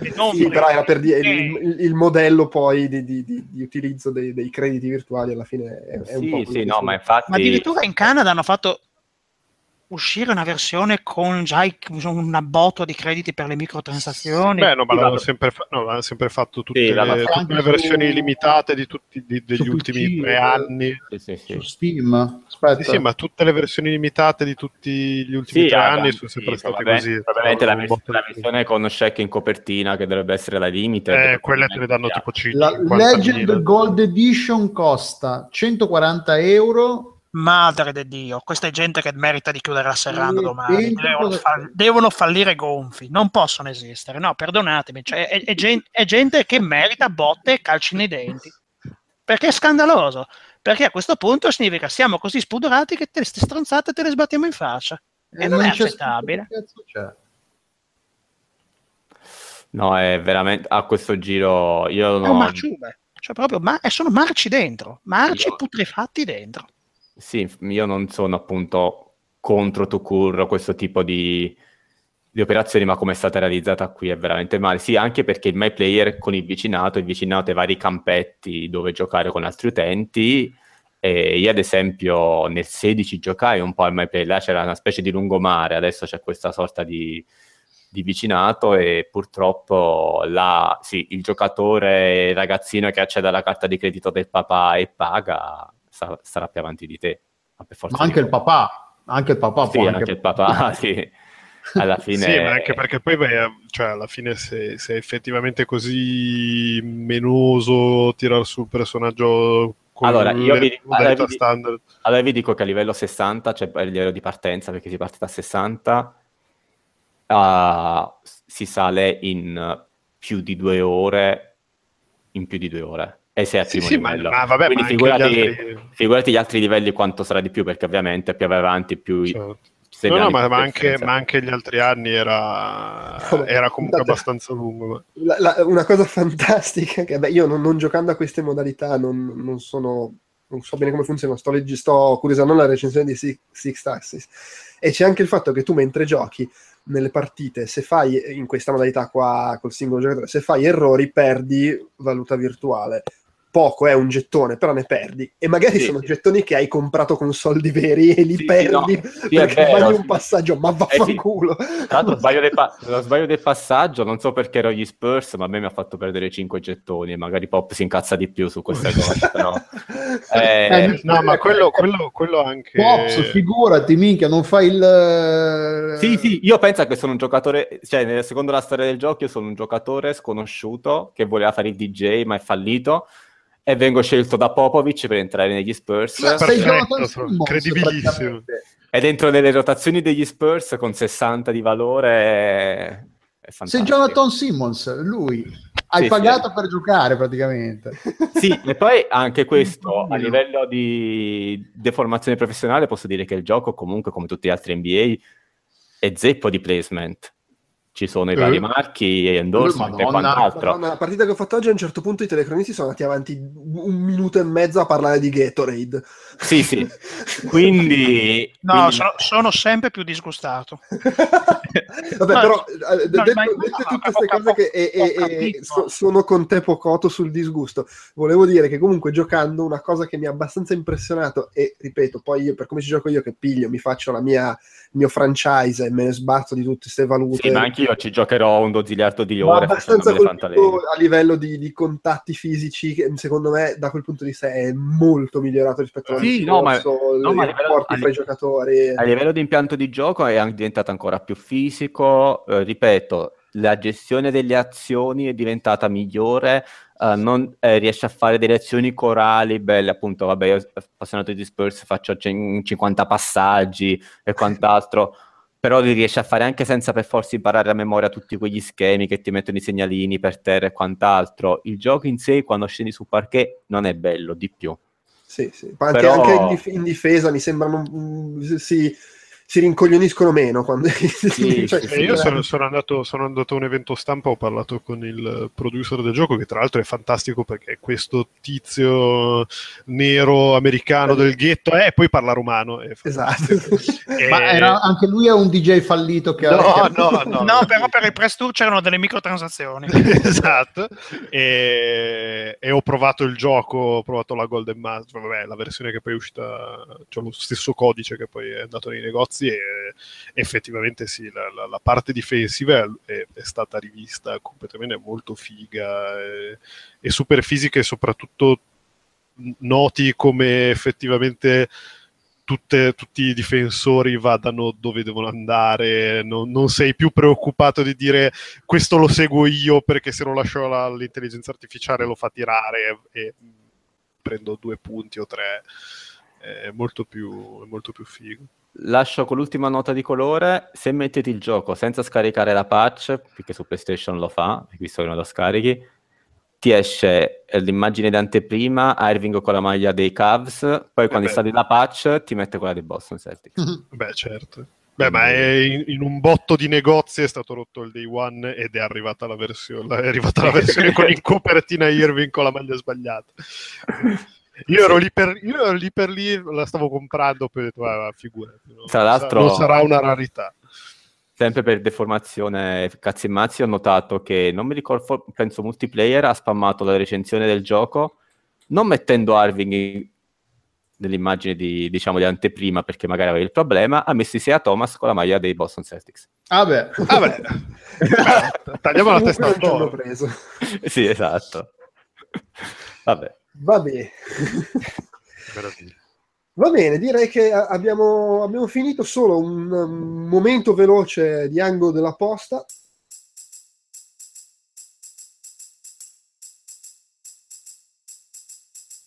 E non Sì, però era per dire il, il- modello poi di, di- di- di utilizzo dei, dei crediti virtuali alla fine è, è un sì, po' sì, no, ma infatti... Ma addirittura in Canada hanno fatto uscire una versione con già una botta di crediti per le microtransazioni. Beh, no, ma l'hanno sempre, fa- no, l'hanno sempre fatto tutte, Sì, le, tutte le versioni su- limitate di tutti, di- degli su ultimi PC, tre anni. Sì, sì, sì. su Steam. Aspetta. Sì, sì, ma tutte le versioni limitate di tutti gli ultimi Sì, tre anni sono sempre sì, state vabbè, così. Probabilmente la, Un vers- la versione con check in copertina che dovrebbe essere la limite. Eh, quelle te le danno tipo La 50.000. Legend Gold Edition costa 140 euro. Madre di Dio, questa è gente che merita di chiudere la serranda domani. Devono, fall- devono fallire gonfi, non possono esistere. No, perdonatemi, cioè, è, è gen- è gente che merita botte e calci nei denti. Perché è scandaloso. Perché a questo punto significa siamo così spudorati che te, queste stronzate te le sbattiamo in faccia. E non è c'è accettabile. scritto che cazzo c'è. No, è veramente... A questo giro io È un marciume. Cioè, proprio, ma e sono marci dentro, marci Io- putrefatti dentro. Sì, io non sono appunto contro Tucur questo tipo di, di operazioni, ma come è stata realizzata qui è veramente male. Sì, anche perché il My Player con il vicinato, il vicinato ai vari campetti dove giocare con altri utenti. E io, ad esempio, nel 16 giocai un po' al My là c'era una specie di lungomare, adesso c'è questa sorta di, di vicinato e purtroppo là, sì, il giocatore, il ragazzino che accede alla carta di credito del papà e paga, sa- sarà più avanti di te. Ma, per forza Ma anche di il papà, anche il papà sì, può anche il papà, <laughs> sì. Alla fine... Sì, ma anche perché poi a- cioè, alla fine se, se è effettivamente così menoso tirar su il personaggio con Allora, io vi- modalità allora, vi- standard. Allora vi dico che a livello 60, cioè il livello di partenza, perché si parte da 60, ah, si sale in più di due ore, in più di due ore. E sei al Sì, primo sì, ma, livello. ma vabbè, Quindi ma figurati, gli altri... figurati gli altri livelli quanto sarà di più, perché ovviamente più vai avanti, più Certo. No, no, ma, più ma anche, ma anche gli altri anni era, era comunque Guardate, abbastanza lungo. ma- la- la- una cosa fantastica che beh, io non, non giocando a queste modalità non, non sono non so bene come funziona sto, leggi- sto curiosando la recensione di Six, Six Taxis e c'è anche il fatto che tu mentre giochi nelle partite se fai in questa modalità qua col singolo giocatore se fai errori perdi valuta virtuale poco è un gettone però ne perdi e magari Sì. sono gettoni che hai comprato con soldi veri e li Sì, sì, perdi no. Sì, <laughs> perché vero, sbagli sì. un passaggio ma Eh, sì. vaffanculo Tra l'altro <laughs> sbaglio del, pa- lo sbaglio del passaggio, non so perché ero gli Spurs, ma a me mi ha fatto perdere 5 gettoni e magari Pop si incazza di più su queste cose. <laughs> però. Eh, Eh, No, ma quello, quello, quello anche... Pops, figurati, minchia, non fai il... Sì, sì, io penso che sono un giocatore, cioè nel- secondo la storia del gioco io sono un giocatore sconosciuto che voleva fare il DJ ma è fallito e vengo scelto da Popovic per entrare negli Spurs Ma Perfetto, Simmons, credibilissimo. ed entro nelle rotazioni degli Spurs con 60 di valore è, è Sei. Jonathan Simmons, lui. Hai Sì, pagato sì. per giocare praticamente. Sì, e poi anche <laughs> questo a livello di deformazione professionale posso dire che il gioco comunque come tutti gli altri NBA è zeppo di placement. Ci sono i Eh. vari marchi, endorsement e Madonna. quant'altro. Madonna, la partita che ho fatto oggi a un certo punto i telecronisti sono andati avanti un minuto e mezzo a parlare di Gatorade. Sì, sì. <laughs> Quindi, No, quindi- sono, sono sempre più disgustato. <laughs> Vabbè, No, però eh, no, dette no, tutte ho queste cose che e- e- e capito. so- sono con te pocoto sul disgusto, volevo dire che comunque giocando una cosa che mi ha abbastanza impressionato e ripeto, poi io per come ci gioco io che piglio, mi faccio la mia, il mio franchise e me ne sbatto di tutte queste valute. sì, ma anche io ci giocherò un doziliardo di Ma ore abbastanza a livello di, di contatti fisici che secondo me da quel punto di vista è molto migliorato rispetto all'anno Sì, no, ma- scorso, no, ma a i livello- rapporti a fra i giocatori. A livello di impianto di gioco è anche diventato ancora più fisico, eh, ripeto, la gestione delle azioni è diventata migliore, eh, non, eh, riesce a fare delle azioni corali belle, appunto, vabbè, io appassionato di Spurs faccio cin- 50 passaggi e quant'altro, però li riesce a fare anche senza per forza imparare a memoria tutti quegli schemi che ti mettono i segnalini per terra e quant'altro. Il gioco in sé, quando scendi su parquet, non è bello, di più. Sì, sì. Però- anche in, dif- in difesa mi sembrano mm, si, si rincoglioniscono meno quando <laughs> Sì, cioè, sì, Eh, io sono, sono andato, sono andato a un evento stampa, ho parlato con il producer del gioco, che tra l'altro è fantastico perché è questo tizio nero americano del ghetto, e poi parla romano. è Esatto. E- Ma era, anche lui è un DJ fallito che No, ha... no, no. No, però per il press tour c'erano delle microtransazioni. <laughs> esatto e, e ho provato il gioco ho provato la Golden Master vabbè la versione che poi è uscita c'è lo stesso codice che poi è andato nei negozi e effettivamente sì la, la- la parte difensiva è, è stata rivista completamente molto figa e, e super fisica e soprattutto noti come effettivamente tutte- tutti i difensori vadano dove devono andare, non, non sei più preoccupato di dire questo lo seguo io perché se lo lascio all'intelligenza artificiale lo fa tirare e prendo due punti o tre. È molto più, è molto più figo. Lascio con l'ultima nota di colore, se mettete il gioco senza scaricare la patch, perché su PlayStation lo fa, visto che non lo scarichi, ti esce eh, l'immagine d'anteprima, Irving con la maglia dei Cavs, poi quando beh. installi la patch ti mette quella dei Boston Celtics. Beh, certo. Beh, ma è in, in un botto di negozi è stato rotto il day one ed è arrivata la versione, è arrivata la versione con in copertina Irving con la maglia sbagliata. <laughs> Io ero, lì per, io ero lì per lì, la stavo comprando, ah, figurati, no? Tra l'altro- non sarà una rarità. Sempre per deformazione cazzi e mazzi ho notato che, non mi ricordo, penso Multiplayer ha spammato la recensione del gioco, non mettendo Irving in- nell'immagine di, diciamo, di anteprima perché magari aveva il problema, ha messo Isaiah Thomas con la maglia dei Boston Celtics. Vabbè. Vabbè, Beh, tagliamo la testa hanno toro. preso. <laughs> sì, esatto. Vabbè. Vabbè. Meraviglia. Va bene, direi che abbiamo, abbiamo finito solo un, momento veloce di angolo della posta.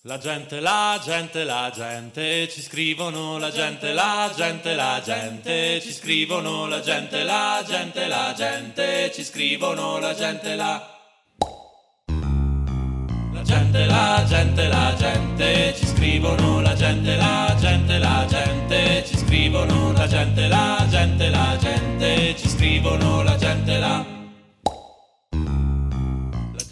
La gente, la gente, la gente, ci scrivono la gente, la gente, la gente, ci scrivono la gente, la gente, la gente, ci scrivono la gente, la... La gente, la gente, la gente, ci scrivono la gente, la gente, la gente, ci scrivono la gente, la gente, la gente, ci scrivono la gente, la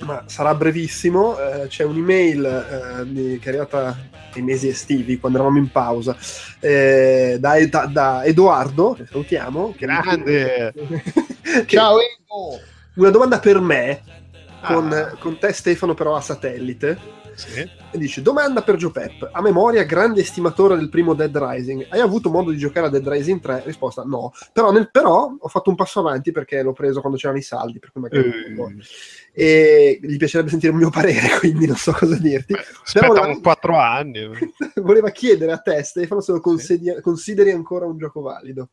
ma sarà brevissimo. Eh, c'è un'email eh, di- che è arrivata nei mesi estivi, quando eravamo in pausa, eh, da, da- da Edoardo, che salutiamo. Grande! <laughs> che- Ciao Edo! Una domanda per me, con, Ah. con te Stefano però a satellite. Sì. E dice, domanda per Joe Pep. A memoria, grande estimatore del primo Dead Rising. Hai avuto modo di giocare a Dead Rising 3? Risposta, no. Però, nel, però ho fatto un passo avanti perché l'ho preso quando c'erano i saldi, per cui magari... Eh, E gli piacerebbe sentire il mio parere, <laughs> quindi non so cosa dirti. aspetta voleva- un 4 anni. <laughs> Voleva chiedere a te, Stefano, se lo consigli- consideri ancora un gioco valido.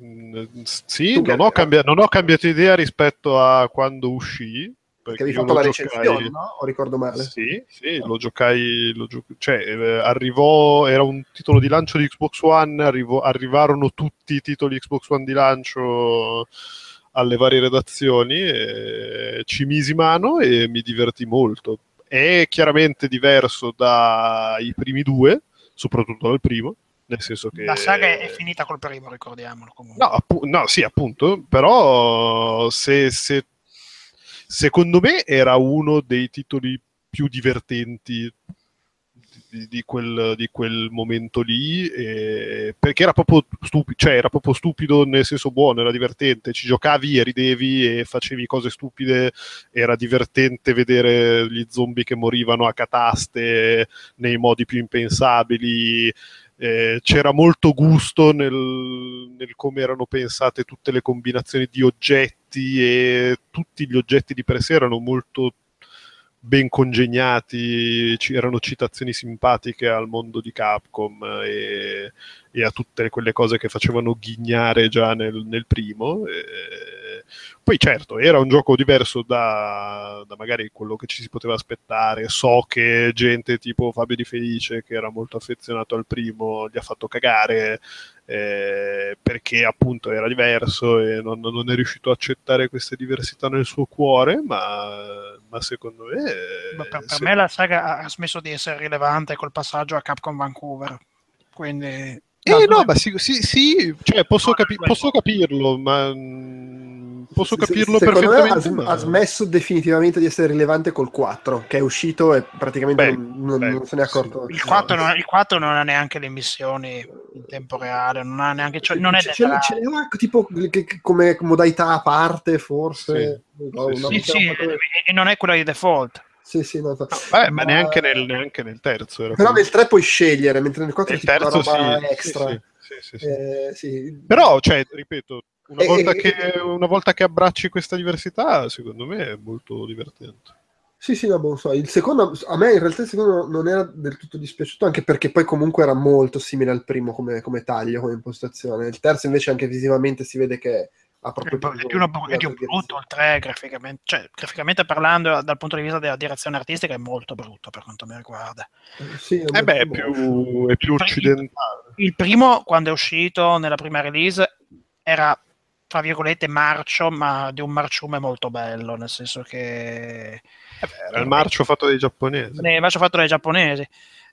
Mm, Sì, Tu non ho, cambia- non ho cambiato idea rispetto a quando uscì. Perché avevi fatto la giocai- recensione, no? O ricordo male? Sì, sì, lo giocai, lo gio- cioè eh, arrivò, era un titolo di lancio di Xbox One, arrivò- arrivarono tutti i titoli Xbox One di lancio alle varie redazioni, e ci misi mano e mi divertì molto. È chiaramente diverso dai primi due, soprattutto dal primo, nel senso che... La saga è finita col primo, ricordiamolo comunque. No, appu- no, sì, appunto, però se, se- secondo me era uno dei titoli più divertenti di, di quel, di quel momento lì, eh, perché era proprio, stupido, cioè era proprio stupido nel senso buono, era divertente, ci giocavi e ridevi e facevi cose stupide, era divertente vedere gli zombie che morivano a cataste nei modi più impensabili, eh, c'era molto gusto nel, nel come erano pensate tutte le combinazioni di oggetti e tutti gli oggetti di per sé erano molto ben congegnati, erano citazioni simpatiche al mondo di Capcom e, e a tutte quelle cose che facevano ghignare già nel, nel primo. E poi certo, era un gioco diverso da, da magari quello che ci si poteva aspettare. So che gente tipo Fabio Di Felice, che era molto affezionato al primo, gli ha fatto cagare eh, perché appunto era diverso e non, non è riuscito a accettare queste diversità nel suo cuore, ma, ma secondo me... Ma per, per se- me la saga ha- smesso di essere rilevante col passaggio a Capcom Vancouver. Quindi... Eh no, ma sì, sì, sì, cioè posso, capi- posso capirlo, ma posso Se- capirlo me perfettamente. ha, ma- ha smesso definitivamente di essere rilevante col 4, che è uscito e praticamente Beh, non, beh, non se ne è accorto. Il 4, non, il 4 non ha neanche le missioni in tempo reale, non ha neanche... cioè, non è Ce- l'ha- ce n'è tipo che- come modalità a parte, forse. No, Sì, una- Sì, sì, una- e non è quella di default. sì, sì, no, no. Vabbè, ma neanche nel, neanche nel terzo. Era Però così. nel 3 puoi scegliere, mentre nel 4 è tipo una terzo roba sì, extra. sì, sì, sì, sì. Eh, sì. Però, cioè, ripeto, una E- volta, e- che, una volta che abbracci questa diversità, secondo me è molto divertente. Sì, sì, no, non so. Il secondo, a me in realtà il secondo non era del tutto dispiaciuto, anche perché poi comunque era molto simile al primo come, come taglio, come impostazione. Il terzo invece anche visivamente si vede che ha proprio... È di, uno- è di un brutto il 3 graficamente, cioè, graficamente parlando dal punto di vista della direzione artistica è molto brutto per quanto mi riguarda. Sì, Eh beh, è più, è più occidentale. Il primo, quando è uscito nella prima release, era tra virgolette marcio, ma di un marciume molto bello, nel senso che Era il marcio fatto dai giapponesi. ne marcio fatto dai giapponesi.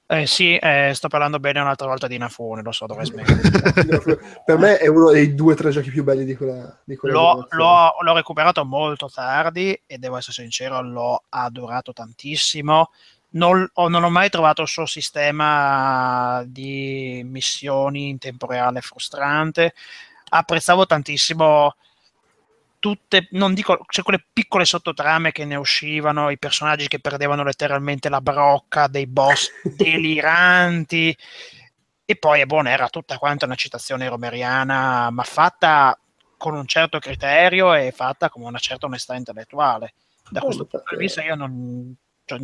Eh, sì, eh, sto parlando bene un'altra volta di Inafune, lo so, dovrei <laughs> smettere. per me è uno dei due o tre giochi più belli di quella, di quella L'ho, l'ho- l'ho recuperato molto tardi e devo essere sincero, l'ho adorato tantissimo. Non ho, non ho mai trovato il suo sistema di missioni in tempo reale frustrante. Apprezzavo tantissimo tutte, non dico, cioè quelle piccole sottotrame che ne uscivano, i personaggi che perdevano letteralmente la brocca, dei boss <laughs> deliranti. E poi è buona, era tutta quanta una citazione romeriana, ma fatta con un certo criterio e fatta con una certa onestà intellettuale. Da Oh, questo punto di vista io non... cioè,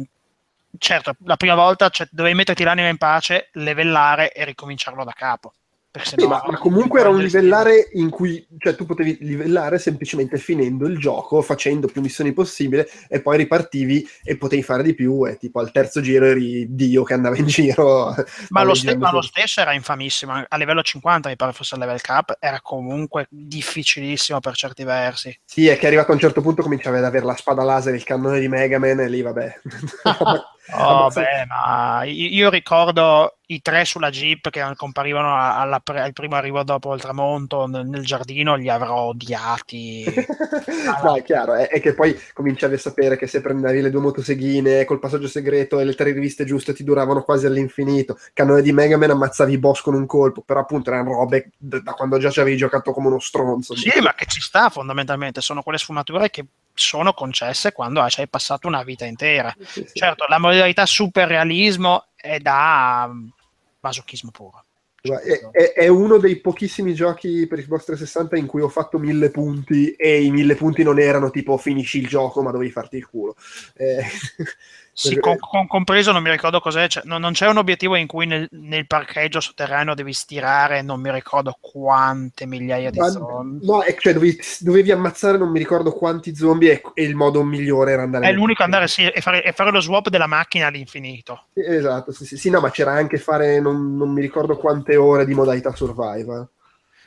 certo, la prima volta cioè, dovevi metterti l'anima in pace, levellare e ricominciarlo da capo. Sì, sennò- ma, ma comunque era un livellare in cui cioè, tu potevi livellare semplicemente finendo il gioco, facendo più missioni possibile e poi ripartivi e potevi fare di più e tipo al terzo giro eri Dio che andava in giro. Ma lo, ste- ma lo stesso era infamissimo. A livello 50, mi pare fosse il level cap, era comunque difficilissimo per certi versi. Sì, è che arrivato a un certo punto cominciavi ad avere la spada laser, il cannone di Mega Man e lì vabbè. <laughs> <laughs> Oh, beh, ma io ricordo i tre sulla Jeep che comparivano alla pre- al primo arrivo dopo il tramonto nel, nel giardino, li avrò odiati. <laughs> no, è chiaro, è, è che poi cominciavi a sapere che se prendevi le due motoseghine col passaggio segreto e le tre riviste giuste ti duravano quasi all'infinito. Cannone di Mega Man ammazzavi i boss con un colpo, però appunto erano robe da, da quando già ci avevi giocato come uno stronzo. Sì, ma che ci sta fondamentalmente, sono quelle sfumature che sono concesse quando ci hai passato una vita intera. Sì, sì. Certo, la modalità super realismo è da mm, masochismo puro. È, è- è uno dei pochissimi giochi per Xbox 360 in cui ho fatto mille punti e i mille punti non erano tipo finisci il gioco ma dovevi farti il culo. Eh, Sì, con- con- compreso, non mi ricordo cos'è, cioè, non, non c'è un obiettivo in cui nel, nel parcheggio sotterraneo devi stirare non mi ricordo quante migliaia di Ma- zombie. No, è- cioè dovevi, dovevi ammazzare non mi ricordo quanti zombie e, e il modo migliore era andare È l'unico andare sì, e, fare, e fare lo swap della macchina all'infinito. Esatto, sì, sì, sì, no, ma c'era anche fare non, non mi ricordo quante ore di modalità survival.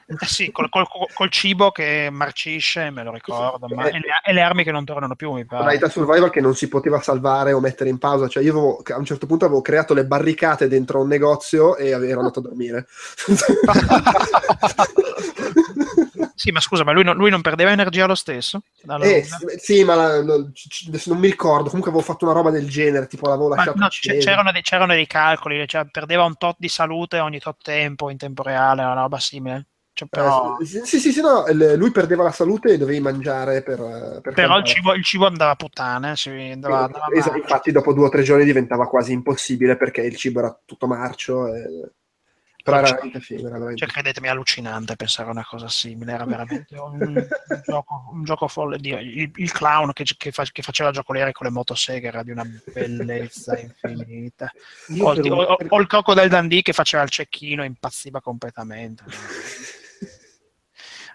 Eh sì, col, col- col cibo che marcisce, me lo ricordo, ma, e, le, e le armi che non tornano più, mi pare. Modalità survival che non si poteva salvare o mettere in pausa, cioè io avevo, a un certo punto avevo creato le barricate dentro un negozio e ero andato a dormire. <laughs> Sì, ma scusa, ma lui, non- lui non perdeva energia lo stesso? Eh, sì, ma la- no, c- c- non mi ricordo. Comunque avevo fatto una roba del genere, tipo l'avevo Ma lasciato no, c- c'erano, dei, c'erano dei calcoli, cioè perdeva un tot di salute ogni tot tempo, in tempo reale, una roba simile. Cioè, però Eh, sì, sì, sì, no, lui perdeva la salute e dovevi mangiare per... per però il cibo, il cibo andava a puttane, sì, andava, andava Esatto, infatti dopo due o tre giorni diventava quasi impossibile perché il cibo era tutto marcio. e- Però era Cioè, veramente figo. Era veramente Cioè, credetemi, allucinante pensare a una cosa simile. Era veramente un, un gioco, un gioco folle. Dio, Il, il clown che, che fa- che faceva giocoliere con le motoseghe era di una bellezza <laughs> infinita. O, o- o il Crocodile Dundee che faceva il cecchino, impazziva completamente. <laughs>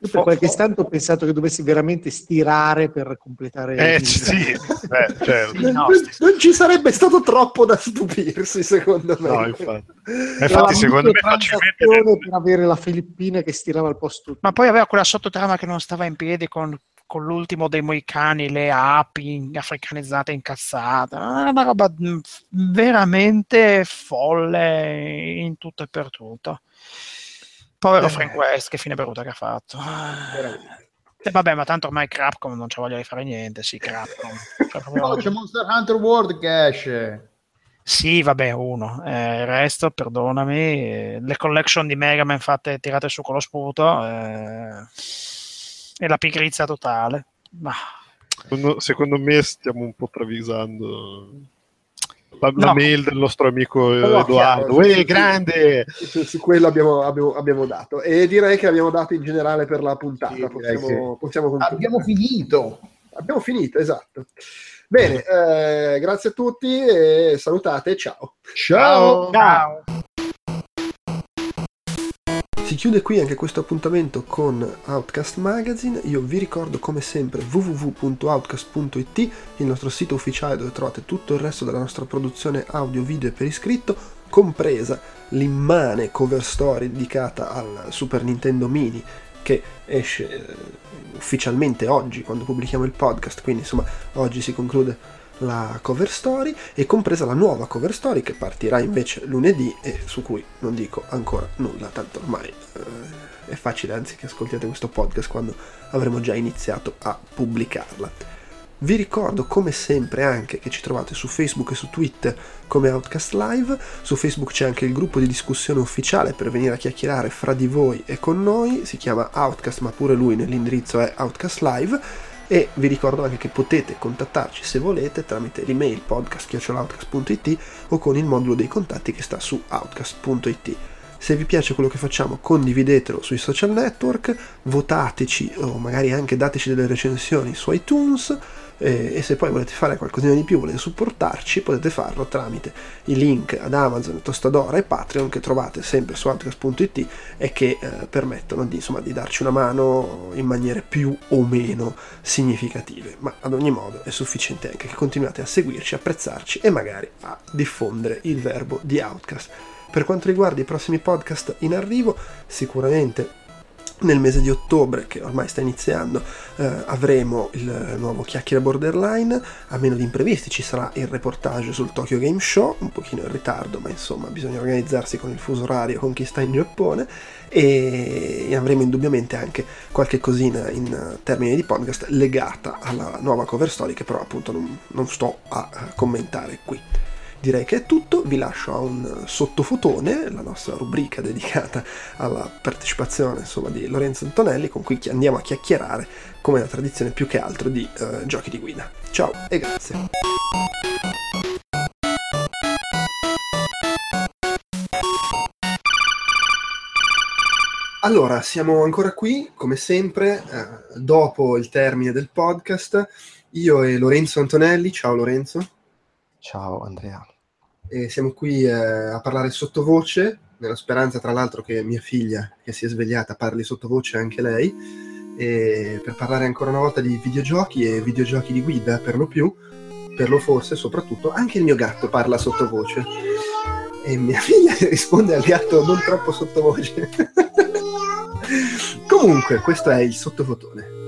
io per qualche istante ho pensato che dovessi veramente stirare per completare Eh il- sì, eh, <laughs> certo. No, non, ci sarebbe stato troppo da stupirsi, secondo me. No, infatti. Era Infatti, secondo me facilmente per avere la Filippina che stirava al posto tutto. Ma poi aveva quella sottotrama che non stava in piedi con, con l'ultimo dei moicani, le api africanizzate incazzate. Era una roba mh, veramente folle in tutto e per tutto. Povero Eh. Frank West, che fine brutta che ha fatto. E vabbè, ma tanto ormai Crapcom non c'ha voglia di fare niente, sì, Crapcom. <laughs> Cioè, proprio- Oh, c'è Monster Hunter World che esce. Sì, vabbè, uno. Eh, il resto, perdonami, eh, le collection di Mega Man fatte tirate su con lo sputo eh, e la pigrizia totale. Ma Secondo, secondo me stiamo un po' travisando la, la No. mail del nostro amico No, Edoardo. chiaro, Uè, sì, sì. grande! su, su quello abbiamo, abbiamo- abbiamo dato e direi che abbiamo dato in generale per la puntata Sì, possiamo, possiamo. Abbiamo finito. Abbiamo finito esatto bene eh, grazie a tutti e salutate ciao Ciao. ciao! Si chiude qui anche questo appuntamento con Outcast Magazine. Io vi ricordo come sempre www.outcast.it, il nostro sito ufficiale dove trovate tutto il resto della nostra produzione audio, video e per iscritto, compresa l'immane cover story dedicata al Super Nintendo Mini che esce eh, ufficialmente oggi quando pubblichiamo il podcast, quindi insomma oggi si conclude la cover story e compresa la nuova cover story che partirà invece lunedì e su cui non dico ancora nulla, tanto ormai eh, è facile anzi che ascoltiate questo podcast quando avremo già iniziato a pubblicarla. Vi ricordo come sempre anche che ci trovate su Facebook e su Twitter come Outcast Live, su Facebook c'è anche il gruppo di discussione ufficiale per venire a chiacchierare fra di voi e con noi, si chiama Outcast ma pure lui nell'indirizzo è Outcast Live e vi ricordo anche che potete contattarci se volete tramite l'email podcast.outcast.it o con il modulo dei contatti che sta su outcast.it. Se vi piace quello che facciamo condividetelo sui social network, votateci o magari anche dateci delle recensioni su iTunes E, e se poi volete fare qualcosina di più, volete supportarci, potete farlo tramite i link ad Amazon, Tostadora e Patreon che trovate sempre su outcast.it e che eh, permettono di, insomma, di darci una mano in maniere più o meno significative. Ma ad ogni modo è sufficiente anche che continuate a seguirci, apprezzarci e magari a diffondere il verbo di Outcast. Per quanto riguarda i prossimi podcast in arrivo, sicuramente nel mese di ottobre, che ormai sta iniziando, eh, avremo il nuovo Chiacchiere Borderline. A meno di imprevisti ci sarà il reportage sul Tokyo Game Show, un pochino in ritardo, ma insomma bisogna organizzarsi con il fuso orario con chi sta in Giappone. E avremo indubbiamente anche qualche cosina in termini di podcast legata alla nuova cover story, che però appunto non, non sto a commentare qui direi che è tutto, vi lascio a un sottofotone, la nostra rubrica dedicata alla partecipazione insomma, di Lorenzo Antonelli, con cui andiamo a chiacchierare, come la tradizione più che altro, di uh, giochi di guida. Ciao e grazie. Allora, siamo ancora qui, come sempre, eh, dopo il termine del podcast. Io e Lorenzo Antonelli. Ciao Lorenzo. Ciao Andrea. E siamo qui eh, a parlare sottovoce, nella speranza tra l'altro che mia figlia, che si è svegliata, parli sottovoce anche lei, per parlare ancora una volta di videogiochi e videogiochi di guida per lo più, per lo forse soprattutto, anche il mio gatto parla sottovoce. E mia <laughs> figlia risponde al gatto non troppo sottovoce. <laughs> Comunque, questo è il sottofotone.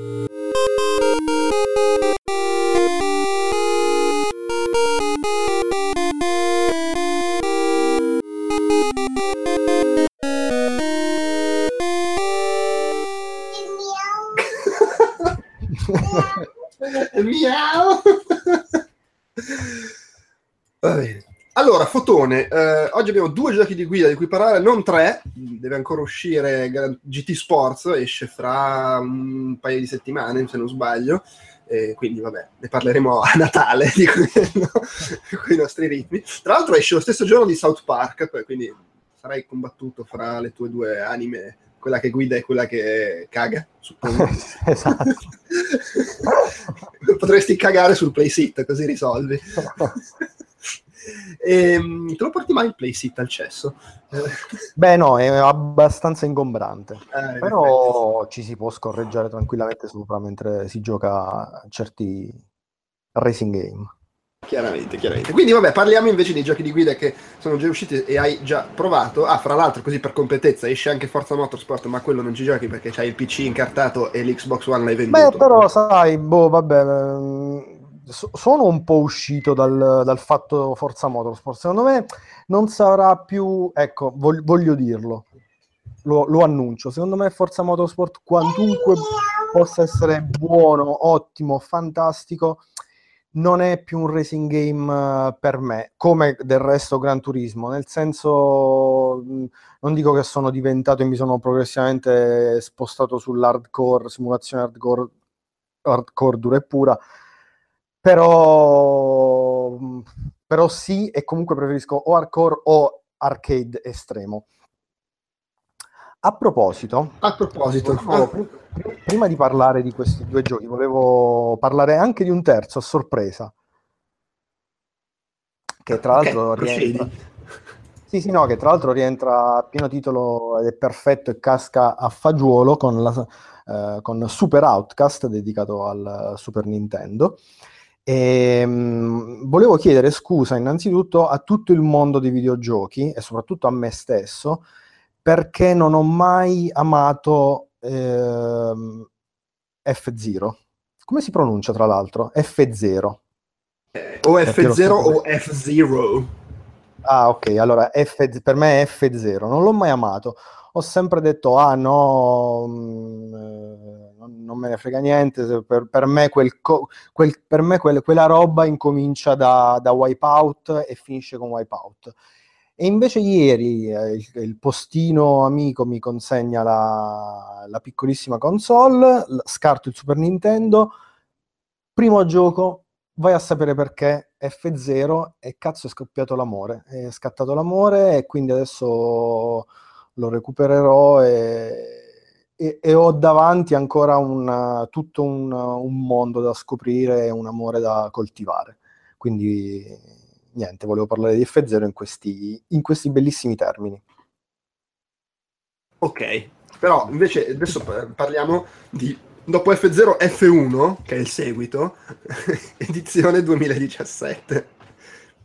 Miau! Va bene. Allora, Fotone, eh, oggi abbiamo due giochi di guida di cui parlare, non tre, deve ancora uscire GT Sports, esce fra un paio di settimane, se non sbaglio, e quindi vabbè, ne parleremo a Natale <laughs> di quello, con i nostri ritmi. Tra l'altro esce lo stesso giorno di South Park, quindi sarai combattuto fra le tue due anime quella che guida e quella che caga, suppongo. <laughs> esatto. <laughs> Potresti cagare sul playsit, così risolvi. e, <laughs> ehm, te lo porti mai il playsit al cesso? Beh no, è abbastanza ingombrante, eh, però ci si può scorreggiare tranquillamente sopra mentre si gioca certi racing game. Chiaramente, chiaramente. Quindi vabbè, parliamo invece dei giochi di guida che sono già usciti e hai già provato. Ah, fra l'altro, così per completezza, esce anche Forza Motorsport, ma quello non ci giochi perché c'hai il PC incartato e l'Xbox One l'hai venduto. Beh, però sai, boh, vabbè, mm, sono un po' uscito dal, dal fatto Forza Motorsport. Secondo me non sarà più, ecco, voglio, voglio dirlo, lo, lo, annuncio. Secondo me Forza Motorsport, quantunque possa essere buono, ottimo, fantastico non è più un racing game eh, per me, come del resto Gran Turismo, nel senso non dico che sono diventato e mi sono progressivamente spostato sull'hardcore, simulazione hardcore, hardcore dura e pura, però, però sì, e comunque preferisco o hardcore o arcade estremo. A proposito, a proposito, volevo, prima di parlare di questi due giochi, volevo parlare anche di un terzo a sorpresa. Che tra l'altro okay, rientra. Sì, sì, no, che tra l'altro rientra a pieno titolo ed è perfetto e casca a fagiolo con, la, eh, con Super Outcast dedicato al Super Nintendo. E, mh, mm, volevo chiedere scusa innanzitutto a tutto il mondo dei videogiochi e soprattutto a me stesso perché non ho mai amato ehm, F0. Come si pronuncia tra l'altro? F0. Eh, o F0 o F0. Ah, ok, allora F, per me è F0, non l'ho mai amato. Ho sempre detto, ah no, mh, mm, eh, non me ne frega niente, per, per me, quel, quel, per me quel, quella roba incomincia da, da Wipeout e finisce con Wipeout. E invece ieri eh, il, il, postino amico mi consegna la, la piccolissima console, scarto il Super Nintendo, primo gioco, vai a sapere perché F0 e cazzo è scoppiato l'amore, è scattato l'amore e quindi adesso lo recupererò e, e, e ho davanti ancora un, tutto un, un mondo da scoprire un amore da coltivare. Quindi niente, volevo parlare di F0 in questi, in questi bellissimi termini. Ok, però invece adesso pa- parliamo di dopo F0 F1, che è il seguito, <laughs> edizione 2017.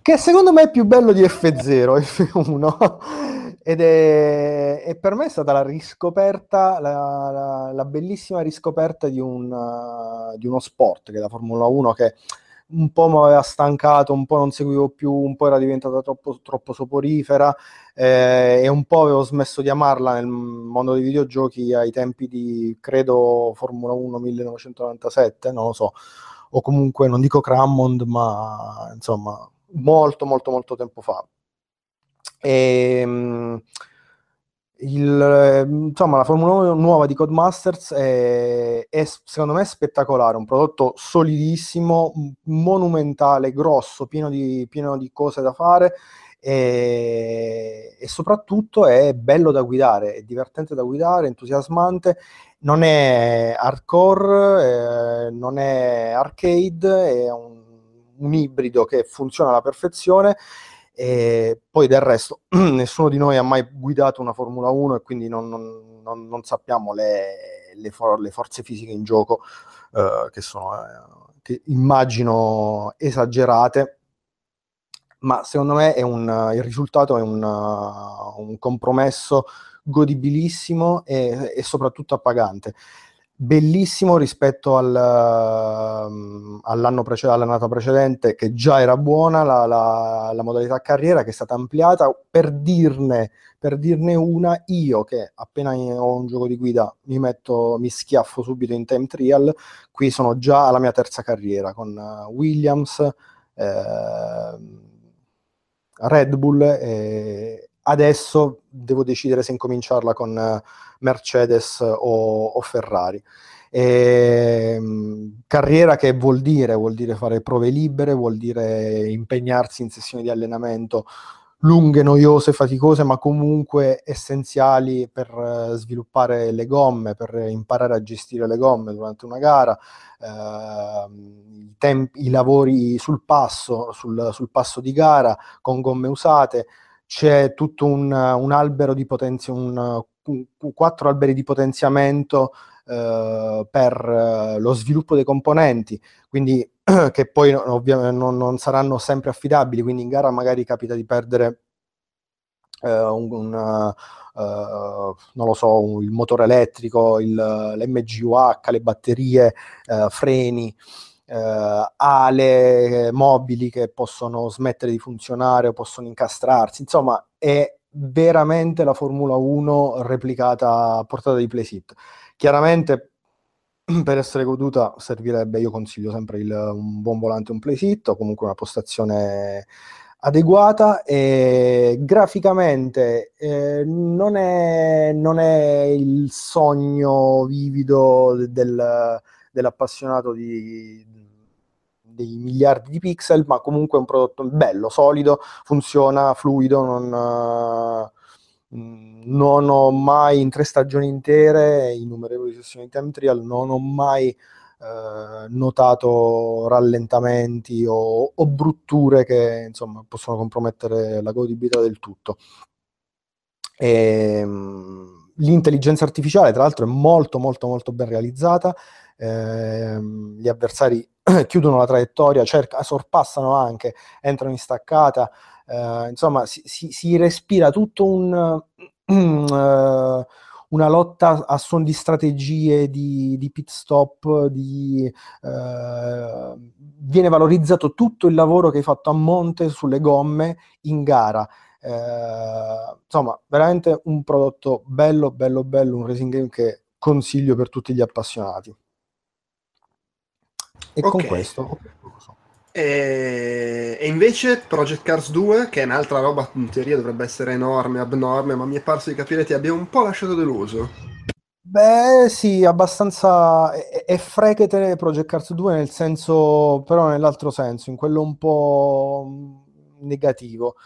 Che secondo me è più bello di F0, <laughs> F1. Ed è, e per me è stata la riscoperta, la, la- la bellissima riscoperta di, un, uh, di uno sport che è la Formula 1 che un po' mi aveva stancato, un po' non seguivo più, un po' era diventata troppo, troppo soporifera eh, e un po' avevo smesso di amarla nel mondo dei videogiochi ai tempi di, credo, Formula 1 1997, non lo so, o comunque non dico Crammond, ma insomma molto molto molto tempo fa. E, mh, il, insomma, la Formula 1 nuova di Codemasters è, è secondo me spettacolare, un prodotto solidissimo, monumentale, grosso, pieno di, pieno di cose da fare e, e soprattutto è bello da guidare, è divertente da guidare, entusiasmante, non è hardcore, eh, non è arcade, è un, un ibrido che funziona alla perfezione e poi del resto <clears throat> nessuno di noi ha mai guidato una Formula 1 e quindi non, non- non- non sappiamo le, le for- le forze fisiche in gioco eh, che sono, eh, che immagino esagerate, ma secondo me un, il risultato è un, uh, un compromesso godibilissimo e, e soprattutto appagante bellissimo rispetto al, ehm, all'anno prece- all'annata precedente, che già era buona, la, la- la modalità carriera che è stata ampliata. Per dirne, per dirne una, io che appena ho un gioco di guida mi metto, mi schiaffo subito in time trial, qui sono già alla mia terza carriera con eh, Williams, ehm, Red Bull e adesso devo decidere se incominciarla con eh, Mercedes o, o Ferrari. Ehm, carriera che vuol dire? Vuol dire fare prove libere, vuol dire impegnarsi in sessioni di allenamento lunghe, noiose, faticose, ma comunque essenziali per eh, sviluppare le gomme, per imparare a gestire le gomme durante una gara, ehm, i, i lavori sul passo, sul, sul passo di gara con gomme usate, c'è tutto un, un albero di potenzia, un, un- quattro alberi di potenziamento eh, per eh, lo sviluppo dei componenti, quindi <clears throat> che poi ovviamente non, non saranno sempre affidabili, quindi in gara magari capita di perdere eh, un, un, eh, non lo so, un- il motore elettrico, l'MGUH, le batterie, eh, freni, eh, ale mobili che possono smettere di funzionare o possono incastrarsi. Insomma, è veramente la Formula 1 replicata a portata di playset. Chiaramente <clears throat> per essere goduta servirebbe, io consiglio sempre il- un buon volante, un playset o comunque una postazione adeguata e graficamente eh, non è, non è il sogno vivido del- dell'appassionato di, dei miliardi di pixel, ma comunque è un prodotto bello, solido, funziona, fluido, non, eh, non ho mai in tre stagioni intere, innumerevoli sessioni di time trial, non ho mai eh, notato rallentamenti o, o brutture che insomma possono compromettere la godibilità del tutto. Ehm, l'intelligenza artificiale, tra l'altro, è molto, molto, molto ben realizzata. Ehm, gli avversari <clears throat> chiudono la traiettoria, cerca- sorpassano anche, entrano in staccata. Eh, insomma, si, si- si respira tutto un, <clears throat> eh, una lotta a suon di strategie, di, di pit stop, di, eh, viene valorizzato tutto il lavoro che hai fatto a monte sulle gomme in gara. Eh, insomma, veramente un prodotto bello, bello, bello, un racing game che consiglio per tutti gli appassionati. E con Ok. questo E, e invece Project Cars 2, che è un'altra roba in teoria dovrebbe essere enorme, abnorme, ma mi è parso di capire ti abbia un po' lasciato deluso. Beh, sì, abbastanza. È, è Frecete Project Cars 2 nel senso, però nell'altro senso, in quello un po' negativo.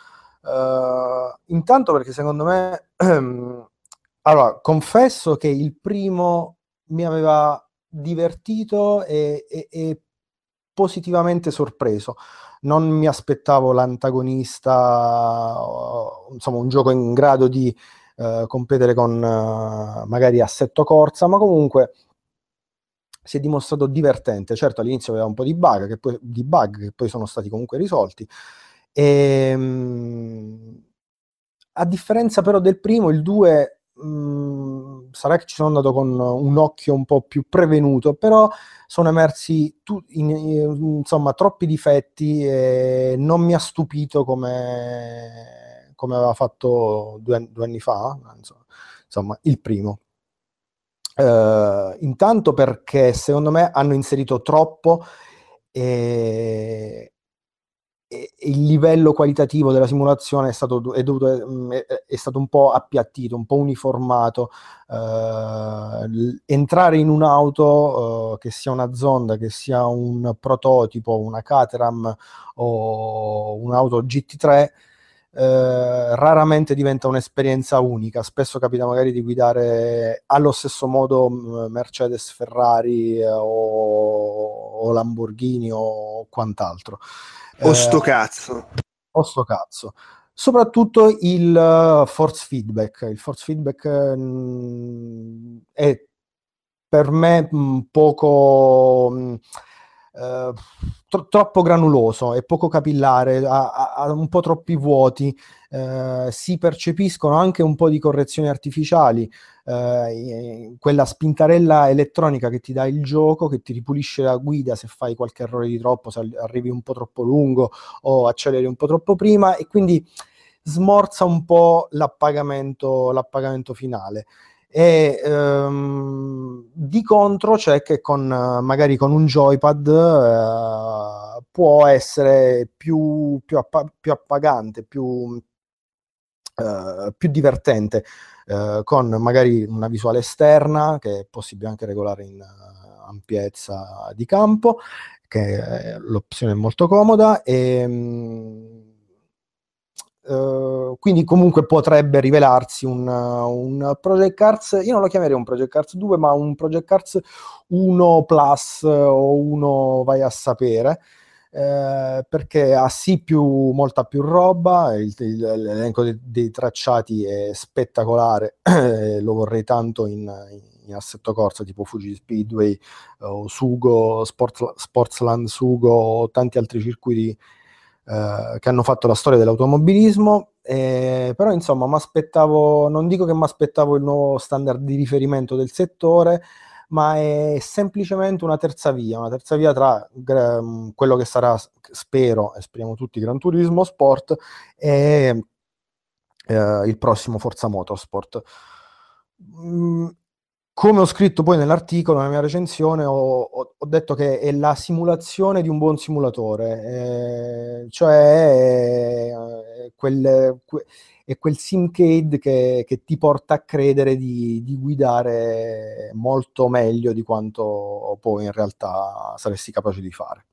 Eh, intanto perché secondo me <clears throat> allora, confesso che il primo mi aveva divertito e, e- e positivamente sorpreso. Non mi aspettavo l'antagonista, insomma, un gioco in grado di eh, competere con eh, magari Assetto Corsa, ma comunque si è dimostrato divertente. Certo, all'inizio aveva un po' di bug, che poi, di bug che poi sono stati comunque risolti. E, a differenza però del primo, il 2 mh, sarà che ci sono andato con un occhio un po' più prevenuto, però sono emersi tu- in- in- insomma troppi difetti e non mi ha stupito come, come aveva fatto due, due anni fa, insomma, insomma, il primo. Eh, intanto perché secondo me hanno inserito troppo e il livello qualitativo della simulazione è stato, è dovuto- mm, è- stato un po' appiattito, un po' uniformato. L- entrare in un'auto, eh, che sia una Zonda, che sia un prototipo, una Caterham o un'auto GT3, eh, raramente diventa un'esperienza unica. Spesso capita magari di guidare allo stesso modo mh, Mercedes, Ferrari o, o Lamborghini o quant'altro. O Eh, sto cazzo. o sto cazzo. Soprattutto il eh, force feedback. Il force feedback mm, è per me mm, poco mm, eh, tro- troppo granuloso, è poco capillare, ha, ha- ha un po' troppi vuoti, eh, si percepiscono anche un po' di correzioni artificiali, eh, quella spintarella elettronica che ti dà il gioco, che ti ripulisce la guida se fai qualche errore di troppo, se arrivi un po' troppo lungo o acceleri un po' troppo prima e quindi smorza un po' l'appagamento, l'appagamento finale. E ehm, di contro c'è che con magari con un joypad eh, può essere più, più, appa- più appagante, più, eh, più divertente, eh, con magari una visuale esterna che è possibile anche regolare in eh, ampiezza di campo, che è- l'opzione molto comoda e eh, quindi comunque potrebbe rivelarsi un, un Project Cars, io non lo chiamerei un Project Cars 2, ma un Project Cars 1 Plus o 1 vai a sapere, eh, perché ha sì più, molta più roba, il- il- l'elenco dei, dei tracciati è spettacolare, eh, <clears throat> lo vorrei tanto in, in assetto corsa tipo Fuji Speedway o Sugo, Sports- Sportsland Sugo o tanti altri circuiti eh, che hanno fatto la storia dell'automobilismo. eh, però insomma, mi aspettavo, non dico che mi aspettavo il nuovo standard di riferimento del settore, ma è semplicemente una terza via, una terza via tra gra- quello che sarà, spero, e speriamo tutti, Gran Turismo Sport e eh, il prossimo Forza Motorsport. Mm, come ho scritto poi nell'articolo, nella mia recensione, ho, ho- ho detto che è la simulazione di un buon simulatore, eh, cioè è quel, que- è quel simcade che, che ti porta a credere di, di guidare molto meglio di quanto poi in realtà saresti capace di fare.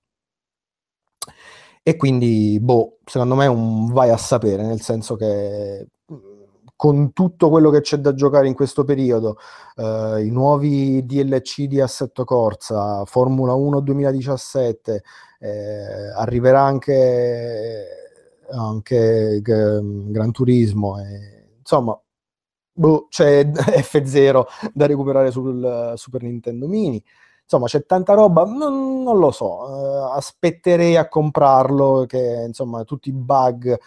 E quindi, boh, secondo me è un vai a sapere, nel senso che con tutto quello che c'è da giocare in questo periodo, eh, i nuovi DLC di Assetto Corsa, Formula 1 2017, eh, arriverà anche, anche G- Gran Turismo, e, insomma, boh, c'è <laughs> F0 da recuperare sul Super Nintendo Mini. Insomma, c'è tanta roba, non, non lo so, eh, aspetterei a comprarlo, che insomma tutti i bug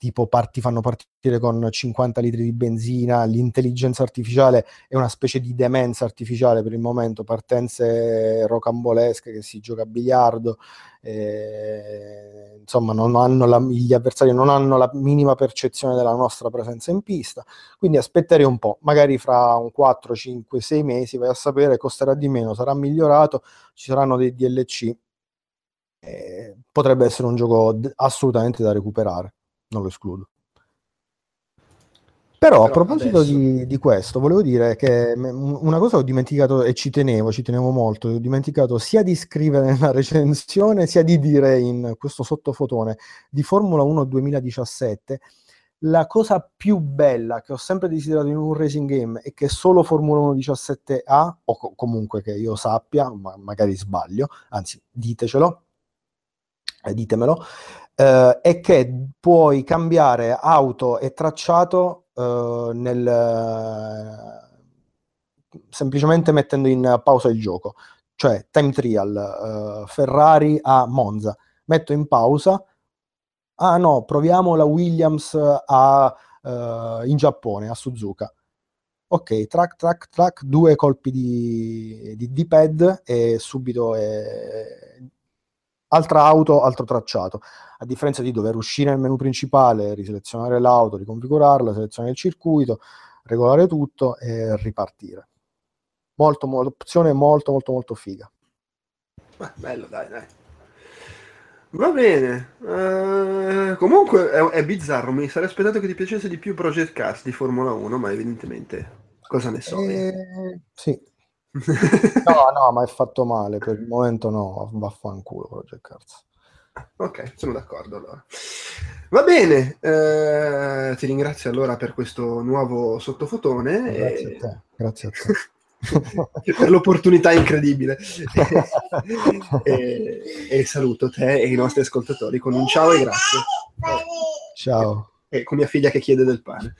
tipo parti fanno partire con 50 litri di benzina, l'intelligenza artificiale è una specie di demenza artificiale per il momento, partenze rocambolesche che si gioca a biliardo, eh, insomma la- gli avversari non hanno la minima percezione della nostra presenza in pista, quindi aspetterei un po', magari fra un 4, 5, 6 mesi vai a sapere, costerà di meno, sarà migliorato, ci saranno dei DLC, eh, potrebbe essere un gioco assolutamente da recuperare, non lo escludo. Però a Però proposito adesso- di, di questo, volevo dire che una cosa ho dimenticato e ci tenevo, ci tenevo molto, ho dimenticato sia di scrivere <laughs> nella recensione sia di dire in questo sottofotone di Formula 1 2017 la cosa più bella che ho sempre desiderato in un racing game e che solo Formula 1 17 ha, o co- comunque che io sappia, ma magari sbaglio, anzi ditecelo, eh, ditemelo, eh, è che puoi cambiare auto e tracciato eh, nel, semplicemente mettendo in pausa il gioco. Cioè, time trial, eh, Ferrari a Monza, metto in pausa, ah no, proviamo la Williams a, eh, in Giappone, a Suzuka. Ok, track, track, track, due colpi di, di, di pad e subito è... altra auto, altro tracciato. A differenza di dover uscire nel menu principale, riselezionare l'auto, riconfigurarla, selezionare il circuito, regolare tutto e ripartire. Molto, molto, opzione molto, molto, molto figa. Beh, bello, dai, dai. Va bene. Eh, comunque è, è bizzarro. Mi sarei aspettato che ti piacesse di più Project Cars di Formula 1, ma evidentemente cosa ne so. Eh, sì. No, <laughs> no, ma è fatto male. Per il momento no, vaffanculo Project Cars. Ok, sono d'accordo allora. Va bene, eh, ti ringrazio allora per questo nuovo sottofotone Grazie e, a te, grazie a te. <laughs> per l'opportunità incredibile. <laughs> e, e saluto te e i nostri ascoltatori con un ciao e grazie. Ciao. E con mia figlia che chiede del pane.